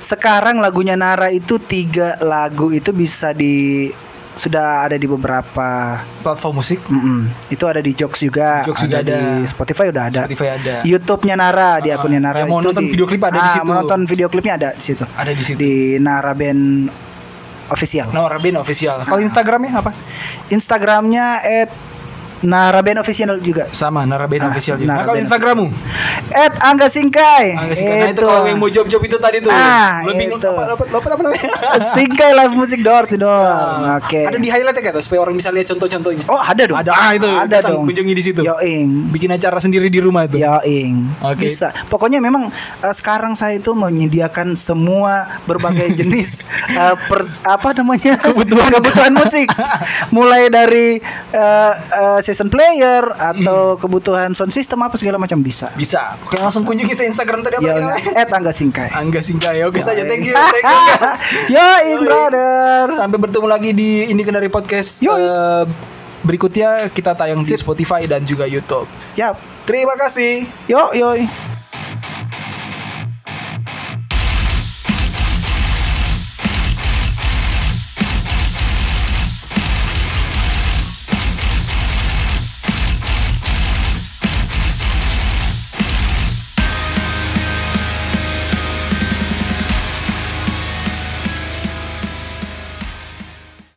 S2: sekarang lagunya Nara itu tiga lagu itu bisa di sudah ada di beberapa
S1: Platform musik,
S2: Mm-mm. itu ada di Jokes juga,
S1: Jokes juga ada.
S2: di Spotify udah ada.
S1: Spotify ada.
S2: YouTube-nya Nara di
S1: Ah,
S2: akunnya Nara
S1: yang mau
S2: itu
S1: nonton video klip ada di
S2: Ah,
S1: situ.
S2: mau nonton video klipnya ada di situ
S1: Ada di situ.
S2: di Nara Band official.
S1: Nara Band official. Kalau
S2: Ah.
S1: Instagramnya apa?
S2: Instagramnya at Nara Band official juga.
S1: Sama Nara Band
S2: Ah,
S1: official juga.
S2: Nara
S1: Nah, kalau Instagrammu?
S2: At Angga Singkai.
S1: Angga Singkai. Nah, itu kalau yang mau job-job itu tadi tuh.
S2: Ah,
S1: Lebih
S2: itu.
S1: apa, apa, apa, namanya? [LAUGHS]
S2: Singkai live musik door to door.
S1: Ah,
S2: Oke.
S1: Ada di highlight ya supaya orang bisa lihat contoh-contohnya.
S2: Oh, ada dong.
S1: Ada ah, itu.
S2: Ada
S1: Datang,
S2: dong.
S1: Kunjungi di situ.
S2: Yoing.
S1: Bikin acara sendiri di rumah itu.
S2: Yoing.
S1: Oke.
S2: Bisa. Pokoknya memang eh, sekarang saya itu menyediakan semua berbagai [LAUGHS] jenis eh, pers- apa namanya? kebutuhan kebutuhan musik. [LAUGHS] Mulai dari eh, eh, season player atau kebutuhan sound system apa segala macam bisa.
S1: Bisa. Oke, langsung kunjungi saya Instagram tadi apa
S2: Ya,
S1: namanya? [LAUGHS]
S2: at Angga Singkai.
S1: Angga Singkai. Oke saja. Thank you. Thank you. [LAUGHS] Angga.
S2: Yoing, brother.
S1: Sampai bertemu lagi di Ini Kendari Podcast.
S2: Yoi.
S1: Eh, berikutnya kita tayang di
S2: Sip.
S1: Spotify dan juga YouTube.
S2: Yap.
S1: Terima kasih.
S2: Yo, yoi.